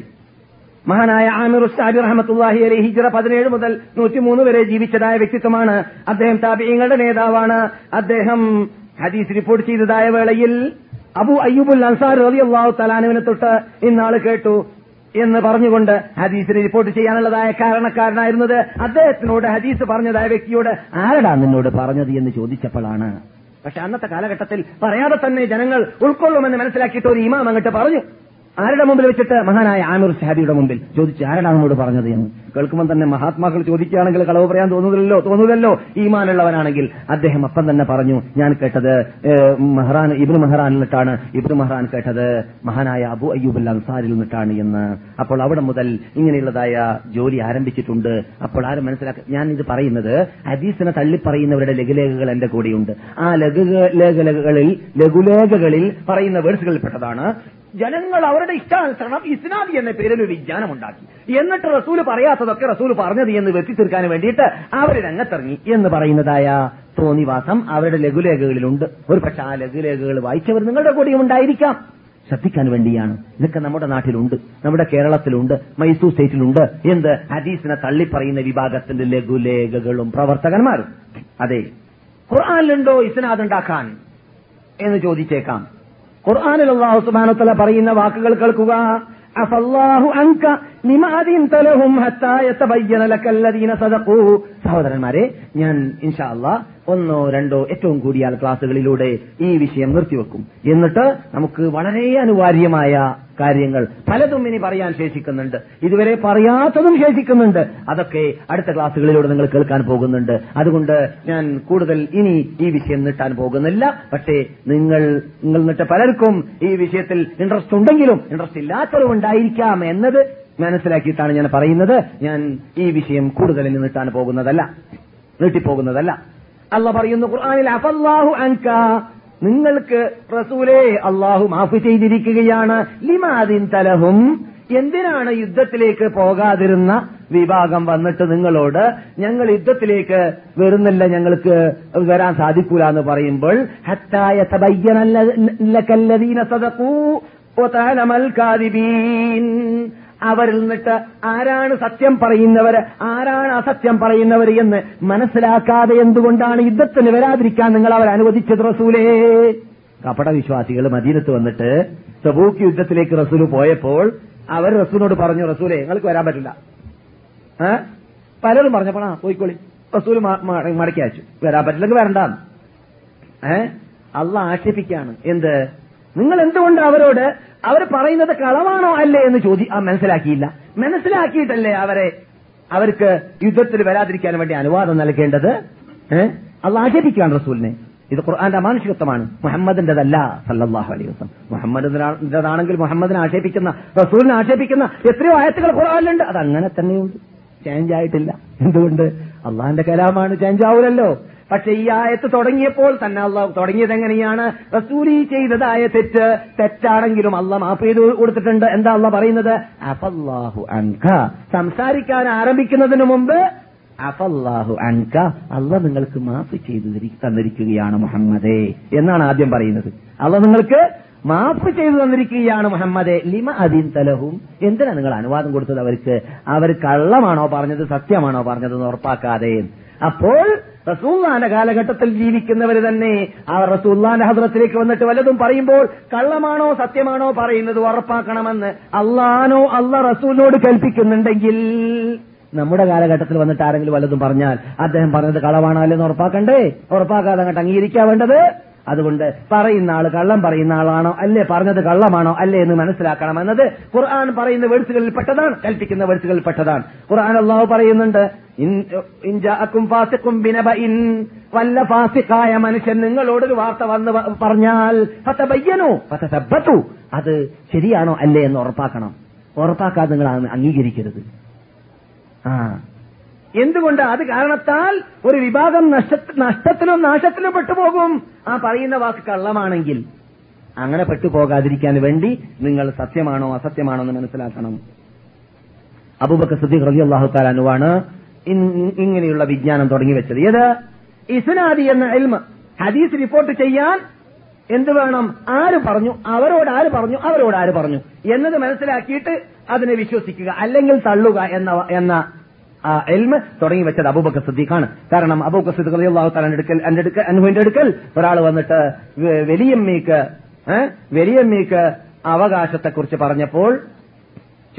മഹാനായ ആമിർ ഉസ്താബി റഹമത്തുല്ലാഹി അലി ഹിജറ പതിനേഴ് മുതൽ നൂറ്റിമൂന്ന് വരെ ജീവിച്ചതായ വ്യക്തിത്വമാണ് അദ്ദേഹം താപിയങ്ങളുടെ നേതാവാണ്. അദ്ദേഹം ഹദീസ് റിപ്പോർട്ട് ചെയ്തതായ വേളയിൽ അബു അയ്യൂബുൽ അൻസാർ റബി അള്ളാഹു തലാനുവിനെ തൊട്ട് ഇന്നാൾ കേട്ടു. എന്ന് പറഞ്ഞുകൊണ്ട് ഹദീസിനെ റിപ്പോർട്ട് ചെയ്യാനുള്ളതായ കാരണക്കാരനായിരുന്നത് അദ്ദേഹത്തിനോട് ഹദീസ് പറഞ്ഞതായ വ്യക്തിയോട് ആരടാ നിന്നോട് പറഞ്ഞത് എന്ന് ചോദിച്ചപ്പോഴാണ്. പക്ഷെ അന്നത്തെ കാലഘട്ടത്തിൽ പറയാതെ തന്നെ ജനങ്ങൾ ഉൾക്കൊള്ളുമെന്ന് മനസ്സിലാക്കിയിട്ട് ഒരു ഇമാം അങ്ങോട്ട് പറഞ്ഞു. ആരുടെ മുമ്പിൽ വെച്ചിട്ട് മഹാനായ ആമിർ സഹാബിയുടെ മുമ്പിൽ? ചോദിച്ചു ആരാണ് നമ്മോട് പറഞ്ഞത് എന്ന്. കേൾക്കുമ്പോൾ തന്നെ മഹാത്മാക്കൾ ചോദിക്കുകയാണെങ്കിൽ കളവ് പറയാൻ തോന്നുന്നില്ലല്ലോ തോന്നുന്നില്ലല്ലോ ഈമാനുള്ളവനാണെങ്കിൽ അദ്ദേഹം അപ്പം തന്നെ പറഞ്ഞു ഞാൻ കേട്ടത് മെഹ്റാൻ ഇബ്നു മെഹ്റാനിൽ നിന്നിട്ടാണ്. ഇബ്നു മെഹ്റാൻ കേട്ടത് മഹാനായ അബു അയ്യൂബ് അൻസാരിൽ നിന്നിട്ടാണ് എന്ന്. അപ്പോൾ അവിടെ മുതൽ ഇങ്ങനെയുള്ളതായ ജോലി ആരംഭിച്ചിട്ടുണ്ട്. അപ്പോൾ ആരും മനസ്സിലാക്ക ഞാൻ ഇത് പറയുന്നത് ഹദീസിനെ തള്ളിപ്പറയുന്നവരുടെ ലഘുലേഖകൾ എന്റെ കൂടെയുണ്ട്. ആ ലഘുലേഖകളിൽ ലഘുലേഖകളിൽ പറയുന്ന വേഴ്സുകളിൽപ്പെട്ടതാണ് ജനങ്ങൾ അവരുടെ ഇഷ്ടാനുസരണം ഇസ്നാദി എന്ന പേരിൽ ഒരു വിജ്ഞാനം ഉണ്ടാക്കി എന്നിട്ട് റസൂൽ പറയാത്തതൊക്കെ റസൂൽ പറഞ്ഞത് എന്ന് വെത്തി തീർക്കാൻ വേണ്ടിയിട്ട് അവർ രംഗത്തിറങ്ങി എന്ന് പറയുന്നതായ തോന്നിവാസം അവരുടെ ലഘുലേഖകളിലുണ്ട്. ഒരു പക്ഷെ ആ ലഘുലേഖകൾ വായിച്ചവർ നിങ്ങളുടെ കൂടെയും ഉണ്ടായിരിക്കാം. ശ്രദ്ധിക്കാൻ വേണ്ടിയാണ്. ഇതൊക്കെ നമ്മുടെ നാട്ടിലുണ്ട്. നമ്മുടെ കേരളത്തിലുണ്ട്. മൈസൂർ സ്റ്റേറ്റിലുണ്ട്. എന്ത്? ഹദീസിനെ തള്ളിപ്പറയുന്ന വിഭാഗത്തിന്റെ ലഘുലേഖകളും പ്രവർത്തകന്മാരും. അതെ. ഖുർആാനിലുണ്ടോ ഇസ്നാദ് ഉണ്ടാക്കാൻ എന്ന് ചോദിച്ചേക്കാം. ഖുർആാനിൽ അള്ളാഹു സുബാനത്തല പറയുന്ന വാക്കുകൾ കേൾക്കുക. സഹോദരന്മാരെ ഞാൻ ഇൻഷാ അല്ലാ ഒന്നോ രണ്ടോ ഏറ്റവും കൂടിയാൽ ക്ലാസ്സുകളിലൂടെ ഈ വിഷയം നിർത്തിവെക്കും. എന്നിട്ട് നമുക്ക് വളരെ അനിവാര്യമായ കാര്യങ്ങൾ പലതും ഇനി പറയാൻ ശേഷിക്കുന്നുണ്ട്. ഇതുവരെ പറയാത്തതും ശേഷിക്കുന്നുണ്ട്. അതൊക്കെ അടുത്ത ക്ലാസ്സുകളിലൂടെ നിങ്ങൾ കേൾക്കാൻ പോകുന്നുണ്ട്. അതുകൊണ്ട് ഞാൻ കൂടുതൽ ഇനി ഈ വിഷയം നീട്ടാൻ പോകുന്നില്ല. പക്ഷേ നിങ്ങൾ നിങ്ങൾ നിട്ട് പലർക്കും ഈ വിഷയത്തിൽ ഇൻട്രസ്റ്റ് ഉണ്ടെങ്കിലും ഇൻട്രസ്റ്റ് ഇല്ലാത്തവരും ഉണ്ടായിരിക്കാം എന്നത് മനസ്സിലാക്കിയിട്ടാണ് ഞാൻ പറയുന്നത്. ഞാൻ ഈ വിഷയം കൂടുതൽ നീട്ടാൻ പോകുന്നതല്ല നീട്ടിപ്പോകുന്നതല്ല. അല്ല പറയുന്നു ഖുർആാനിൽ അഫല്ലാഹു അൻക. നിങ്ങൾക്ക് റസൂലേ അള്ളാഹു മാഫ് ചെയ്തിരിക്കുകയാണ്. ലിമാദിൻ തലഹും എന്തിനാണ് യുദ്ധത്തിലേക്ക് പോകാതിരുന്ന വിഭാഗം വന്നിട്ട് നിങ്ങളോട് ഞങ്ങൾ യുദ്ധത്തിലേക്ക് വരുന്നില്ല ഞങ്ങൾക്ക് വരാൻ സാധിക്കൂല എന്ന് പറയുമ്പോൾ ഹത്തായ വതഅലമൽ കാദിബീൻ. അവരിൽ നിന്നിട്ട് ആരാണ് സത്യം പറയുന്നവർ ആരാണ് അസത്യം പറയുന്നവർ എന്ന് മനസ്സിലാക്കാതെ എന്തുകൊണ്ടാണ് യുദ്ധത്തിന് വരാതിരിക്കാൻ നിങ്ങൾ അവർ അനുവദിച്ചത് റസൂലേ? കപട വിശ്വാസികൾ മദീനത്ത് വന്നിട്ട് സബൂക്ക് യുദ്ധത്തിലേക്ക് റസൂൽ പോയപ്പോൾ അവർ റസൂലിനോട് പറഞ്ഞു റസൂലെ നിങ്ങൾക്ക് വരാൻ പറ്റില്ല. പലരും പറഞ്ഞപ്പോണാ പോയിക്കോളി. മ- മടക്കി അയച്ചു. വരാൻ പറ്റില്ലെങ്കിൽ വരണ്ടാന്ന്. ഏ? അള്ള ആക്ഷേപിക്കാണ് എന്ത്? നിങ്ങൾ എന്തുകൊണ്ട് അവരോട് അവർ പറയുന്നത് കളവാണോ അല്ലേ എന്ന് ചോദി മനസ്സിലാക്കിയില്ല. മനസ്സിലാക്കിയിട്ടല്ലേ അവരെ അവർക്ക് യുദ്ധത്തിൽ വരാതിരിക്കാൻ വേണ്ടി അനുവാദം നൽകേണ്ടത്? അത് അള്ള ആക്ഷേപിക്കുകയാണ് റസൂലിനെ. ഇത് ഖുർആന്റെ അമാനുഷികത്വമാണ് മുഹമ്മദിന്റെതല്ല സല്ലാഹു അലൈഹി വസ്ലം മുഹമ്മദിന്റേതാണെങ്കിൽ മുഹമ്മദിനെ ആക്ഷേപിക്കുന്ന റസൂലിനെ ആക്ഷേപിക്കുന്ന എത്രയോ ആയത്തുകൾ ഖുർആനിലുണ്ട്. അത് അങ്ങനെ തന്നെയുണ്ട്. ചേഞ്ച് ആയിട്ടില്ല. എന്തുകൊണ്ട്? അള്ളാഹിന്റെ കലാമാണ് ചേഞ്ച് ആവൂലല്ലോ. പക്ഷെ ഈ ആയത്ത് തുടങ്ങിയപ്പോൾ തന്നെ അള്ളാഹ് തുടങ്ങിയത് എങ്ങനെയാണ്? റസൂലി ചെയ്തതായ തെറ്റ് തെറ്റാണെങ്കിലും അള്ള മാപ്പ് ചെയ്ത് കൊടുത്തിട്ടുണ്ട്. എന്താ അള്ള പറയുന്നത്? അഫല്ലാഹു അൻക. സംസാരിക്കാൻ ആരംഭിക്കുന്നതിന് മുമ്പ് അഫല്ലാഹു അൻക. അള്ള നിങ്ങൾക്ക് മാപ്പ് ചെയ്തു തന്നിരിക്കുകയാണ് മുഹമ്മദേ എന്നാണ് ആദ്യം പറയുന്നത്. അള്ള നിങ്ങൾക്ക് മാപ്പ് ചെയ്തു തന്നിരിക്കുകയാണ് മുഹമ്മദെ. ലിമ അദീൻ തലഹും എന്തിനാ നിങ്ങൾ അനുവാദം കൊടുത്തത് അവർക്ക്? അവർ കള്ളമാണോ പറഞ്ഞത് സത്യമാണോ പറഞ്ഞത് എന്ന് ഉറപ്പാക്കാതെ. അപ്പോൾ റസൂല്ലാന്റെ കാലഘട്ടത്തിൽ ജീവിക്കുന്നവർ തന്നെ ആ റസൂല്ലാന്റെ ഹദ്രത്തിലേക്ക് വന്നിട്ട് വല്ലതും പറയുമ്പോൾ കള്ളമാണോ സത്യമാണോ പറയുന്നത് ഉറപ്പാക്കണമെന്ന് അള്ളഹാനോ അല്ല റസൂലിനോട് കൽപ്പിക്കുന്നുണ്ടെങ്കിൽ നമ്മുടെ കാലഘട്ടത്തിൽ വന്നിട്ട് ആരെങ്കിലും വല്ലതും പറഞ്ഞാൽ അദ്ദേഹം പറഞ്ഞത് കളവാണോ അല്ലെന്ന് ഉറപ്പാക്കണ്ടേ? ഉറപ്പാക്കാതെ അങ്ങോട്ട് അംഗീകരിക്കാൻ വേണ്ടത്? അതുകൊണ്ട് പറയുന്ന ആൾ കള്ളം പറയുന്ന ആളാണോ? അല്ലേ പറഞ്ഞത് കള്ളമാണോ? അല്ലേ എന്ന് മനസ്സിലാക്കണം. എന്നത് ഖുർആൻ പറയുന്ന വേഴ്സുകളിൽ പെട്ടതാണ് കൽപ്പിക്കുന്ന വേഴ്സുകളിൽ പെട്ടതാണ്. ഖുർആൻ അള്ളാഹു പറയുന്നുണ്ട് വല്ല ഫാസിക്കായ മനുഷ്യൻ നിങ്ങളോട് ഒരു വാർത്ത വന്ന് പറഞ്ഞാൽ അത് ശരിയാണോ അല്ലേ എന്ന് ഉറപ്പാക്കണം. ഉറപ്പാക്കാതെ നിങ്ങൾ അംഗീകരിക്കരുത്. ആ. എന്തുകൊണ്ട് അത് കാരണത്താൽ ഒരു വിഭാഗം നഷ്ട- നഷ്ടത്തിലും നാശത്തിലും പെട്ടുപോകും? ആ പറയുന്ന വാക്ക് കള്ളമാണെങ്കിൽ അങ്ങനെ പെട്ടുപോകാതിരിക്കാൻ വേണ്ടി നിങ്ങൾ സത്യമാണോ അസത്യമാണോ എന്ന് മനസ്സിലാക്കണം. അബൂബക്കർ സിദ്ദീഖ് റളിയല്ലാഹു തആല താലാനുവാണ് ഇങ്ങനെയുള്ള വിജ്ഞാനം തുടങ്ങി വെച്ചത്. ഏത്? ഇസ്നാദി എന്ന എൽമ ഹദീസ് റിപ്പോർട്ട് ചെയ്യാൻ എന്ത് വേണം? ആര് പറഞ്ഞു? അവരോട് ആര് പറഞ്ഞു? അവരോട് ആര് പറഞ്ഞു? എന്നത് മനസ്സിലാക്കിയിട്ട് അതിനെ വിശ്വസിക്കുക. അല്ലെങ്കിൽ തള്ളുക എന്ന എന്ന ആ എൽമ തുടങ്ങി വെച്ചത് അബൂബക്കർ സിദ്ദീഖാണ്. കാരണം അബൂബക്കർ സിദ്ദീഖ് തആല അടുക്കൽ എന്റെ അടുക്കൽ ഒരാൾ വന്നിട്ട് വലിയമ്മീക്ക് വലിയമ്മീക്ക് അവകാശത്തെക്കുറിച്ച് പറഞ്ഞപ്പോൾ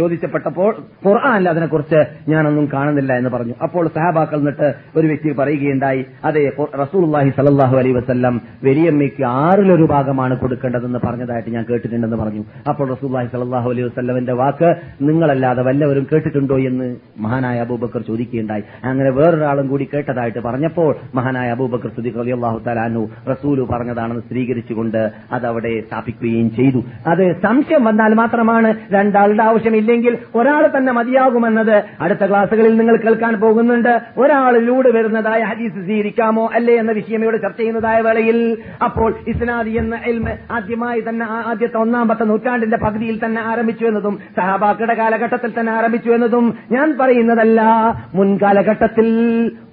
ചോദിച്ചപ്പെട്ടപ്പോൾ ഖുർആാനിൽ അതിനെക്കുറിച്ച് ഞാനൊന്നും കാണുന്നില്ല എന്ന് പറഞ്ഞു. അപ്പോൾ സഹാബാക്കൾ എന്നിട്ട് ഒരു വ്യക്തി പറയുകയുണ്ടായി അതെ റസൂലുള്ളാഹി സലല്ലാഹു അലൈ വസ്ല്ലാം വലിയമ്മയ്ക്ക് ആറിലൊരു ഭാഗമാണ് കൊടുക്കേണ്ടതെന്ന് പറഞ്ഞതായിട്ട് ഞാൻ കേട്ടിട്ടുണ്ടെന്ന് പറഞ്ഞു. അപ്പോൾ റസൂലുള്ളാഹി സലല്ലാഹു അലൈഹി വസ്ല്ലമിന്റെ വാക്ക് നിങ്ങളല്ലാതെ വല്ലവരും കേട്ടിട്ടുണ്ടോ? എന്ന് മഹാനായ അബൂബക്കർ ചോദിക്കുകയുണ്ടായി. അങ്ങനെ വേറൊരാളും കൂടി കേട്ടതായിട്ട് പറഞ്ഞപ്പോൾ മഹാനായ അബൂബക്കർ സുദിഖ് അലി അള്ളാഹു തലാനു റസൂലു പറഞ്ഞതാണെന്ന് സ്ഥിരീകരിച്ചുകൊണ്ട് അതവിടെ സ്ഥാപിക്കുകയും ചെയ്തു. അത് സംശയം വന്നാൽ മാത്രമാണ് രണ്ടാളുടെ ആവശ്യമില്ലെങ്കിൽ ഒരാൾ തന്നെ മതിയാകുമെന്നത് അടുത്ത ക്ലാസ്സുകളിൽ നിങ്ങൾ കേൾക്കാൻ പോകുന്നുണ്ട്. ഒരാളിലൂടെ വരുന്നതായ ഹദീസ് സ്വീകരിക്കാമോ അല്ലേ എന്ന വിഷയം ഇവിടെ ചർച്ച ചെയ്യുന്നതായ വേളയിൽ അപ്പോൾ ഇസ്നാദി എന്ന ആദ്യമായി തന്നെ ആദ്യത്തെ ഒന്നാമത്തെ നൂറ്റാണ്ടിന്റെ പകുതിയിൽ തന്നെ ആരംഭിച്ചു എന്നതും സഹാബാക്കളുടെ കാലഘട്ടത്തിൽ തന്നെ ആരംഭിച്ചു എന്നതും ഞാൻ പറയുന്നതല്ല. മുൻകാലഘട്ടത്തിൽ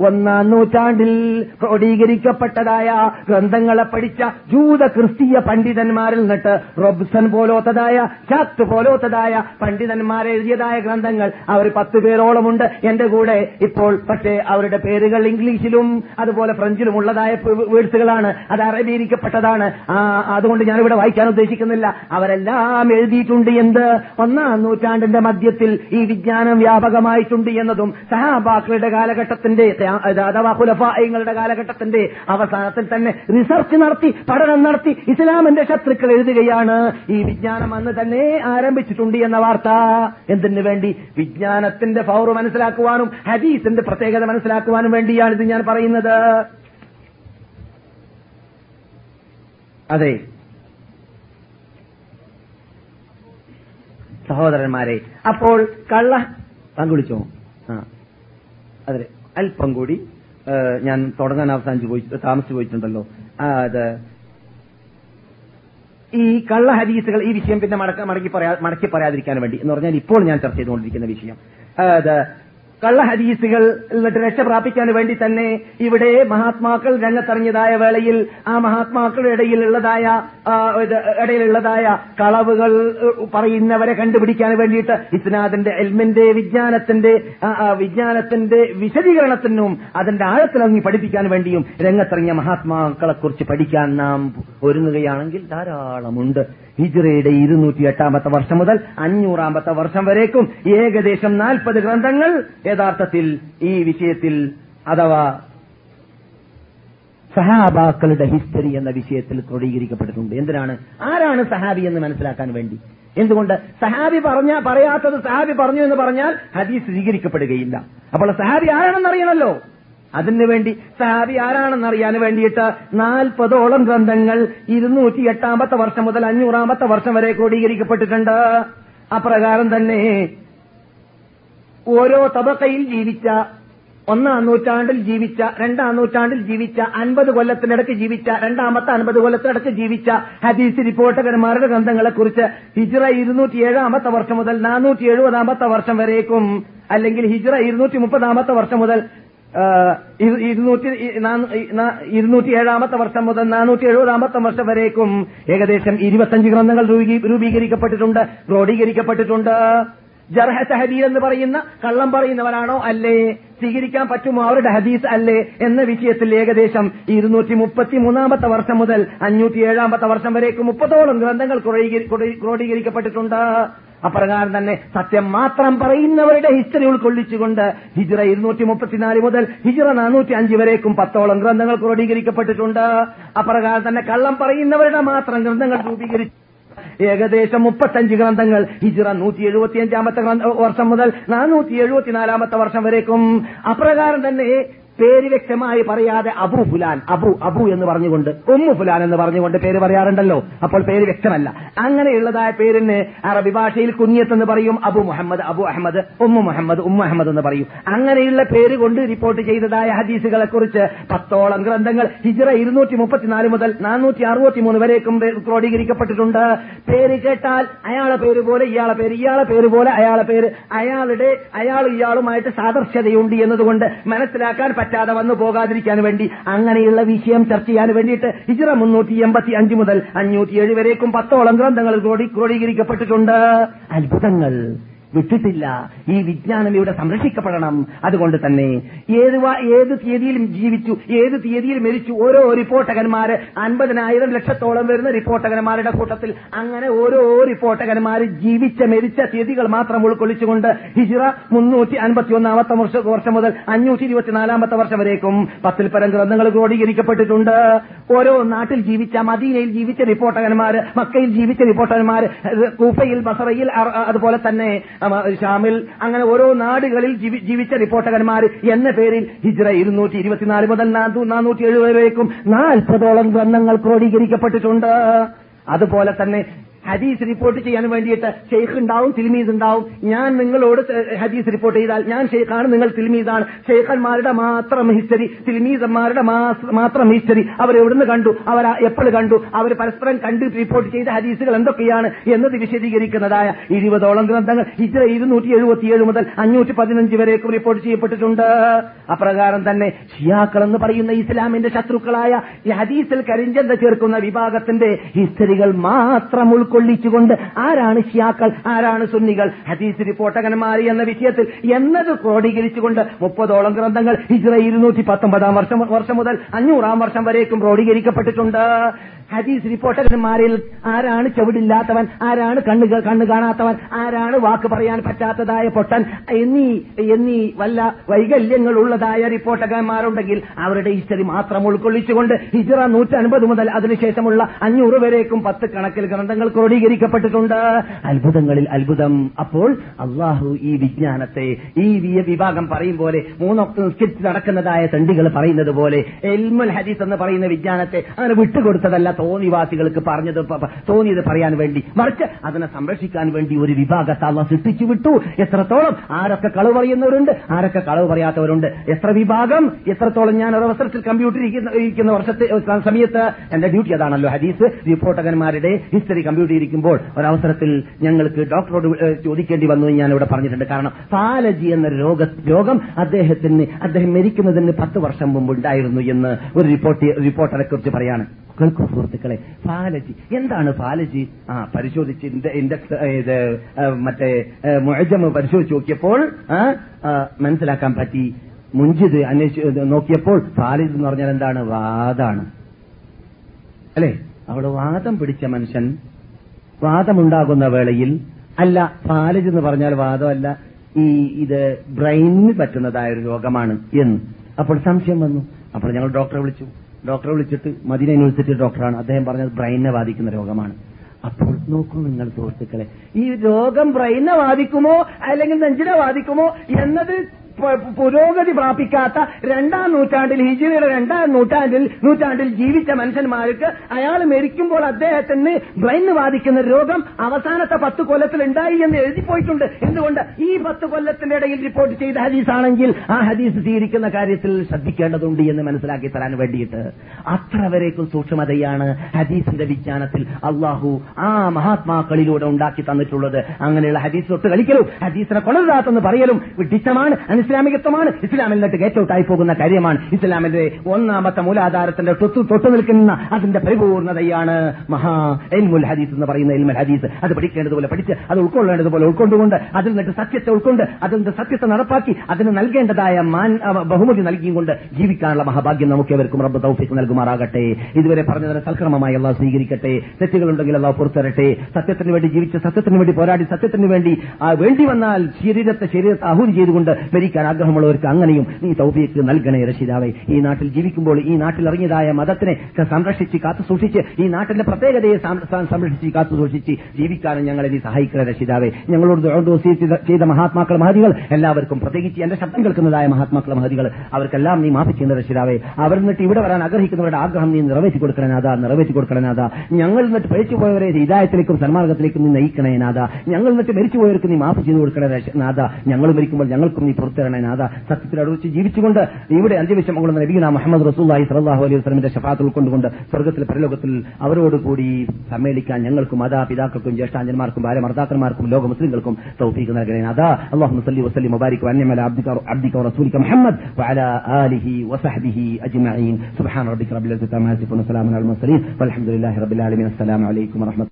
ഒന്നാം നൂറ്റാണ്ടിൽ ക്രോഡീകരിക്കപ്പെട്ടതായ ഗ്രന്ഥങ്ങളെ പഠിച്ച ജൂത ക്രിസ്തീയ പണ്ഡിതന്മാരിൽ നിന്നിട്ട് റൊബ്സൺ പോലോത്തതായ ചാത്ത് പോലോത്തതായ പണ്ഡിതന്മാർ എഴുതിയതായ ഗ്രന്ഥങ്ങൾ. അവർ പത്ത് പേരോളമുണ്ട്. എന്റെ കൂടെ ഇപ്പോൾ പക്ഷേ അവരുടെ പേരുകൾ ഇംഗ്ലീഷിലും അതുപോലെ ഫ്രഞ്ചിലും ഉള്ളതായ വേഴ്സുകളാണ്. അത് അറബീകരിക്കപ്പെട്ടതാണ് അതുകൊണ്ട് ഞാനിവിടെ വായിക്കാൻ ഉദ്ദേശിക്കുന്നില്ല. അവരെല്ലാം എഴുതിയിട്ടുണ്ട് എന്ത്? ഒന്നാം നൂറ്റാണ്ടിന്റെ മധ്യത്തിൽ ഈ വിജ്ഞാനം വ്യാപകമായിട്ടുണ്ട് എന്നതും സഹാബാക്കളുടെ കാലഘട്ടത്തിന്റെ അഥവാ കുലഫായങ്ങളുടെ കാലഘട്ടത്തിന്റെ അവസാനത്തിൽ തന്നെ റിസർച്ച് നടത്തി പഠനം നടത്തി ഇസ്ലാമിന്റെ ശത്രുക്കൾ എഴുതുകയാണ്. ഈ വിജ്ഞാനം അന്ന് തന്നെ ആരംഭിച്ചിട്ടുണ്ട് എന്ന വാർത്ത. എന്തിനു വേണ്ടി? വിജ്ഞാനത്തിന്റെ പവർ മനസ്സിലാക്കുവാനും ഹദീസിന്റെ പ്രത്യേകത മനസ്സിലാക്കുവാനും വേണ്ടിയാണ് ഇത് ഞാൻ പറയുന്നത്. അതെ. സഹോദരന്മാരെ അപ്പോൾ കള്ള പങ്കുവിളിച്ചോ ആ. അതെ. അല്പം കൂടി ഞാൻ തുടങ്ങാൻ അവസാനിച്ചു പോയി താമസിച്ചു പോയിട്ടുണ്ടല്ലോ. അത് ഈ കള്ള ഹദീസുകൾ ഈ വിഷയം പിന്നെ മടക്ക പറയാ മടക്കി പറയാതിരിക്കാൻ വേണ്ടി എന്ന് പറഞ്ഞാൽ ഇപ്പോൾ ഞാൻ ചർച്ച ചെയ്തുകൊണ്ടിരിക്കുന്ന വിഷയം. കള്ള ഹദീസുകൾ എന്നിട്ട് രക്ഷ പ്രാപിക്കാൻ വേണ്ടി തന്നെ ഇവിടെ മഹാത്മാക്കൾ രംഗത്തറിഞ്ഞതായ വേളയിൽ ആ മഹാത്മാക്കളുടെ ഇടയിലുള്ളതായ ഇടയിലുള്ളതായ കളവുകൾ പറയുന്നവരെ കണ്ടുപിടിക്കാൻ വേണ്ടിയിട്ട് ഇസ്നാദിന്റെ എൽമിന്റെ വിജ്ഞാനത്തിന്റെ വിജ്ഞാനത്തിന്റെ വിശദീകരണത്തിനും അതിന്റെ ആഴത്തിലങ്ങി പഠിപ്പിക്കാൻ വേണ്ടിയും രംഗത്തിറങ്ങിയ മഹാത്മാക്കളെക്കുറിച്ച് പഠിക്കാൻ നാം ഒരുങ്ങുകയാണെങ്കിൽ ധാരാളമുണ്ട്. ഹിജ്റയുടെ ഇരുന്നൂറ്റി എട്ടാമത്തെ വർഷം മുതൽ അഞ്ഞൂറാമത്തെ വർഷം വരേക്കും ഏകദേശം നാൽപ്പത് ഗ്രന്ഥങ്ങൾ യഥാർത്ഥത്തിൽ ഈ വിഷയത്തിൽ അഥവാ സഹാബാക്കളുടെ ഹിസ്റ്ററി എന്ന വിഷയത്തിൽ ക്രോഡീകരിക്കപ്പെട്ടിട്ടുണ്ട് എന്തിനാണ്? ആരാണ് സഹാബി എന്ന് മനസ്സിലാക്കാൻ വേണ്ടി? എന്തുകൊണ്ട്? സഹാബി പറഞ്ഞ പറയാത്തത് സഹാബി പറഞ്ഞു എന്ന് പറഞ്ഞാൽ ഹദീസ് സ്വീകരിക്കപ്പെടുകയില്ല. അപ്പോൾ സഹാബി ആരാണെന്ന് അറിയണമല്ലോ? അതിനു വേണ്ടി സഹാബി ആരാണെന്ന് അറിയാൻ വേണ്ടിയിട്ട് നാൽപ്പതോളം ഗ്രന്ഥങ്ങൾ ഇരുന്നൂറ്റി എട്ടാമത്തെ വർഷം മുതൽ അഞ്ഞൂറാമത്തെ വർഷം വരെ ക്രോഡീകരിക്കപ്പെട്ടിട്ടുണ്ട്. അപ്രകാരം തന്നെ ഓരോ തബക്കയിൽ ജീവിച്ച ഒന്നാം നൂറ്റാണ്ടിൽ ജീവിച്ച രണ്ടാം നൂറ്റാണ്ടിൽ ജീവിച്ച അൻപത് കൊല്ലത്തിനിടയ്ക്ക് ജീവിച്ച രണ്ടാമത്തെ അൻപത് കൊല്ലത്തിനിടയ്ക്ക് ജീവിച്ച ഹദീസ് റിപ്പോർട്ടകന്മാരുടെ ഗ്രന്ഥങ്ങളെ കുറിച്ച് ഹിജ്റ ഇരുന്നൂറ്റി ഏഴാമത്തെ വർഷം മുതൽ നാനൂറ്റി എഴുപതാമത്തെ വർഷം വരേക്കും. അല്ലെങ്കിൽ ഹിജ്റ ഇരുന്നൂറ്റി മുപ്പതാമത്തെ വർഷം മുതൽ ഇരുന്നൂറ്റി ഏഴാമത്തെ വർഷം മുതൽ നാനൂറ്റി എഴുപതാമത്തെ വർഷം വരേക്കും ഏകദേശം ഇരുപത്തഞ്ച് ഗ്രന്ഥങ്ങൾ രൂപീ- രൂപീകരിക്കപ്പെട്ടിട്ടുണ്ട് ക്രോഡീകരിക്കപ്പെട്ടിട്ടുണ്ട്. ജർഹ സഹദീ എന്ന് പറയുന്ന കള്ളം പറയുന്നവരാണോ അല്ലേ. സ്വീകരിക്കാൻ പറ്റുമോ? അവരുടെ ഹദീസ് അല്ലേ എന്ന വിഷയത്തിൽ ഏകദേശം ഇരുന്നൂറ്റി മുപ്പത്തി മൂന്നാമത്തെ വർഷം മുതൽ അഞ്ഞൂറ്റി ഏഴാമത്തെ വർഷം വരേക്കും മുപ്പതോളം ഗ്രന്ഥങ്ങൾ ക്രോഡീകരി- ക്രോഡീകരിക്കപ്പെട്ടിട്ടുണ്ട്. അപ്രകാരം തന്നെ സത്യം മാത്രം പറയുന്നവരുടെ ഹിസ്റ്ററി ഉൾക്കൊള്ളിച്ചുകൊണ്ട് ഹിജ്റ ഇരുന്നൂറ്റി മുപ്പത്തിനാല് മുതൽ ഹിജ്റ നാനൂറ്റി അഞ്ച് വരേക്കും പത്തോളം ഗ്രന്ഥങ്ങൾ ക്രോഡീകരിക്കപ്പെട്ടിട്ടുണ്ട്. അപ്രകാരം തന്നെ കള്ളം പറയുന്നവരുടെ മാത്രം ഗ്രന്ഥങ്ങൾ രൂപീകരിച്ചു ഏകദേശം മുപ്പത്തഞ്ച് ഗ്രന്ഥങ്ങൾ ഹിജിറ നൂറ്റി എഴുപത്തിയഞ്ചാമത്തെ വർഷം മുതൽ നാനൂറ്റി എഴുപത്തിനാലാമത്തെ വർഷം വരേക്കും. അപ്രകാരം തന്നെ പേര് വ്യക്തമായി പറയാതെ അബു ഫുലാൻ അബു അബു എന്ന് പറഞ്ഞുകൊണ്ട് ഉമ്മു ഫുലാൻ എന്ന് പറഞ്ഞുകൊണ്ട് പേര് പറയാറുണ്ടല്ലോ. അപ്പോൾ പേര് വ്യക്തമല്ല. അങ്ങനെയുള്ളതായ പേരിന് അറബി ഭാഷയിൽ കുഞ്ഞത്ത് എന്ന് പറയും അബു മുഹമ്മദ് അബു അഹമ്മദ് ഉമ്മു മുഹമ്മദ് ഉമ്മു അഹമ്മദ് എന്ന് പറയും. അങ്ങനെയുള്ള പേര് കൊണ്ട് റിപ്പോർട്ട് ചെയ്തതായ ഹദീസുകളെ കുറിച്ച് പത്തോളം ഗ്രന്ഥങ്ങൾ ഹിജറ ഇരുന്നൂറ്റി മുപ്പത്തിനാല് മുതൽ നാനൂറ്റി അറുപത്തി മൂന്ന് വരേക്കും ക്രോഡീകരിക്കപ്പെട്ടിട്ടുണ്ട്. പേര് കേട്ടാൽ അയാളെ പേര് പോലെ ഇയാളെ പേര് ഇയാളെ പേര് പോലെ അയാളെ പേര് അയാളുടെ അയാൾ ഇയാളുമായിട്ട് സാദർശ്യതയുണ്ട് എന്നതുകൊണ്ട് മനസ്സിലാക്കാൻ പറ്റാതെ വന്നു പോകാതിരിക്കാൻ വേണ്ടി അങ്ങനെയുള്ള വിഷയം ചർച്ച ചെയ്യാൻ വേണ്ടിയിട്ട് ഹിജറ മുന്നൂറ്റി എൺപത്തി അഞ്ച് മുതൽ അഞ്ഞൂറ്റി ഏഴ് വരേക്കും പത്തോളം ഗ്രന്ഥങ്ങൾ ക്രോഡീ- ക്രോഡീകരിക്കപ്പെട്ടിട്ടുണ്ട്. അത്ഭുതങ്ങൾ. വിട്ടിട്ടില്ല. ഈ വിജ്ഞാനം ഇവിടെ സംരക്ഷിക്കപ്പെടണം. അതുകൊണ്ട് തന്നെ ഏത് ഏത് തീയതിയിലും ജീവിച്ചു ഏത് തീയതിയിൽ മരിച്ചു ഓരോ റിപ്പോർട്ടകന്മാര് അൻപതിനായിരം ലക്ഷത്തോളം വരുന്ന റിപ്പോർട്ടകന്മാരുടെ കൂട്ടത്തിൽ അങ്ങനെ ഓരോ റിപ്പോർട്ടകന്മാർ ജീവിച്ച മരിച്ച തീയതികൾ മാത്രം ഉൾക്കൊള്ളിച്ചുകൊണ്ട് ഹിജിറ മുന്നൂറ്റി അൻപത്തി ഒന്നാമത്തെ വർഷം മുതൽ അഞ്ഞൂറ്റി ഇരുപത്തിനാലാമത്തെ വർഷം വരേക്കും പത്തിൽ പരം ഗ്രന്ഥങ്ങൾ ക്രോഡീകരിക്കപ്പെട്ടിട്ടുണ്ട്. ഓരോ നാട്ടിൽ ജീവിച്ച മദീനയിൽ ജീവിച്ച റിപ്പോർട്ടകന്മാര് മക്കയിൽ ജീവിച്ച റിപ്പോർട്ടകന്മാര് കൂഫയിൽ ബസറയിൽ അതുപോലെ തന്നെ ഷാമിൽ അങ്ങനെ ഓരോ നാടുകളിൽ ജീവിച്ച റിപ്പോർട്ടകന്മാർ എന്ന പേരിൽ ഹിജ്ര ഇരുന്നൂറ്റി ഇരുപത്തിനാല് മുതൽ നാനൂറ്റി എഴുപത് വരേക്കും നാൽപ്പതോളം ഗ്രന്ഥങ്ങൾ ക്രോഡീകരിക്കപ്പെട്ടിട്ടുണ്ട്. അതുപോലെ തന്നെ ഹദീസ് റിപ്പോർട്ട് ചെയ്യാൻ വേണ്ടിയിട്ട് ഷെയ്ഖ് ഉണ്ടാവും തിൽമീസ് ഉണ്ടാവും ഞാൻ നിങ്ങളോട് ഹദീസ് റിപ്പോർട്ട് ചെയ്താൽ ഞാൻ ഷെയ്ഖാണ് നിങ്ങൾ തിൽമീസാണ് ഷെയ്ഖന്മാരുടെ മാത്രം ഹിസ്റ്ററി തിൽമീസന്മാരുടെ മാത്രം ഹിസ്റ്ററി അവർ എവിടുന്ന് കണ്ടു അവർ എപ്പോൾ കണ്ടു അവർ പരസ്പരം കണ്ട് റിപ്പോർട്ട് ചെയ്ത ഹദീസുകൾ എന്തൊക്കെയാണ് എന്നത് വിശദീകരിക്കുന്നതായ ഇരുപതോളം ഗ്രന്ഥങ്ങൾ. ഇത്ര ഇരുന്നൂറ്റി എഴുപത്തിയേഴ് മുതൽ അഞ്ഞൂറ്റി പതിനഞ്ച് വരേക്കും റിപ്പോർട്ട് ചെയ്യപ്പെട്ടിട്ടുണ്ട്. അപ്രകാരം തന്നെ ഷിയാക്കൾ എന്ന് പറയുന്ന ഇസ്ലാമിന്റെ ശത്രുക്കളായ ഹദീസിൽ കരിഞ്ചന്ത ചേർക്കുന്ന വിഭാഗത്തിന്റെ ഹിസ്റ്ററികൾ മാത്രം ഉൾക്കൊള്ളിച്ചുകൊണ്ട് ആരാണ് ഷിയാക്കൾ ആരാണ് സുന്നികൾ? ഹദീസ് റിപ്പോർട്ടകന്മാർ എന്ന വിഷയത്തിൽ എന്നത് ക്രോഡീകരിച്ചുകൊണ്ട് മുപ്പതോളം ഗ്രന്ഥങ്ങൾ ഹിജ്റ ഇരുന്നൂറ്റി പത്തൊമ്പതാം വർഷം വർഷം മുതൽ അഞ്ഞൂറാം വർഷം വരേക്കും ക്രോഡീകരിക്കപ്പെട്ടിട്ടുണ്ട്. ഹദീസ് റിപ്പോർട്ടർമാരിൽ ആരാണ് ചെവിടില്ലാത്തവൻ ആരാണ് കണ്ണ് കണ്ണ് കാണാത്തവൻ ആരാണ് വാക്ക് പറയാൻ പറ്റാത്തതായ പൊട്ടൻ എന്നീ എന്നീ വല്ല വൈകല്യങ്ങൾ ഉള്ളതായ റിപ്പോർട്ടർമാരുണ്ടെങ്കിൽ അവരുടെ ഹിസ്റ്ററി മാത്രം ഉൾക്കൊള്ളിച്ചുകൊണ്ട് ഹിജറ നൂറ്റൻപത് മുതൽ അതിനുശേഷമുള്ള അഞ്ഞൂറ് വരേക്കും പത്ത് കണക്കിൽ ഗ്രന്ഥങ്ങൾ ക്രോഡീകരിക്കപ്പെട്ടിട്ടുണ്ട്. അത്ഭുതങ്ങളിൽ അത്ഭുതം. അപ്പോൾ അള്ളാഹു ഈ വിജ്ഞാനത്തെ ഈ വിഭാഗം പറയും പോലെ മൂന്നൊക്കെ നിസ്കരിച്ച് നടക്കുന്നതായ തണ്ടികൾ പറയുന്നത് പോലെ എൽമുൽ ഹദീസ് എന്ന് പറയുന്ന വിജ്ഞാനത്തെ അങ്ങനെ വിട്ടുകൊടുത്തതല്ല തോന്നിവാസികൾക്ക് പറഞ്ഞത് തോന്നിയത് പറയാൻ വേണ്ടി മറിച്ച് അതിനെ സംരക്ഷിക്കാൻ വേണ്ടി ഒരു വിഭാഗത്തെ അള്ള സൃഷ്ടിച്ചു വിട്ടു. എത്രത്തോളം? ആരൊക്കെ കളവ് പറയുന്നവരുണ്ട്? ആരൊക്കെ കളവ് പറയാത്തവരുണ്ട്? എത്ര വിഭാഗം? എത്രത്തോളം ഞാൻ അവസരത്തിൽ കമ്പ്യൂട്ടർ ഇരിക്കുന്ന വർഷത്തെ സമയത്ത് എന്റെ ഡ്യൂട്ടി അതാണല്ലോ ഹദീസ്. റിപ്പോർട്ടകന്മാരുടെ ഹിസ്റ്ററി കമ്പ്യൂട്ടർ ഇരിക്കുമ്പോൾ ഒരവസരത്തിൽ ഞങ്ങൾക്ക് ഡോക്ടറോട് ചോദിക്കേണ്ടി വന്നു ഞാൻ ഇവിടെ പറഞ്ഞിട്ടുണ്ട്. കാരണം പാലജി എന്ന രോഗ രോഗം അദ്ദേഹത്തിന് അദ്ദേഹം മരിക്കുന്നതിന് പത്ത് വർഷം മുമ്പ് ഉണ്ടായിരുന്നു എന്ന് ഒരു റിപ്പോർട്ട് റിപ്പോർട്ടറെ കുറിച്ച് പറയാണ്. കേൾക്കൂ സുഹൃത്തുക്കളെ. ഫാലജി. എന്താണ് ഫാലജി? ആ പരിശോധിച്ച് ഇൻഡക്സ് ഇത് മറ്റേ മുഴജമ പരിശോധിച്ച് നോക്കിയപ്പോൾ മനസ്സിലാക്കാൻ പറ്റി. മുഞ്ചിത് അന്വേഷിച്ച് നോക്കിയപ്പോൾ ഫാലിജ് എന്ന് പറഞ്ഞാൽ എന്താണ്? വാദാണ്. അല്ലേ? അവിടെ വാദം പിടിച്ച മനുഷ്യൻ വാദമുണ്ടാകുന്ന വേളയിൽ അല്ല ഫാലജ് എന്ന് പറഞ്ഞാൽ വാദമല്ല ഈ ഇത് ബ്രെയിനിന് പറ്റുന്നതായ ഒരു രോഗമാണ് എന്ന്. അപ്പോൾ സംശയം വന്നു. അപ്പോൾ ഞങ്ങൾ ഡോക്ടറെ വിളിച്ചു. ഡോക്ടറെ വിളിച്ചിട്ട് മദീന യൂണിവേഴ്സിറ്റി ഡോക്ടറാണ്. അദ്ദേഹം പറഞ്ഞത് ബ്രെയിനെ ബാധിക്കുന്ന രോഗമാണ്. അപ്പോൾ നോക്കൂ നിങ്ങൾ സുഹൃത്തുക്കളെ ഈ രോഗം ബ്രെയിനെ ബാധിക്കുമോ അല്ലെങ്കിൽ നെഞ്ചിനെ ബാധിക്കുമോ എന്നത് പുരോഗതി പ്രാപിക്കാത്ത രണ്ടാം നൂറ്റാണ്ടിൽ ഹിജിറയുടെ രണ്ടാം നൂറ്റാണ്ടിൽ നൂറ്റാണ്ടിൽ ജീവിച്ച മനുഷ്യന്മാർക്ക് അയാൾ മരിക്കുമ്പോൾ അദ്ദേഹത്തിന് ബ്രെയിൻ ബാധിക്കുന്ന രോഗം അവസാനത്തെ പത്ത് കൊല്ലത്തിൽ ഉണ്ടായി എന്ന് എഴുതിപ്പോയിട്ടുണ്ട് എന്തുകൊണ്ട്? ഈ പത്ത് കൊല്ലത്തിന്റെ ഇടയിൽ റിപ്പോർട്ട് ചെയ്ത ഹദീസാണെങ്കിൽ ആ ഹദീസ് സ്വീകരിക്കുന്ന കാര്യത്തിൽ ശ്രദ്ധിക്കേണ്ടതുണ്ട് എന്ന് മനസ്സിലാക്കി തരാൻ വേണ്ടിയിട്ട്. അത്ര വരേക്കും സൂക്ഷ്മതയാണ് ഹദീസിന്റെ വിജ്ഞാനത്തിൽ അള്ളാഹു ആ മഹാത്മാക്കളിലൂടെ ഉണ്ടാക്കി തന്നിട്ടുള്ളത്. അങ്ങനെയുള്ള ഹദീസ് തൊട്ട് കളിക്കലും ഹദീസിനെ കൊണരുതാത്തെന്ന് പറയലും വിഡിത്തമാണ് അനിസ്ലാമികത്വമാണ് ഇസ്ലാമിൽ നിന്നിട്ട് ഗേറ്റ് പോകുന്ന കാര്യമാണ്. ഇസ്ലാമിന്റെ ഒന്നാമത്തെ മൂലാധാരത്തിന്റെ തൊട്ടു തൊട്ടു നിൽക്കുന്ന അതിന്റെ പരിപൂർണതയാണ് മഹാ എൽമുൽ ഹദീസ് എന്ന് പറയുന്ന എൽമുൽ ഹദീസ്. അത് പഠിക്കേണ്ടതുപോലെ പഠിച്ച് അത് ഉൾക്കൊള്ളേണ്ടതുപോലെ ഉൾക്കൊണ്ടുകൊണ്ട് അതിൽ നിന്നിട്ട് സത്യത്തെ ഉൾക്കൊണ്ട് അതിന്റെ സത്യത്തെ നടപ്പാക്കി അതിന് നൽകേണ്ടതായ ബഹുമതി നൽകിയും കൊണ്ട് ജീവിക്കാനുള്ള മഹാഭാഗ്യം നമുക്ക് എവർക്കും റബ്ബ് തൗഫിക്ക് നൽകുമാറാകട്ടെ. ഇതുവരെ പറഞ്ഞതിനെ സൽക്രമമായി അള്ളാഹ് സ്വീകരിക്കട്ടെ. തെറ്റുകളുണ്ടെങ്കിൽ അള്ളാഹ് പുറത്തരട്ടെ സത്യത്തിന് വേണ്ടി ജീവിച്ച് സത്യത്തിന് വേണ്ടി പോരാടി സത്യത്തിന് വേണ്ടി വേണ്ടി വന്നാൽ ശരീരത്തെ ശരീരത്തെ അഹൂതി ചെയ്തുകൊണ്ട് ജീവിക്കാൻ ആഗ്രഹമുള്ളവർക്ക് അങ്ങനെയും നീ തൗഫീക്ക് നൽകണേ രക്ഷിതാവേ ഈ നാട്ടിൽ ജീവിക്കുമ്പോൾ ഈ നാട്ടിൽ ഇറങ്ങിയതായ മതത്തിനെ സംരക്ഷിച്ച് കാത്തു സൂക്ഷിച്ച് ഈ നാട്ടിന്റെ പ്രത്യേകതയെ സംരക്ഷിച്ച് കാത്തു സൂക്ഷിച്ച് ജീവിക്കാനും ഞങ്ങളെ നീ സഹായിക്കണ രക്ഷിതാവേ ഞങ്ങളോട് ചെയ്ത മഹാത്മാക്കൾ മഹതികൾ എല്ലാവർക്കും പ്രത്യേകിച്ച് എന്റെ ശബ്ദം കേൾക്കുന്നതായ മഹാത്മാക്കൾ മഹതികൾ അവർക്കെല്ലാം നീ മാഫി ചെയ്യുന്ന രക്ഷിതാവേ അവർ എന്നിട്ട് ഇവിടെ വരാൻ ആഗ്രഹിക്കുന്നവരുടെ ആഗ്രഹം നീ നിറവേറ്റി കൊടുക്കണേ നാഥ നിറവേറ്റി കൊടുക്കണേ നാഥ. ഞങ്ങൾ എന്നിട്ട് പഴിച്ചു പോയവരെ ഹിതായത്തിലേക്കും സന്മാർഗത്തിലേക്കും നീ നയിക്കണേ നാഥ. ഞങ്ങൾ എന്നിട്ട് മരിച്ചുപോയവർക്ക് നീ മാഫി ചെയ്തു കൊടുക്കണേ നാഥ. ഞങ്ങൾ മരിക്കുമ്പോൾ ഞങ്ങൾക്കും നീ പുറത്തിരണേ നാഥ സത്യത്തിൽ അടുവിച്ച് ജീവിച്ചുകൊണ്ട് ഇവിടെ അന്ത്യവിഷം കൊള്ളുന്ന നബീന മുഹമ്മദ് റസൂല്ലായി സലാഹു അലൈഹി വസ്ലമിന്റെ ഷഫാത്ത് ഉൾക്കൊണ്ടുകൊണ്ട് സ്വർഗത്തിൽ പരലോകത്തിൽ അവരോടുകൂടി സമ്മേളിക്കാൻ ഞങ്ങൾക്കും മാതാപിതാക്കൾക്കും ജ്യേഷ്ഠാഞ്ജന്മാർക്കും ഭാര്യ മർദ്ദാക്കന്മാർക്കും ലോക മുസ്ലിങ്ങൾക്കും തൗഫീഖ് നൽകണേ നാഥ അള്ളാഹു സല്ലി വസല്ലി മുബാരിക് വഅന്നമ അല അബ്ദിക അബ്ദിക ورسولك محمد وعلى آله وصحبه أجمعين سبحان ربك رب العزة عما يصفون وسلام على المرسلين والحمد لله رب العالمين السلام عليكم ورحمة